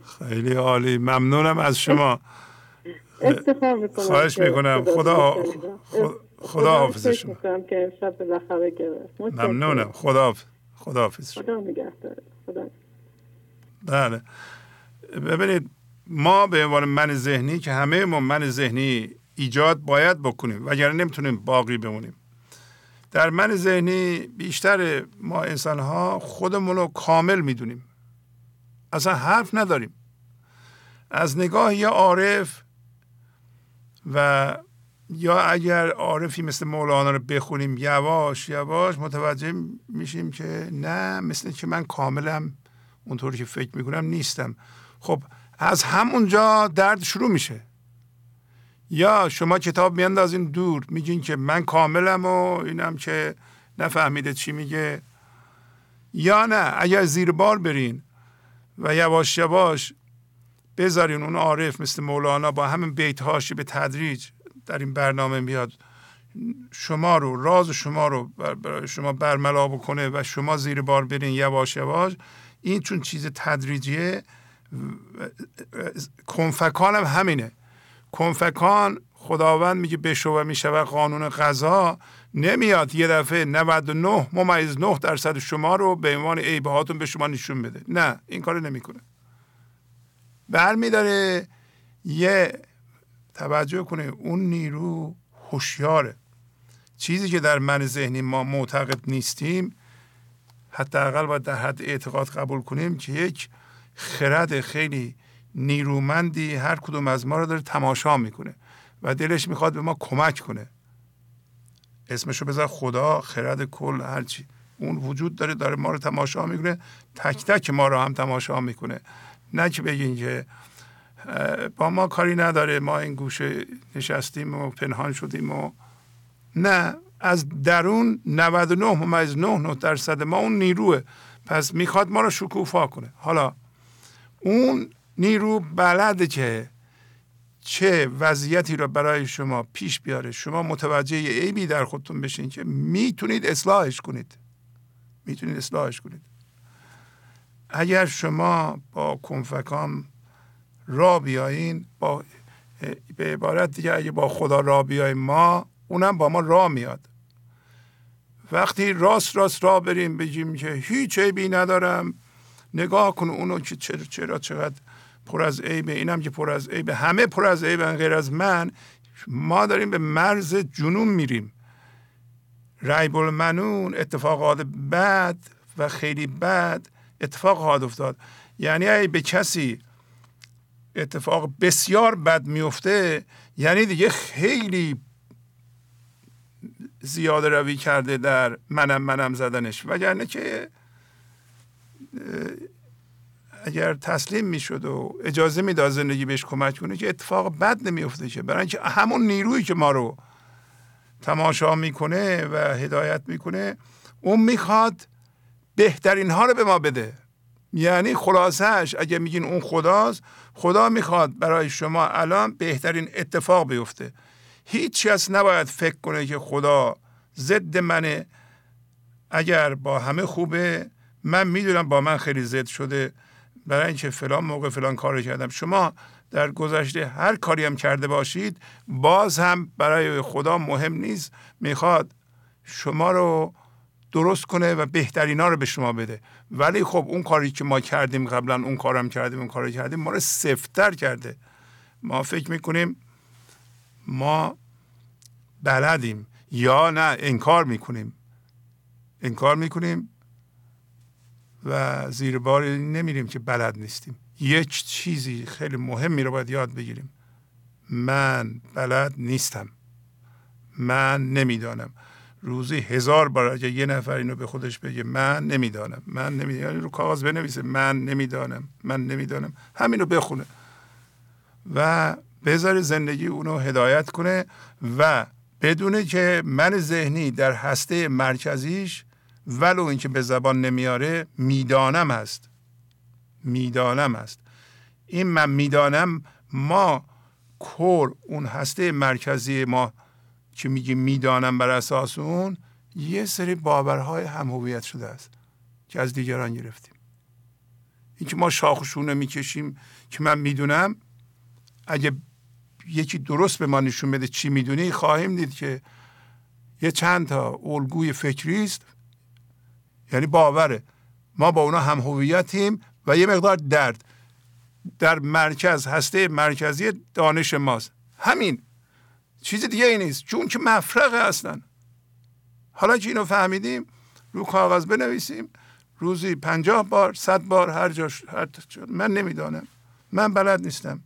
خیلی عالی. ممنونم از شما. افتخار می‌کنم خواهش می‌کنم. خدا خدا حافظ شما. که شب بالاخره گرفت. ممنونم. خدا خدا حافظ شما. خدا نگهدار. خدا بله. ببینید ما به عنوان من ذهنی که همه ما من ذهنی ایجاد باید بکنیم وگرنه نمی‌تونیم باقی بمونیم. در من ذهنی بیشتر ما انسان ها خودمون رو کامل می‌دونیم. اصلا حرف نداریم. از نگاه یا عارف و یا اگر عارفی مثل مولانا رو بخونیم یواش یواش متوجه میشیم که نه مثل که من کاملم اونطوری که فکر می‌کنم نیستم. خب از همونجا درد شروع میشه. یا شما کتاب میاندازین دور میگین که من کاملم و اینم که نفهمیده چی میگه. یا نه اگر زیر بار برین و یواش یواش بذارین اون عارف مثل مولانا با همین بیت هاشی به تدریج در این برنامه میاد شما رو راز شما رو برای شما برملا بکنه و شما زیر بار برین یواش یواش این چون چیز تدریجیه کنفکان هم همینه. کنفکان خداوند میگه بشو و می‌شود قانون غذا نمیاد یه دفعه 99 ممیز 9 درصد شما رو به عنوان عیبه به شما نشون بده. نه این کار نمی‌کنه. برمیداره یه توجه کنه اون نیرو هوشیاره. چیزی که در من ذهنی ما معتقد نیستیم حداقل باید در حد اعتقاد قبول کنیم که یک خرد خیلی نیرومندی هر کدوم از ما رو داره تماشا می‌کنه و دلش می‌خواد به ما کمک کنه. اسمشو بذار خدا خرد کل هرچی اون وجود داره داره ما رو تماشا می‌کنه. تک تک ما رو هم تماشا می‌کنه. نه که بگین که با ما کاری نداره. ما این گوشه نشستیم و پنهان شدیم و نه. از درون 99 ممیز 9 درصد ما اون نیروه. پس می‌خواد ما رو شکوفا کنه. حالا اون نیرو بلده که چه وضعیتی رو برای شما پیش بیاره. شما متوجه عیبی در خودتون بشین که می‌تونید اصلاحش کنید. می‌تونید اصلاحش کنید. اگر شما با کنفکام را بیایین با به عبارت دیگه اگه با خدا را بیاییم ما اونم با ما را میاد. وقتی راست راست را بریم بگیم که هیچ عیبی ندارم. نگاه کن اونو که چرا چرا چقدر پر از عیبه. اینم که پر از عیبه. همه پر از عیبه غیر از من. ما داریم به مرز جنون میریم. ریب المنون اتفاقات بد و خیلی بد اتفاق خواهد افتاد. یعنی اگه به کسی اتفاق بسیار بد میفته یعنی دیگه خیلی زیاده روی کرده در منم منم زدنش. وگرنه که اگر تسلیم می‌شد و اجازه می‌داد زندگی بهش کمک کنه که اتفاق بد نمیفته که برای اینکه همون نیرویی که ما رو تماشا می‌کنه و هدایت می‌کنه اون می‌خواد بهترین ها رو به ما بده. یعنی خلاصهش اگه میگین اون خداست خدا می‌خواد برای شما الان بهترین اتفاق بیفته. هیچ کس نباید فکر کنه که خدا ضد منه. اگر با همه خوبه من می‌دونم با من خیلی ضد شده. برای اینکه فلان موقع فلان کار کردم. شما در گذشته هر کاری هم کرده باشید باز هم برای خدا مهم نیست. می‌خواد شما رو درست کنه و بهترینا رو به شما بده. ولی خب اون کاری که ما کردیم قبلا اون کارم کردیم اون کار کردیم ما رو سفتر کرده. ما فکر می‌کنیم ما بلدیم یا نه انکار می‌کنیم. انکار می‌کنیم. و زیر بار نمیریم که بلد نیستیم. یک چیزی خیلی مهمی رو باید یاد بگیریم. من بلد نیستم. من نمی‌دانم. روزی هزار بار اگه یه نفر اینو به خودش بگه من نمی‌دانم. من نمی‌دانم یعنی رو کاغذ بنویسه من نمی‌دانم. من نمی‌دانم. همین رو بخونه. و بذاره زندگی اونو هدایت کنه و بدونه که من ذهنی در هسته مرکزیش ولو اینکه به زبان نمیاره می‌دانم هست می‌دانم است. این من می‌دانم ما کور اون هسته مرکزی ما که میگیم می‌دانم بر اساس اون یه سری باورهای هم هویت شده است که از دیگران گرفتیم. اینکه ما شاخشونه می‌کشیم که من می‌دونم اگه یکی درست به ما نشون بده چی می‌دونی خواهیم دید که یه چند تا الگوی فکری است. یعنی باوره. ما با اونا هم هویتیم و یه مقدار درد. در مرکز هسته مرکزی دانش ماست. همین. چیز دیگه ای نیست. چون که مفرقه اصلا حالا که اینو فهمیدیم رو کاغذ بنویسیم. روزی پنجاه بار صد بار هر جا هر من نمی‌دانم. من بلد نیستم.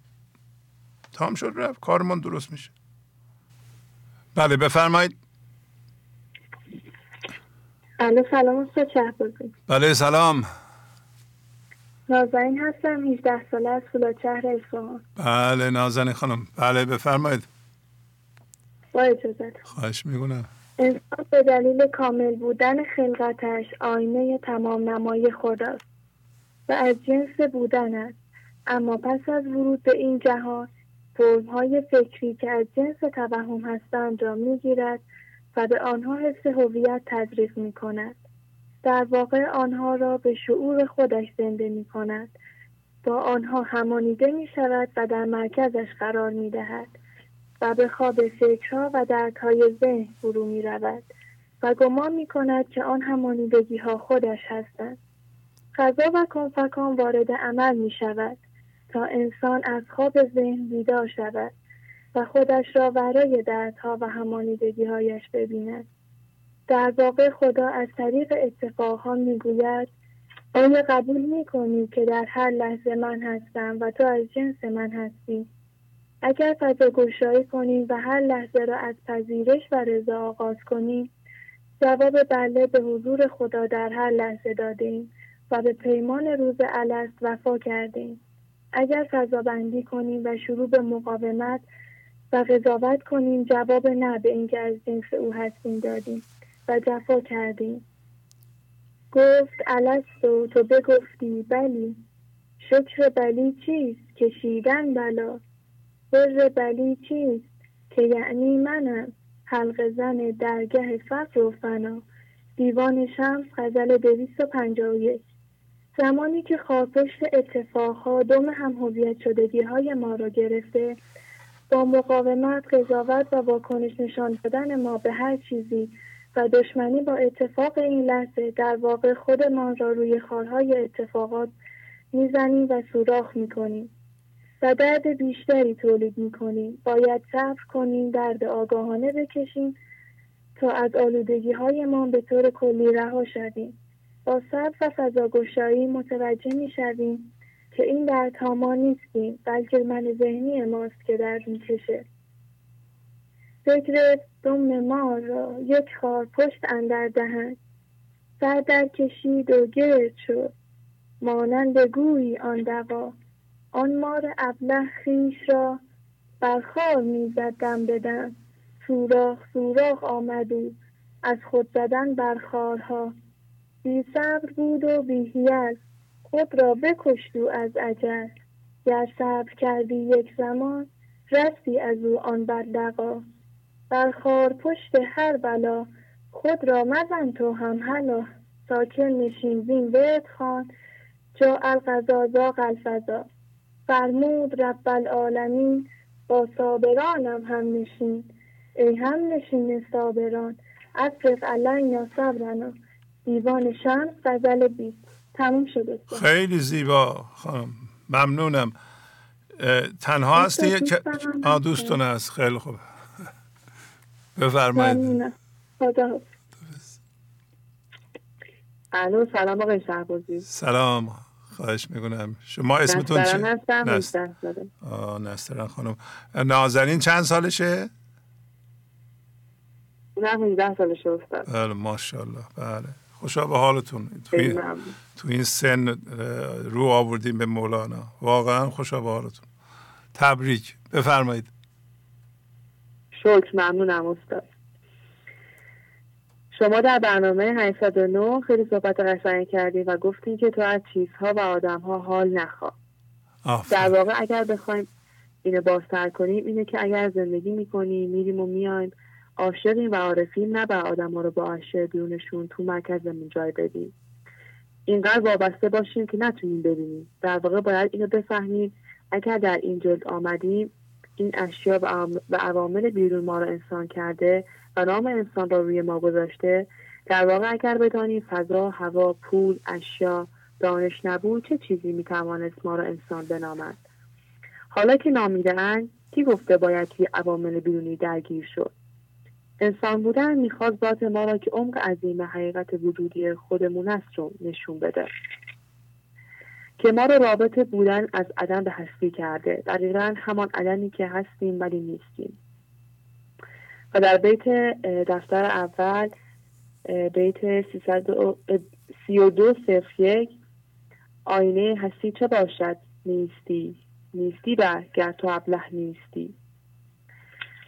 تام شد رفت. کارمون درست میشه. بله بفرمایید. بله سلام بله سلام. نازنین هستم 18 ساله از فولاد شهر اصفهان بله نازنین خانم. بله بفرمایید. با اجازت. خواهش میگونم انسان به دلیل کامل بودن خلقتش آینه تمام نمای خداست و از جنس بودن است. اما پس از ورود به این جهان های فکری که از جنس توهم هستند را می‌گیرد و به آنها حس هویت تزریق می کند. در واقع آنها را به شعور خودش زنده می کند. با آنها همانیده می شود و در مرکزش قرار می دهد و به خواب فکرها و دردهای ذهن فرو می رود و گمان می کند که آن همانیدگی ها خودش هستند. غذا و کنفکان وارد عمل می شود تا انسان از خواب ذهن بیدار شود و خودش را ورای دردها و همانیدگی هایش ببیند. در واقع خدا از طریق اتفاقها می‌گوید آیا قبول می‌کنی که در هر لحظه من هستم و تو از جنس من هستی اگر فضا گشایی کنیم و هر لحظه را از پذیرش و رضا آغاز کنیم جواب بله به حضور خدا در هر لحظه دادیم و به پیمان روز الست وفا کردیم اگر فضا بندی کنیم و شروع به مقاومت و قضاوت کنیم. جواب نه به اینکه از جنس او هستیم دادیم و جفا کردیم. گفت الستو تو بگفتی بلی. شکر بلی چیست؟ کشیدن بلا. بر بلی چیست؟ که یعنی منم. حلق زن درگه فقر و فنا. دیوان شمس غزل دویست و پنجاه یک. زمانی که خارپشت اتفاقها دم هم هویت شدگی های ما را گرفته با مقاومت قضاوت و واکنش نشان دادن ما به هر چیزی و دشمنی با اتفاق این لحظه در واقع خودمان را روی خارهای اتفاقات می‌زنیم و سوراخ می‌کنیم و درد بیشتری تولید می‌کنیم. باید صبر کنیم درد آگاهانه بکشیم تا از آلودگی هایمان به طور کلی رها شویم. با صبر و فضاگشایی متوجه می‌شویم که این دردها ما نیستیم بلکه من ذهنی ماست که درد می‌کشه. فکر دم ما را یک خار پشت اندر دهند سر در کشید و گرد شد. مانند گویی آن دوا. آن مار ابله خیش را بر خار می‌زد دم بدن سوراخ سوراخ آمد او از خود زدن بر خارها. بی صبر بود و بیهیل خود را بکشت او از عجل گر صبر کردی یک زمان رستی از او آن بردقا بر خار پشت هر بلا خود را مزن تو هم هلا. ساکن نشین زین بیت خان جا القضا زاق الفضا. فرمود رب العالمین با صابرانم هم نشین. ای هم نشین صابران افرق علینا صبرنا. دیوان شمس غزل بیست. تموم شده. خیلی زیبا خانم. ممنونم. تنها هستی که دوستون هست. خیلی خوب. بفرمایید. الو سلام آقای شهبازی. سلام. خواهش می‌کنم. شما اسمتون چی؟ نسترن خانم. نازنین چند سالشه؟ نه 18 سالشه استاد. بله ماشاءالله. بله. خوشا به حالتون. تو این, تو این سن رو آوردیم به مولانا. واقعا خوشا به حالتون. تبریک. بفرمایید. شکر ممنونم استاد. شما در برنامه 809 خیلی صحبت قشنگ کردیم و گفتیم که تو از چیزها و آدمها حال نخواه در واقع اگر بخوایم اینو بازتر کنیم اینه که اگر زندگی می‌کنیم میریم و میایم عاشقیم و عارفیم نه آدم ها رو با عاشق بیرونشون تو مرکزمون جای بدیم. اینقدر وابسته باشیم که نتونیم ببینیم. در واقع باید اینو بفهمیم. اگر در این جلد آمدیم این اشیا و عوامل بیرون ما رو انسان کرده و نام انسان را روی ما گذاشته در واقع اگر بدانیم فضا هوا پول اشیا دانش نبود چه چیزی می‌توانست ما را انسان بنامد؟ حالا که نامیدهاند کی گفته باید توی عوامل بیرونی درگیر شد؟ انسان بودن می‌خواد ذات ما را که عمق عظیم حقیقت وجودی خودمون است رو نشون بده. که ما رو رابط بودن از عدم به هستی کرده. دقیقا همان عدمی که هستیم ولی نیستیم. و در بیت دفتر اول بیت 32 صفر یک آینه هستی چه باشد؟ نیستی. نیستی به گر تو ابله نیستی.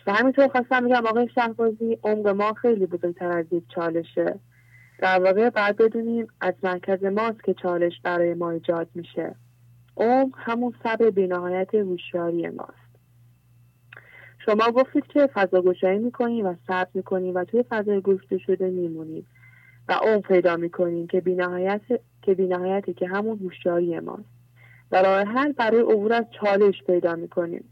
و همینطور خواستم بگم آقای شهبازی عمق ما خیلی بزرگتر از یک چالشه. در واقع باید بدونیم از مرکز ماست که چالش برای ما ایجاد میشه. عمق همون صبر بینهایت هوشیاری ماست. شما گفتید که فضا گشایی می‌کنیم و صبر می‌کنیم و توی فضای گفته شده میمونیم و عمق پیدا می‌کنیم که بینهایت که بینهایتی که همون هوشیاری ماست. و راه حل برای عبور از چالش پیدا می‌کنیم.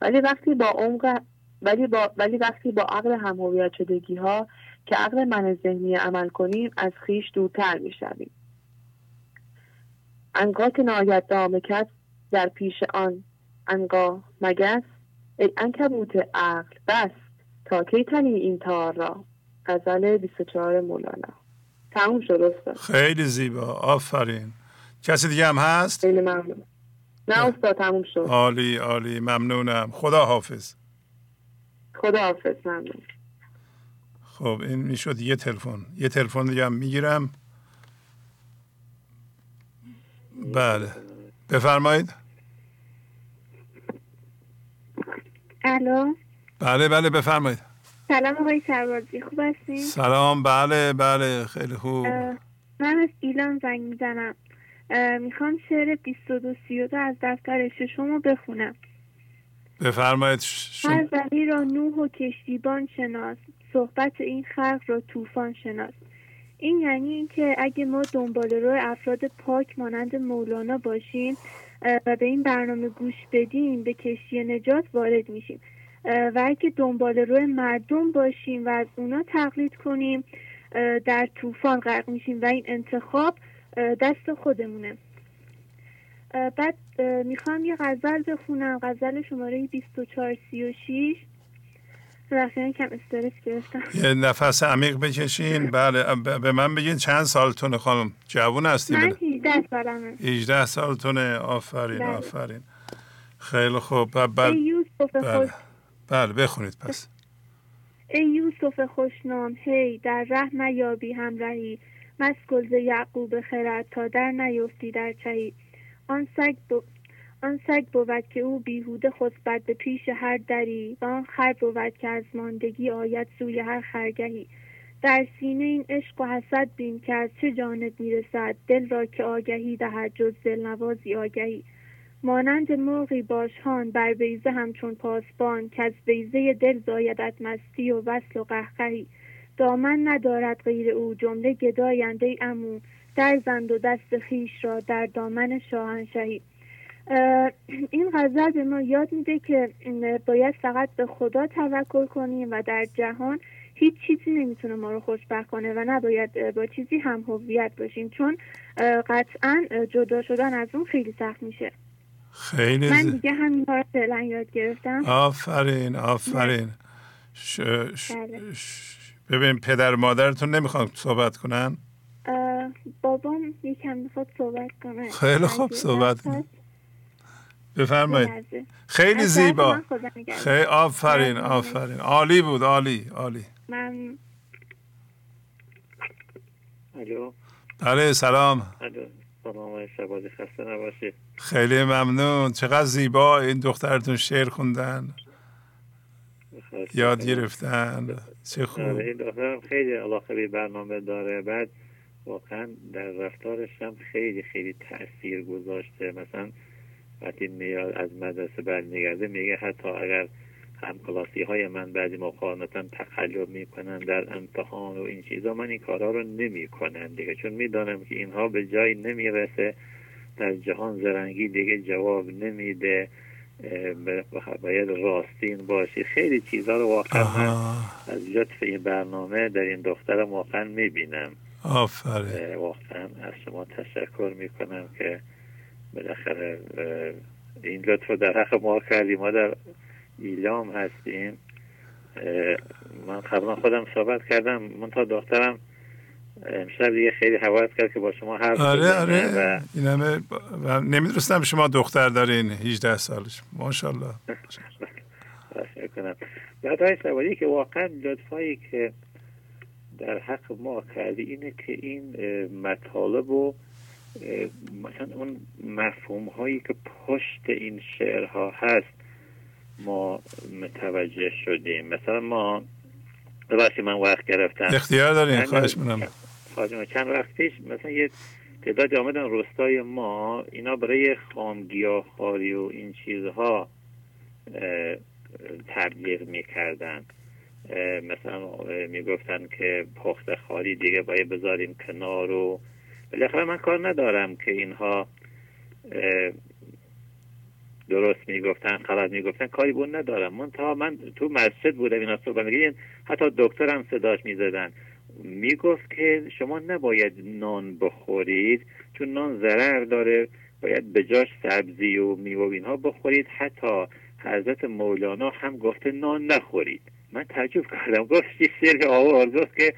ولی وقتی با عمق ولی, با... ولی وقتی با عقل همهویت شدگی ها که عقل من ذهنی عمل کنیم از خیش دورتر می‌شویم. انگاه که نهایت دامه در پیش آن انگاه مگس ای انکبوت عقل بس تا کی تنی این تار را؟ غزل 24 مولانا. تموم شد خیلی زیبا. آفرین. کسی دیگه هم هست؟ خیلی ممنون. نه استاد تموم شد. عالی عالی. ممنونم. خدا حافظ خدا حافظ ممنون. خب این می‌شد یه تلفن. یه تلفن دیگه هم می‌گیرم. بله. بفرمایید. الو؟ بله بله بفرمایید. سلام آقای سربازی خوب هستین سلام بله بله خیلی خوب. من از ایلان زنگ می‌زنم. می‌خوام شعر 2232 از دفتر ششم رو بخونم. بفرمایید هر را نوح و کشتیبان شناس صحبت این خلق را طوفان شناس. این یعنی اینکه اگه ما دنبال روی افراد پاک مانند مولانا باشیم و به این برنامه گوش بدیم به کشتی نجات وارد میشیم. و اگه دنبال روی مردم باشیم و از اونا تقلید کنیم در طوفان غرق میشیم. و این انتخاب دست خودمونه. بعد می‌خوام یه غزل بخونم. غزل شماره 2436 رفتن کم استرس گرفتم. یه نفس عمیق بکشین. بله به من بگین چند سالتونه؟ خانم جوون هستی؟ من 18 سالمه. 18 سالتونه. آفرین بله. آفرین. خیلی خوب. بعد بله. بله بخونید پس. ای یوسف خوشنام هی در ره نیابی همراهی مسکل یعقوب خرد تا در نیفتی در چهی. آن سگ آن سگ بود که او بیهوده خسبد به پیش هر دری و آن خر بود که از ماندگی آید سوی هر خرگهی. در سینه این عشق و حسد بین که از چه جانب می‌رسد دل را که آگهی دهد جز دل نوازی آگهی. مانند مرغی باشهان بر بیزه همچون پاسبان که از بیزه دل زایدت مستی و وصل و قهقهی. دامن ندارد غیر او جمله گداینده امو در زند و دست خیش را در دامن شاهنشهی این غزل به ما یاد میده که باید فقط به خدا توکل کنیم و در جهان هیچ چیزی نمی‌تونه ما رو خوشبخت کنه و نباید با چیزی هم هویت باشیم چون قطعا جدا شدن از اون خیلی سخت میشه. خیلی من دیگه همین رو فعلا یاد گرفتم. آفرین آفرین. ش... ش... بله. ببین پدر مادرتون نمی‌خوان صحبت کنن؟ بابام یکم می‌خواد صحبت کنه. خیلی خوب صحبت بفرمایید. خیلی زیبا. خیلی آفرین آفرین. عالی بود عالی عالی. من الو. بله سلام. سلام شبازی خسته نباشید. خیلی ممنون. چقدر زیبا این دخترتون شعر خوندن. یاد گرفتن. چه خوب. این دخترم خیلی علاقه به برنامه داره. بعد واقعا در رفتارش هم خیلی خیلی تاثیر گذاشته. مثلا وقتی میاد از مدرسه برمیگرده میگه حتی اگر همکلاسی های من بعضی موقع مثلا تقلب می‌کنن در امتحان و این چیزا من این کارها رو نمی‌کنم دیگه. چون می‌دانم که اینها به جایی نمی‌رسه در جهان زرنگی دیگه جواب نمیده باید راستین باشی. خیلی چیزها رو واقعا از لطف این برنامه در این دخترم واقعا می‌بینم. آفرین واقعا از شما تشکر می‌کنم که بالاخره این لطف در حق ما کردیم ما در ایلام هستیم من قبلا خودم صحبت کردم من تا دخترم امشب دیگه خیلی حواس کرد که با شما حرف آره آره و... این همه و نمی‌دونستم شما دختر دارین 18 سالش ماشاءالله کنم بعد های سوالی که واقعا لطفایی که در حق ما کردی اینه که این مطالب و مثلا اون مفهوم هایی که پشت این شعرها هست ما متوجه شدیم. مثلا ما ببخشید من وقت گرفتم. اختیار داریم خواهش می‌کنم. چند وقت پیش مثلا یه تعدادی آمدن روستای ما اینا برای خاری و این چیزها تبلیغ می‌کردن. مثلا می‌گفتن که پخت خالی دیگه باید بذاریم کنار و بالاخره من کار ندارم که اینها درست می‌گفتن غلط می‌گفتن کاری بون ندارم. من تا من تو مسجد بودم اینا صحبت میگه حتی دکتر هم صداش می‌زدن. می‌گفت که شما نباید نان بخورید چون نان ضرر داره باید به جاش سبزی و میوه اینها بخورید. حتی حضرت مولانا هم گفته نان نخورید. من تعجب کردم. گفت یه سری آوازوست که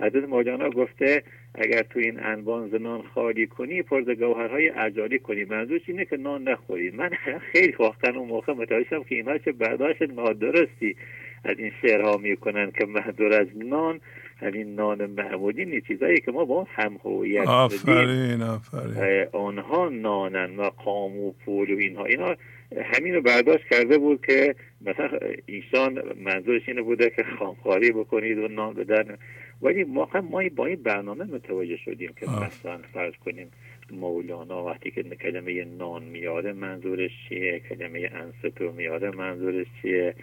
حضرت مولانا گفته اگر تو این انبان نان خالی کنی پرز گوهرهای عجالی کنی. منظورش اینه که نان نخوری. من خیلی واقعا اون موقع متوجه که اینها چه برداشت نادرستی از این شعرها می‌کنن که مهدور از نان همین نان معمولی نیست. چیزایی که ما با هم هویت آفرین آفرین. آنها نانن و قام و پول و اینها. اینا همین رو برداشت کرده بود که مثلا ایشان منظورش اینه بوده که خامخواری بکنید و نان بدن. ولی ما هم ما با این برنامه متوجه شدیم که مثلا فرض کنیم مولانا وقتی که کلمه نان میاره منظورش چیه؟ کلمه انستو میاره منظورش چیه؟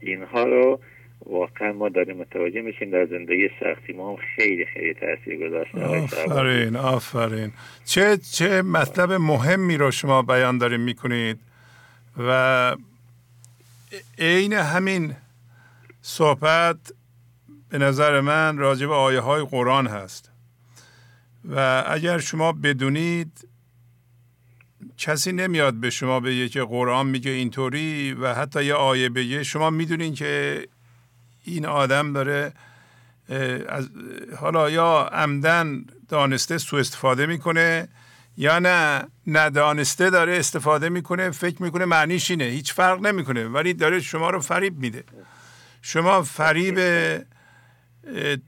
اینها رو واقعا ما داریم متوجه میشیم. در زندگی شخصی ما هم خیلی خیلی تاثیر گذاشته آفرین آفرین. چه چه مطلب مهمی رو شما بیان داریم می‌کنید؟ و عین همین صحبت به نظر من راجع به آیه های قرآن هست. و اگر شما بدونید کسی نمیاد به شما بگه که قرآن میگه اینطوری و حتی یه آیه بگه شما می‌دونین که این آدم داره از حالا یا عمدن دانسته سو استفاده می‌کنه یا نه؟ ندانسته داره استفاده می‌کنه فکر می‌کنه معنیش اینه. هیچ فرق نمی‌کنه ولی داره شما رو فریب میده. شما فریب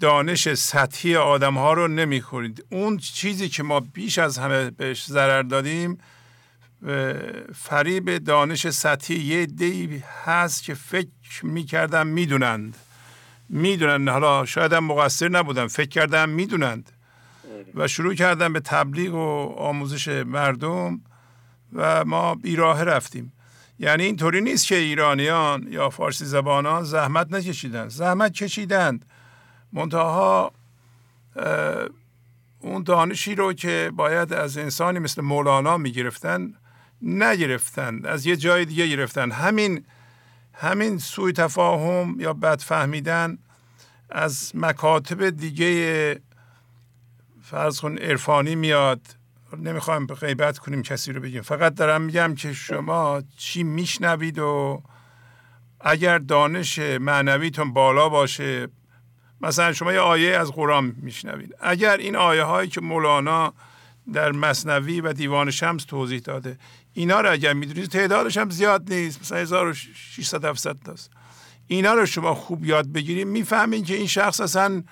دانش سطحی آدم ها رو نمی‌خورید. اون چیزی که ما بیش از همه بهش ضرر دادیم فریب دانش سطحی یه دی هست که فکر می‌کردن می‌دونند. می‌دونند. حالا شاید هم مقصر نبودن فکر کردن می‌دونند. و شروع کردن به تبلیغ و آموزش مردم و ما بیراه رفتیم. یعنی اینطوری نیست که ایرانیان یا فارسی زبانان زحمت نکشیدن. زحمت کشیدند. منتها اون دانشی رو که باید از انسانی مثل مولانا می‌گرفتن نگرفتند. از یه جای دیگه گرفتن. همین همین سوی تفاهم یا بد فهمیدن از مکاتب دیگه فرض کن عرفانی میاد نمی‌خوایم غیبت کنیم کسی رو بگیم. فقط دارم میگم که شما چی میشنوید و اگر دانش معنویتون بالا باشه مثلا شما یه آیه از قرآن میشنوید. اگر این آیه هایی که مولانا در مصنوی و دیوان شمس توضیح داده اینا رو اگر می‌دونید تعدادش هم زیاد نیست مثلا 1600 700 تاست. اینا رو شما خوب یاد بگیرید. می‌فهمین که این شخص اصلا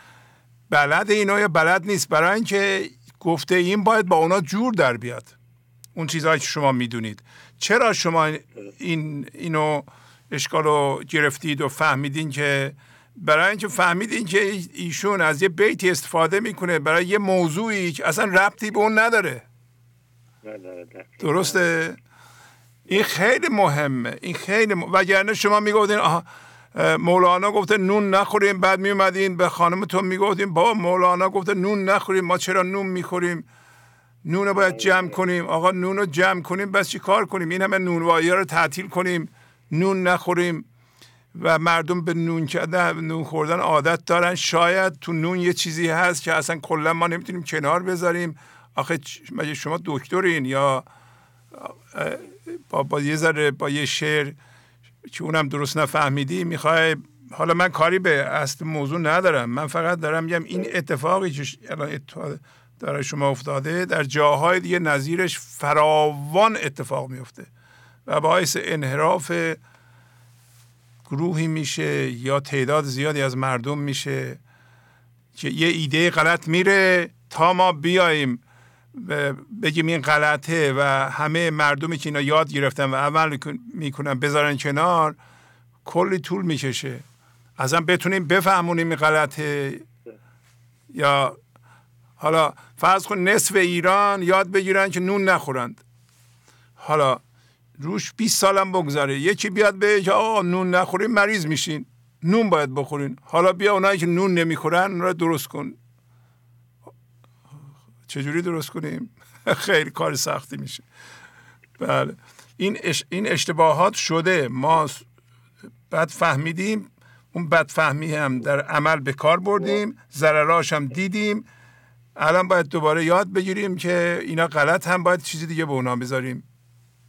بلد اینا یا بلد نیست؟ برای اینکه گفته این باید با اونا جور در بیاد. اون چیزهایی که شما می‌دونید. چرا شما این اینو اشکال رو گرفتید و فهمیدین که برای اینکه فهمیدین که ایشون از یه بیتی استفاده می‌کنه برای یه موضوعی که اصلا ربطی به اون نداره. درسته؟ این خیلی مهمه. این خیلی مهمه. وگرنه شما می‌گفتین مولانا گفته نون نخوریم بعد میومدین به خانمتون می‌گفتیم با مولانا گفته نون نخوریم ما چرا نون می‌خوریم؟ نون رو باید جمع کنیم. آقا نون رو جمع کنیم بس چی کار کنیم؟ این همه نونوایی رو تعطیل کنیم. نون نخوریم و مردم به نون کردن نون خوردن عادت دارن. شاید تو نون یه چیزی هست که اصلا کلا ما نمی‌تونیم کنار بذاریم. آخه مگه شما دکترین یا با, با یه ذره با یه شعر که اونم درست نفهمیدی می‌خوای حالا من کاری به اصل موضوع ندارم. من فقط دارم میگم این اتفاقی که الان در شما افتاده در جاهای دیگه نظیرش فراوان اتفاق میفته و باعث انحراف گروهی میشه یا تعداد زیادی از مردم میشه که یه ایده غلط میره تا ما بیاییم بگیم این غلطه و همه مردمی که اینا یاد گرفتن و عمل می‌کنن بذارن کنار کلی طول می‌کشه. ازم بتونیم بفهمونیم این غلطه. یا حالا فرض کن نصف ایران یاد بگیرن که نون نخورند. حالا روش 20 سالم بگذاره یکی بیاد به که آقا نون نخوریم مریض میشین. نون باید بخورین. حالا بیا اونایی که نون نمی‌خورن را درست کن. چجوری درست کنیم؟ خیلی کار سختی میشه. بله. این این اشتباهات شده. ما بد فهمیدیم اون بدفهمی هم در عمل به کار بردیم. ضرراش هم دیدیم. الان باید دوباره یاد بگیریم که اینا غلط هم باید چیزی دیگه به اونا بذاریم.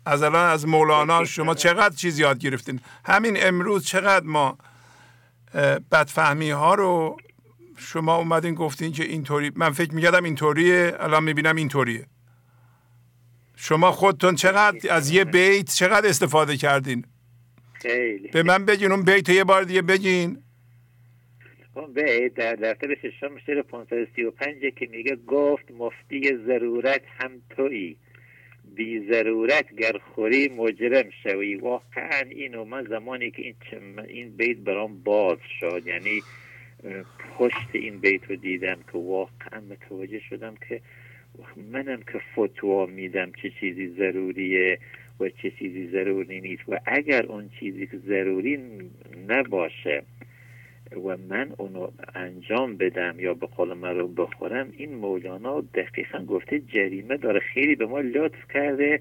از الان از مولانا شما چقدر چیز یاد گرفتین؟ همین امروز چقدر ما بدفهمی ها رو شما اومدین گفتین که اینطوری من فکر می‌کردم اینطوریه الان می‌بینم اینطوریه. شما خودتون چقدر از یه بیت چقدر استفاده کردین؟ خیلی. به من بگین اون بیت یه بار دیگه بگین. اون بیت در دفتر ششم شعر 535 که میگه گفت مفتی ضرورت هم تویی. بی ضرورت گر خوری مجرم شوی. واقعا اینو من زمانی که این, این بیت برام باز شد. یعنی پشت این بیت رو دیدم که واقعا متوجه شدم که منم که فتوا میدم چه چیزی ضروریه و چه چیزی ضروری نیست و اگر اون چیزی که ضروری نباشه و من اونو انجام بدم یا به قول من رو بخورم این مولانا دقیقا گفته جریمه داره. خیلی به ما لطف کرده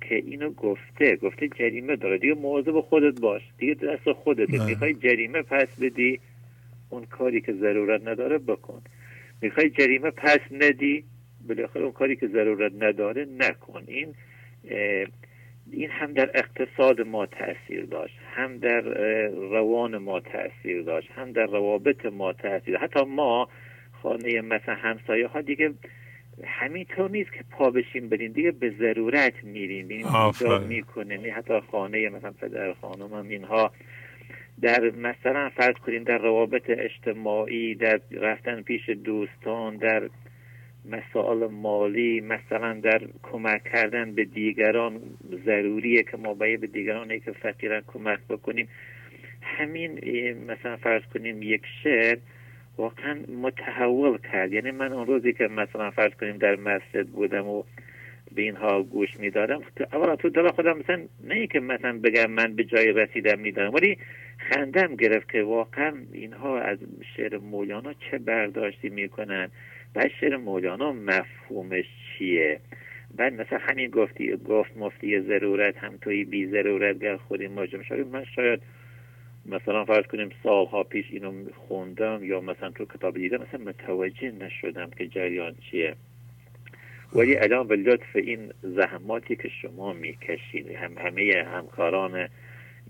که اینو گفته. گفته جریمه داره. دیگه به خودت باش. دیگه دست خودت می‌خوای جریمه پس بدی؟ اون کاری که ضرورت نداره بکن. می‌خوای جریمه پس ندی؟ بالاخره اون کاری که ضرورت نداره نکن. این این هم در اقتصاد ما تاثیر داشت هم در روان ما تاثیر داشت هم در روابط ما تاثیر حتی ما خانه مثلا همسایه ها دیگه همینطور نیست که پا بشیم بریم دیگه به ضرورت میریم. این می‌کنه نه حتی خانه مثلا پدر خانم هم اینها در مثلا فرض کنیم در روابط اجتماعی در رفتن پیش دوستان در مسائل مالی مثلا در کمک کردن به دیگران ضروریه که ما باید به دیگران که فقیرن کمک بکنیم. همین مثلا فرض کنیم یک شعر واقعا متحول کرد. یعنی من اون روزی که مثلا فرض کنیم در مسجد بودم و به اینها گوش می‌دادم. اولا تو دل خودم مثلا نه که مثلا بگم من به جای رسیدم میدارم ولی خندم گرفت که واقعا اینها از شعر مولانا چه برداشتی می‌کنن؟ بعد شعر مولانا مفهومش چیه؟ بعد مثلا همین گفتی گفت مفتی ضرورت هم توی بی ضرورت گر خودی ماجم شاید من شاید مثلا فرض کنیم سالها پیش اینو خوندم یا مثلا تو کتاب دیدم مثلا متوجه نشدم که جریان چیه. ولی الان به لطف این زحماتی که شما می‌کشید هم همه همکاران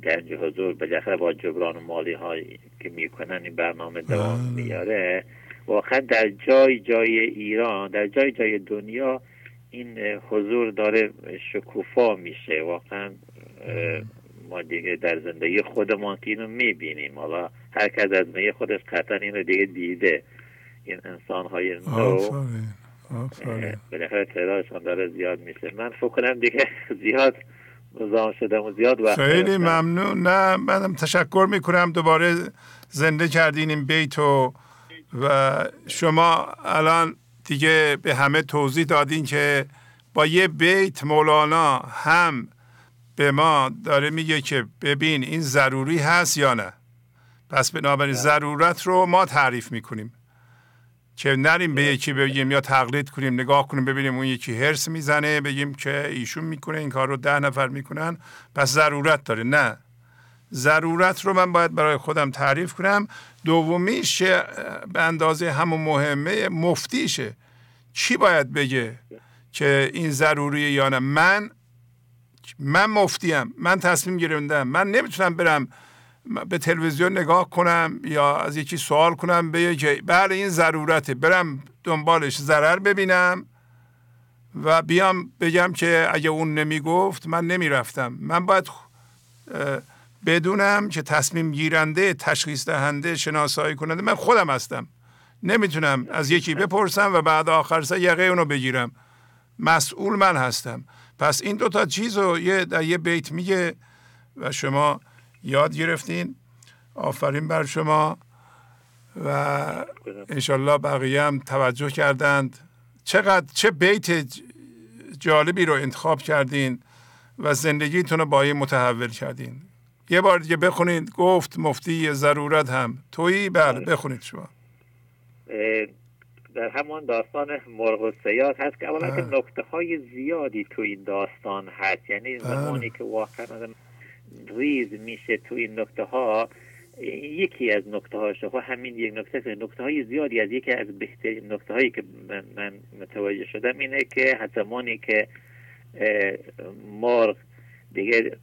گنج حضور بالاخره با جبران مالی هایی که می‌کنن این برنامه دوام بله. میاره واقعا در جای جای ایران در جای جای دنیا این حضور داره شکوفا میشه. واقعا ما دیگه در زندگی خودمان که اینو می‌بینیم. حالا هر کس از میه خودش قطعا اینو دیگه دیده. این انسان های نو بالاخره تعدادشان داره زیاد میشه. من فکر کنم دیگه زیاد نظام شدم و زیاد وقت خیلی ممنون. نه منم تشکر می‌کنم. دوباره زنده کردین این بیتو و شما الان دیگه به همه توضیح دادین که با یه بیت مولانا هم به ما داره میگه که ببین این ضروری هست یا نه. پس بنابراین بله. ضرورت رو ما تعریف می‌کنیم. که نریم به یکی بگیم یا تقلید کنیم نگاه کنیم ببینیم اون یکی هرس می‌زنه بگیم که ایشون می‌کنه این کار رو ده نفر می‌کنن. پس ضرورت داره. نه. ضرورت رو من باید برای خودم تعریف کنم. دومیش به اندازه همون مهمه مفتیشه. چی باید بگه؟ که این ضروریه یا نه؟ من من مفتیم. من تصمیم گرفتم. من نمی‌تونم برم به تلویزیون نگاه کنم یا از یکی سوال کنم به که بله این ضرورته. برم دنبالش ضرر ببینم و بیام بگم که اگه اون نمی‌گفت من نمی‌رفتم. من باید بدونم که تصمیم گیرنده تشخیص دهنده شناسایی کننده من خودم هستم. نمی‌تونم از یکی بپرسم و بعد آخر سه یقه اونو بگیرم. مسئول من هستم. پس این دوتا چیز رو یه در یه بیت میگه و شما یاد گرفتین. آفرین بر شما. و انشالله بقیه هم توجه کردند. چقدر چه بیت جالبی رو انتخاب کردین و زندگیتون رو با این متحول کردین. یه بار دیگه بخونید گفت مفتی ضرورت هم. تویی؟ بله, بله. بخونید شما. در همان داستان مرغ و سیاد هست که اولا که بله. نکته های زیادی تو این داستان هست. یعنی بله. زمانی که واقعا ریز میشه تو این نکته ها یکی از نکته هاش همین یک نکته نکته های زیادی از یکی از بهترین نکته هایی که من, متوجه شدم اینه که زمانی که مرغ دیگه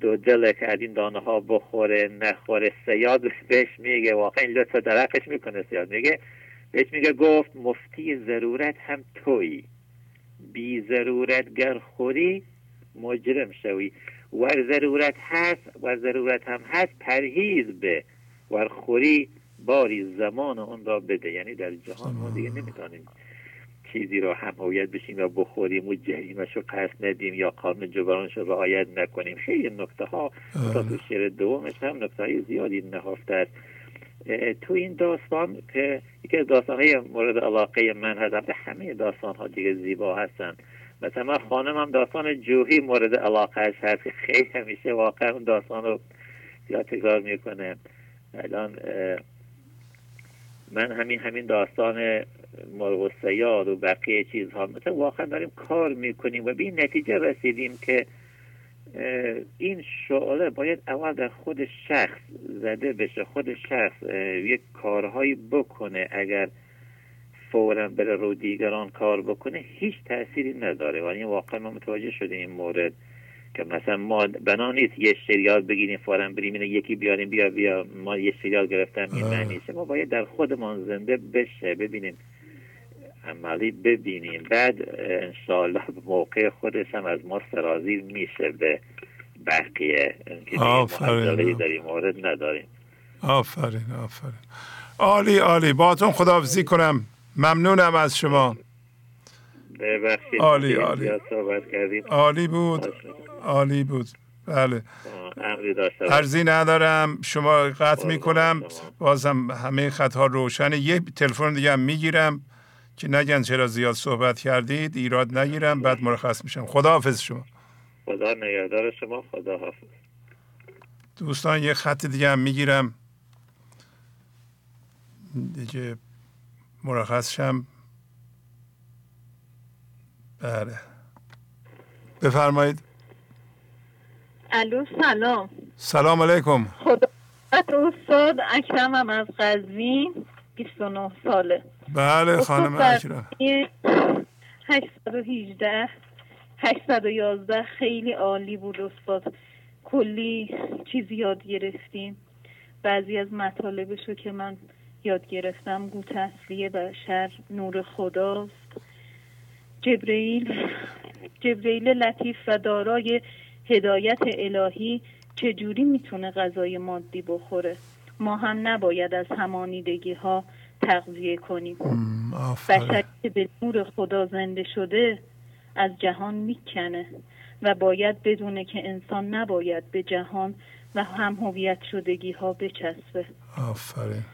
دو دل که این دانه ها بخوره نخوره سیاد بهش میگه واقعا لطف درقش می‌کنه سیاد میگه. بهش میگه گفت مفتی ضرورت هم توی بی ضرورت گر خوری مجرم شوی. و ضرورت هست و ضرورت هم هست پرهیز به و خوری باری زمان اون را بده. یعنی در جهان ما دیگه نمی‌تونیم چیزی رو هم هویت بشیم یا بخوریم و جریمش رو قصد ندیم یا قانون جبرانش رو رعایت نکنیم. خیلی نکته ها. تا تو شعر دومش هم نکته های زیادی نهفته است. تو این داستان که یکی از داستان های مورد علاقه من هست همه داستان ها دیگه زیبا هستن. مثلا خانم هم داستان جوهی مورد علاقه هست. که خیلی همیشه واقعا اون داستان رو زیاد تکرار می‌کنه. الان من همین همین داستان مرغ و سیاد و بقیه چیزها مثلا واقعا داریم کار می‌کنیم و به این نتیجه رسیدیم که این شعله باید اول در خود شخص زده بشه خود شخص یک کارهایی بکنه. اگر فورا بره رو دیگران کار بکنه هیچ تأثیری نداره. و واقعا ما متوجه شده این مورد که مثلا ما بنا نیست یه شریال بگیریم فورا بریم اینو یکی بیاریم بیا بیا ما یه شریال گرفتم این معنیشه ما باید در خودمان زنده بشه ببینیم عملی ببینیم. بعد انشاءالله موقع خودش هم از ما سرازیر میشه به بقیه. آفرین. در این مورد نداریم. آفرین آفرین. عالی عالی. باتون خداحافظی کنم. ممنونم از شما. عالی عالی. عالی بود. عالی بود. بله. ارزی ندارم. شما قطع می کنم بازم همه خطها روشنه. یه تلفن دیگه هم می‌گیرم که نگن چرا زیاد صحبت کردید. ایراد نگیرم. بعد مرخص میشم. خدا حافظ شما. خدا نگهدار شما. خدا حافظ دوستان یه خط دیگه هم می‌گیرم. دیگه مرخص شم بله. بفرمایید. الو سلام. سلام علیکم. خدا استاد اکرمم از قزوین 29 ساله. بله خانم اکرم. 818 811 خیلی عالی بود استاد. کلی چیزی یاد گرفتیم. بعضی از مطالبش رو که من یاد گرفتم گوت اصلی بشر نور خداست. جبرئیل جبرئیل لطیف و دارای هدایت الهی چجوری می‌تونه غذای مادی بخوره؟ ما هم نباید از همانیدگی ها تغذیه کنیم. بشری که به نور خدا زنده شده از جهان می‌کنه و باید بدونه که انسان نباید به جهان و هم هویت شدگی ها بچسبه. آفرین.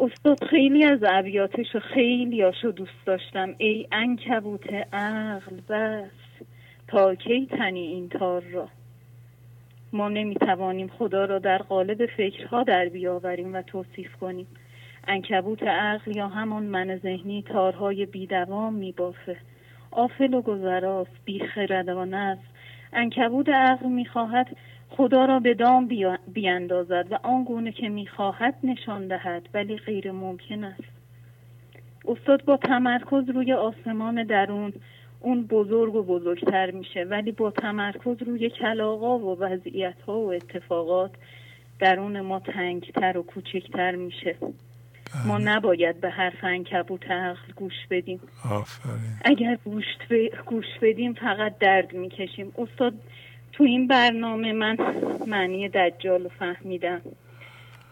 استاد خیلی از ابیاتش و خیلی هاشو دوست داشتم. ای انکبوت عقل بس. تا کی تنی این تار را؟ ما نمی‌توانیم خدا را در قالب فکرها در بیاوریم و توصیف کنیم. انکبوت عقل یا همان من ذهنی تارهای بیدوام میبافه. آفل و گذراست بیخردانه است. انکبوت عقل می‌خواهد خدا را به دام بیاندازد و آنگونه که می‌خواهد نشان دهد ولی غیر ممکن است استاد با تمرکز روی آسمان درون اون بزرگ و بزرگتر میشه ولی با تمرکز روی کلاغا و وضعیت ها و اتفاقات درون ما تنگتر و کوچکتر میشه ما. نباید به حرف انکبوت عقل گوش بدیم آفرین. اگر گوش, گوش بدیم فقط درد می‌کشیم استاد تو این برنامه من معنی دجال رو فهمیدم.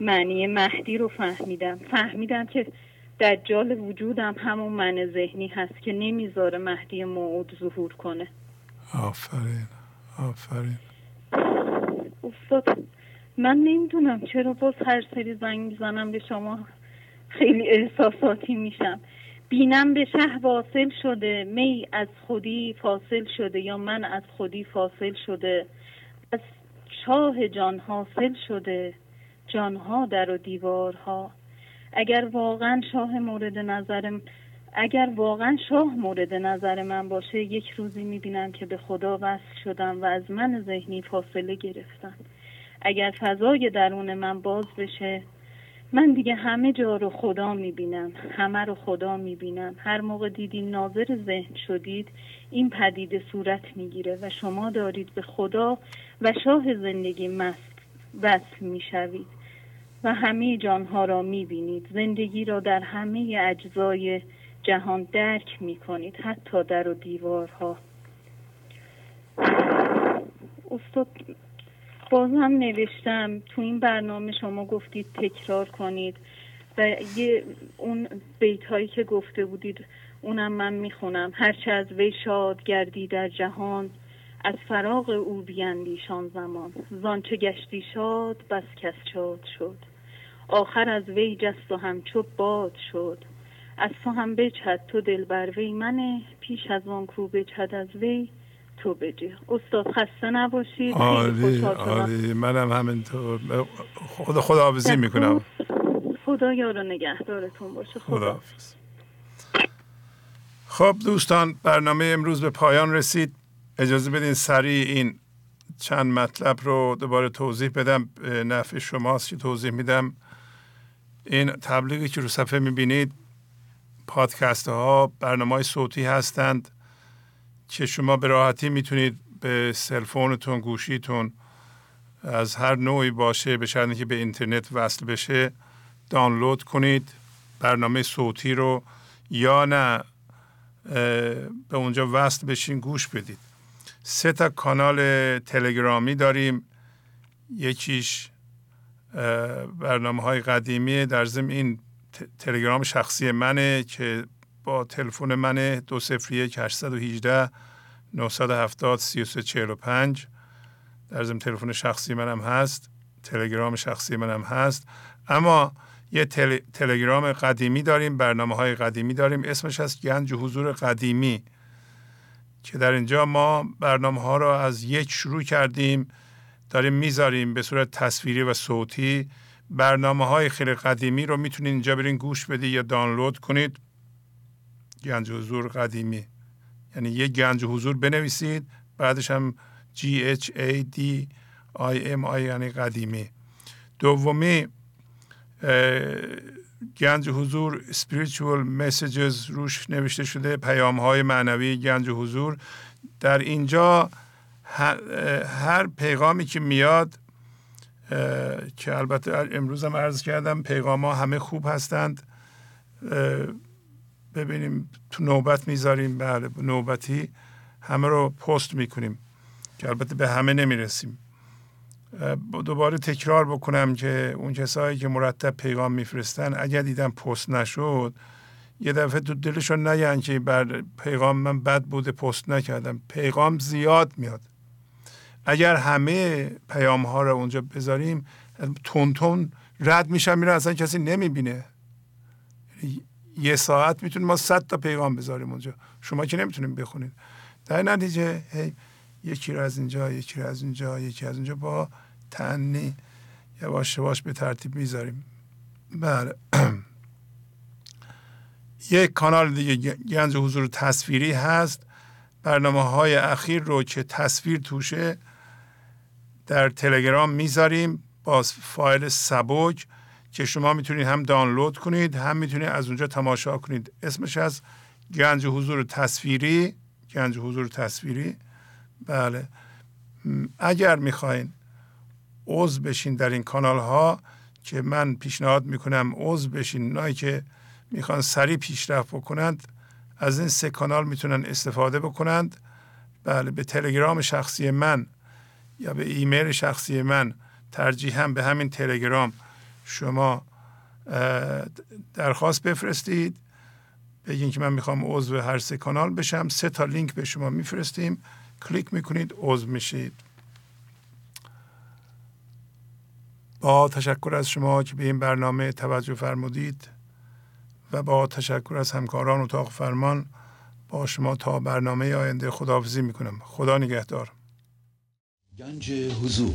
معنی مهدی رو فهمیدم. فهمیدم که دجال وجودم همون من ذهنی هست که نمی‌ذاره مهدی موعود ظهور کنه. آفرین. آفرین. استاد من نمی‌دونم چرا باز هر سری زنگ می‌زنم به شما. خیلی احساساتی میشم. بینم به شه واصل شده می از خودی فاصل شده یا من از خودی فاصل شده. از شاه جان حاصل شده جانها در و دیوارها. اگر واقعا شاه مورد نظرم اگر واقعا شاه مورد نظر من باشه یک روزی می‌بینم که به خدا وصل شدم و از من ذهنی فاصله گرفتم. اگر فضای درون من باز بشه من دیگه همه جا رو خدا می‌بینم همه رو خدا می‌بینم. هر موقع دیدین ناظر ذهن شدید این پدیده صورت می‌گیره و شما دارید به خدا و شاه زندگی مست وصل می‌شوید و همه جانها را می‌بینید. زندگی را در همه اجزای جهان درک می‌کنید حتی در و دیوارها. استاد بازم نوشتم تو این برنامه شما گفتید تکرار کنید و یه اون بیت هایی که گفته بودید اونم من می‌خونم. هرچه از وی شاد گردی در جهان از فراغ او بیندیشان زمان. زانچه گشتی شاد بس کس شاد شد. آخر از وی جست و همچو باد شد. از تو هم بچد تو دل بر وی منه پیش از آن کو بچد از وی تو بجی استاد خسته نباشید. آره آره منم همینطور. خدا خدا حافظی می‌کنم. خدا یارو نگهدارتون باشه. خدا خب دوستان برنامه امروز به پایان رسید. اجازه بدین سریع این چند مطلب رو دوباره توضیح بدم. نفع شماست که توضیح میدم. این تبلیغی که رو صفحه می‌بینید پادکست ها برنامه های صوتی هستند. که شما به راحتی می‌تونید به سلفونتون گوشیتون از هر نوعی باشه به شرطی که به اینترنت وصل بشه دانلود کنید برنامه صوتی رو یا نه به اونجا وصل بشین گوش بدید. سه تا کانال تلگرامی داریم. یکیش برنامه های قدیمی در ضمن این تلگرام شخصی منه که با تلفن منه دو سفر یک 818 970 3345 در ضمن تلفن شخصی منم هست تلگرام شخصی منم هست. اما یه تل... تلگرام قدیمی داریم برنامه های قدیمی داریم. اسمش هست گنج حضور قدیمی که در اینجا ما برنامه ها رو از یک شروع کردیم. داریم می‌ذاریم به صورت تصویری و صوتی. برنامه های خیلی قدیمی رو می‌تونید اینجا برین گوش بدید یا دانلود کنید. گنج حضور قدیمی. یعنی یک گنج حضور بنویسید بعدش هم G H A D I M I یعنی قدیمی. دومی گنج حضور spiritual messages روش نوشته شده پیام های معنوی گنج حضور. در اینجا هر پیغامی که میاد که البته امروز هم عرض کردم پیغام ها همه خوب هستند. ببینیم تو نوبت می‌ذاریم. بله نوبتی همه رو پست می‌کنیم که البته به همه نمی‌رسیم. دوباره تکرار بکنم که اون کسایی که مرتب پیغام میفرستن اگر دیدم پست نشد یه دفعه تو دلشون نگن که بر پیغام من بد بوده پست نکردم. پیغام زیاد میاد. اگر همه پیام ها رو اونجا بذاریم تون تون رد میشن میره اصلا کسی نمی‌بینه. یه ساعت می‌تونیم ما صد تا پیغام بذاریم اونجا. شما که نمی‌تونیم بخونید. در نتیجه هی یکی رو از اینجا یکی رو از اینجا یکی از اینجا با تنی یواش یواش به ترتیب می‌ذاریم. بله. یک کانال دیگه گنج حضور تصویری هست. برنامه های اخیر رو که تصویر توشه در تلگرام می‌ذاریم. با فایل سبک که شما می‌تونید هم دانلود کنید هم می‌تونید از اونجا تماشا کنید. اسمش از گنج حضور تصویری گنج حضور تصویری. بله. اگر می‌خواین عضو بشین در این کانال ها که من پیشنهاد می‌کنم عضو بشین نایی که می‌خوان سریع پیشرفت بکنند از این سه کانال می‌تونن استفاده بکنند. بله به تلگرام شخصی من یا به ایمیل شخصی من ترجیح هم به همین تلگرام شما درخواست بفرستید. بگین که من می‌خوام عضو هر سه کانال بشم. سه تا لینک به شما میفرستیم. کلیک می‌کنید عضو میشید. با تشکر از شما که به این برنامه توجه فرمودید و با تشکر از همکاران اتاق فرمان با شما تا برنامه آینده خداحافظی می‌کنم. خدا نگهدار. گنج حضور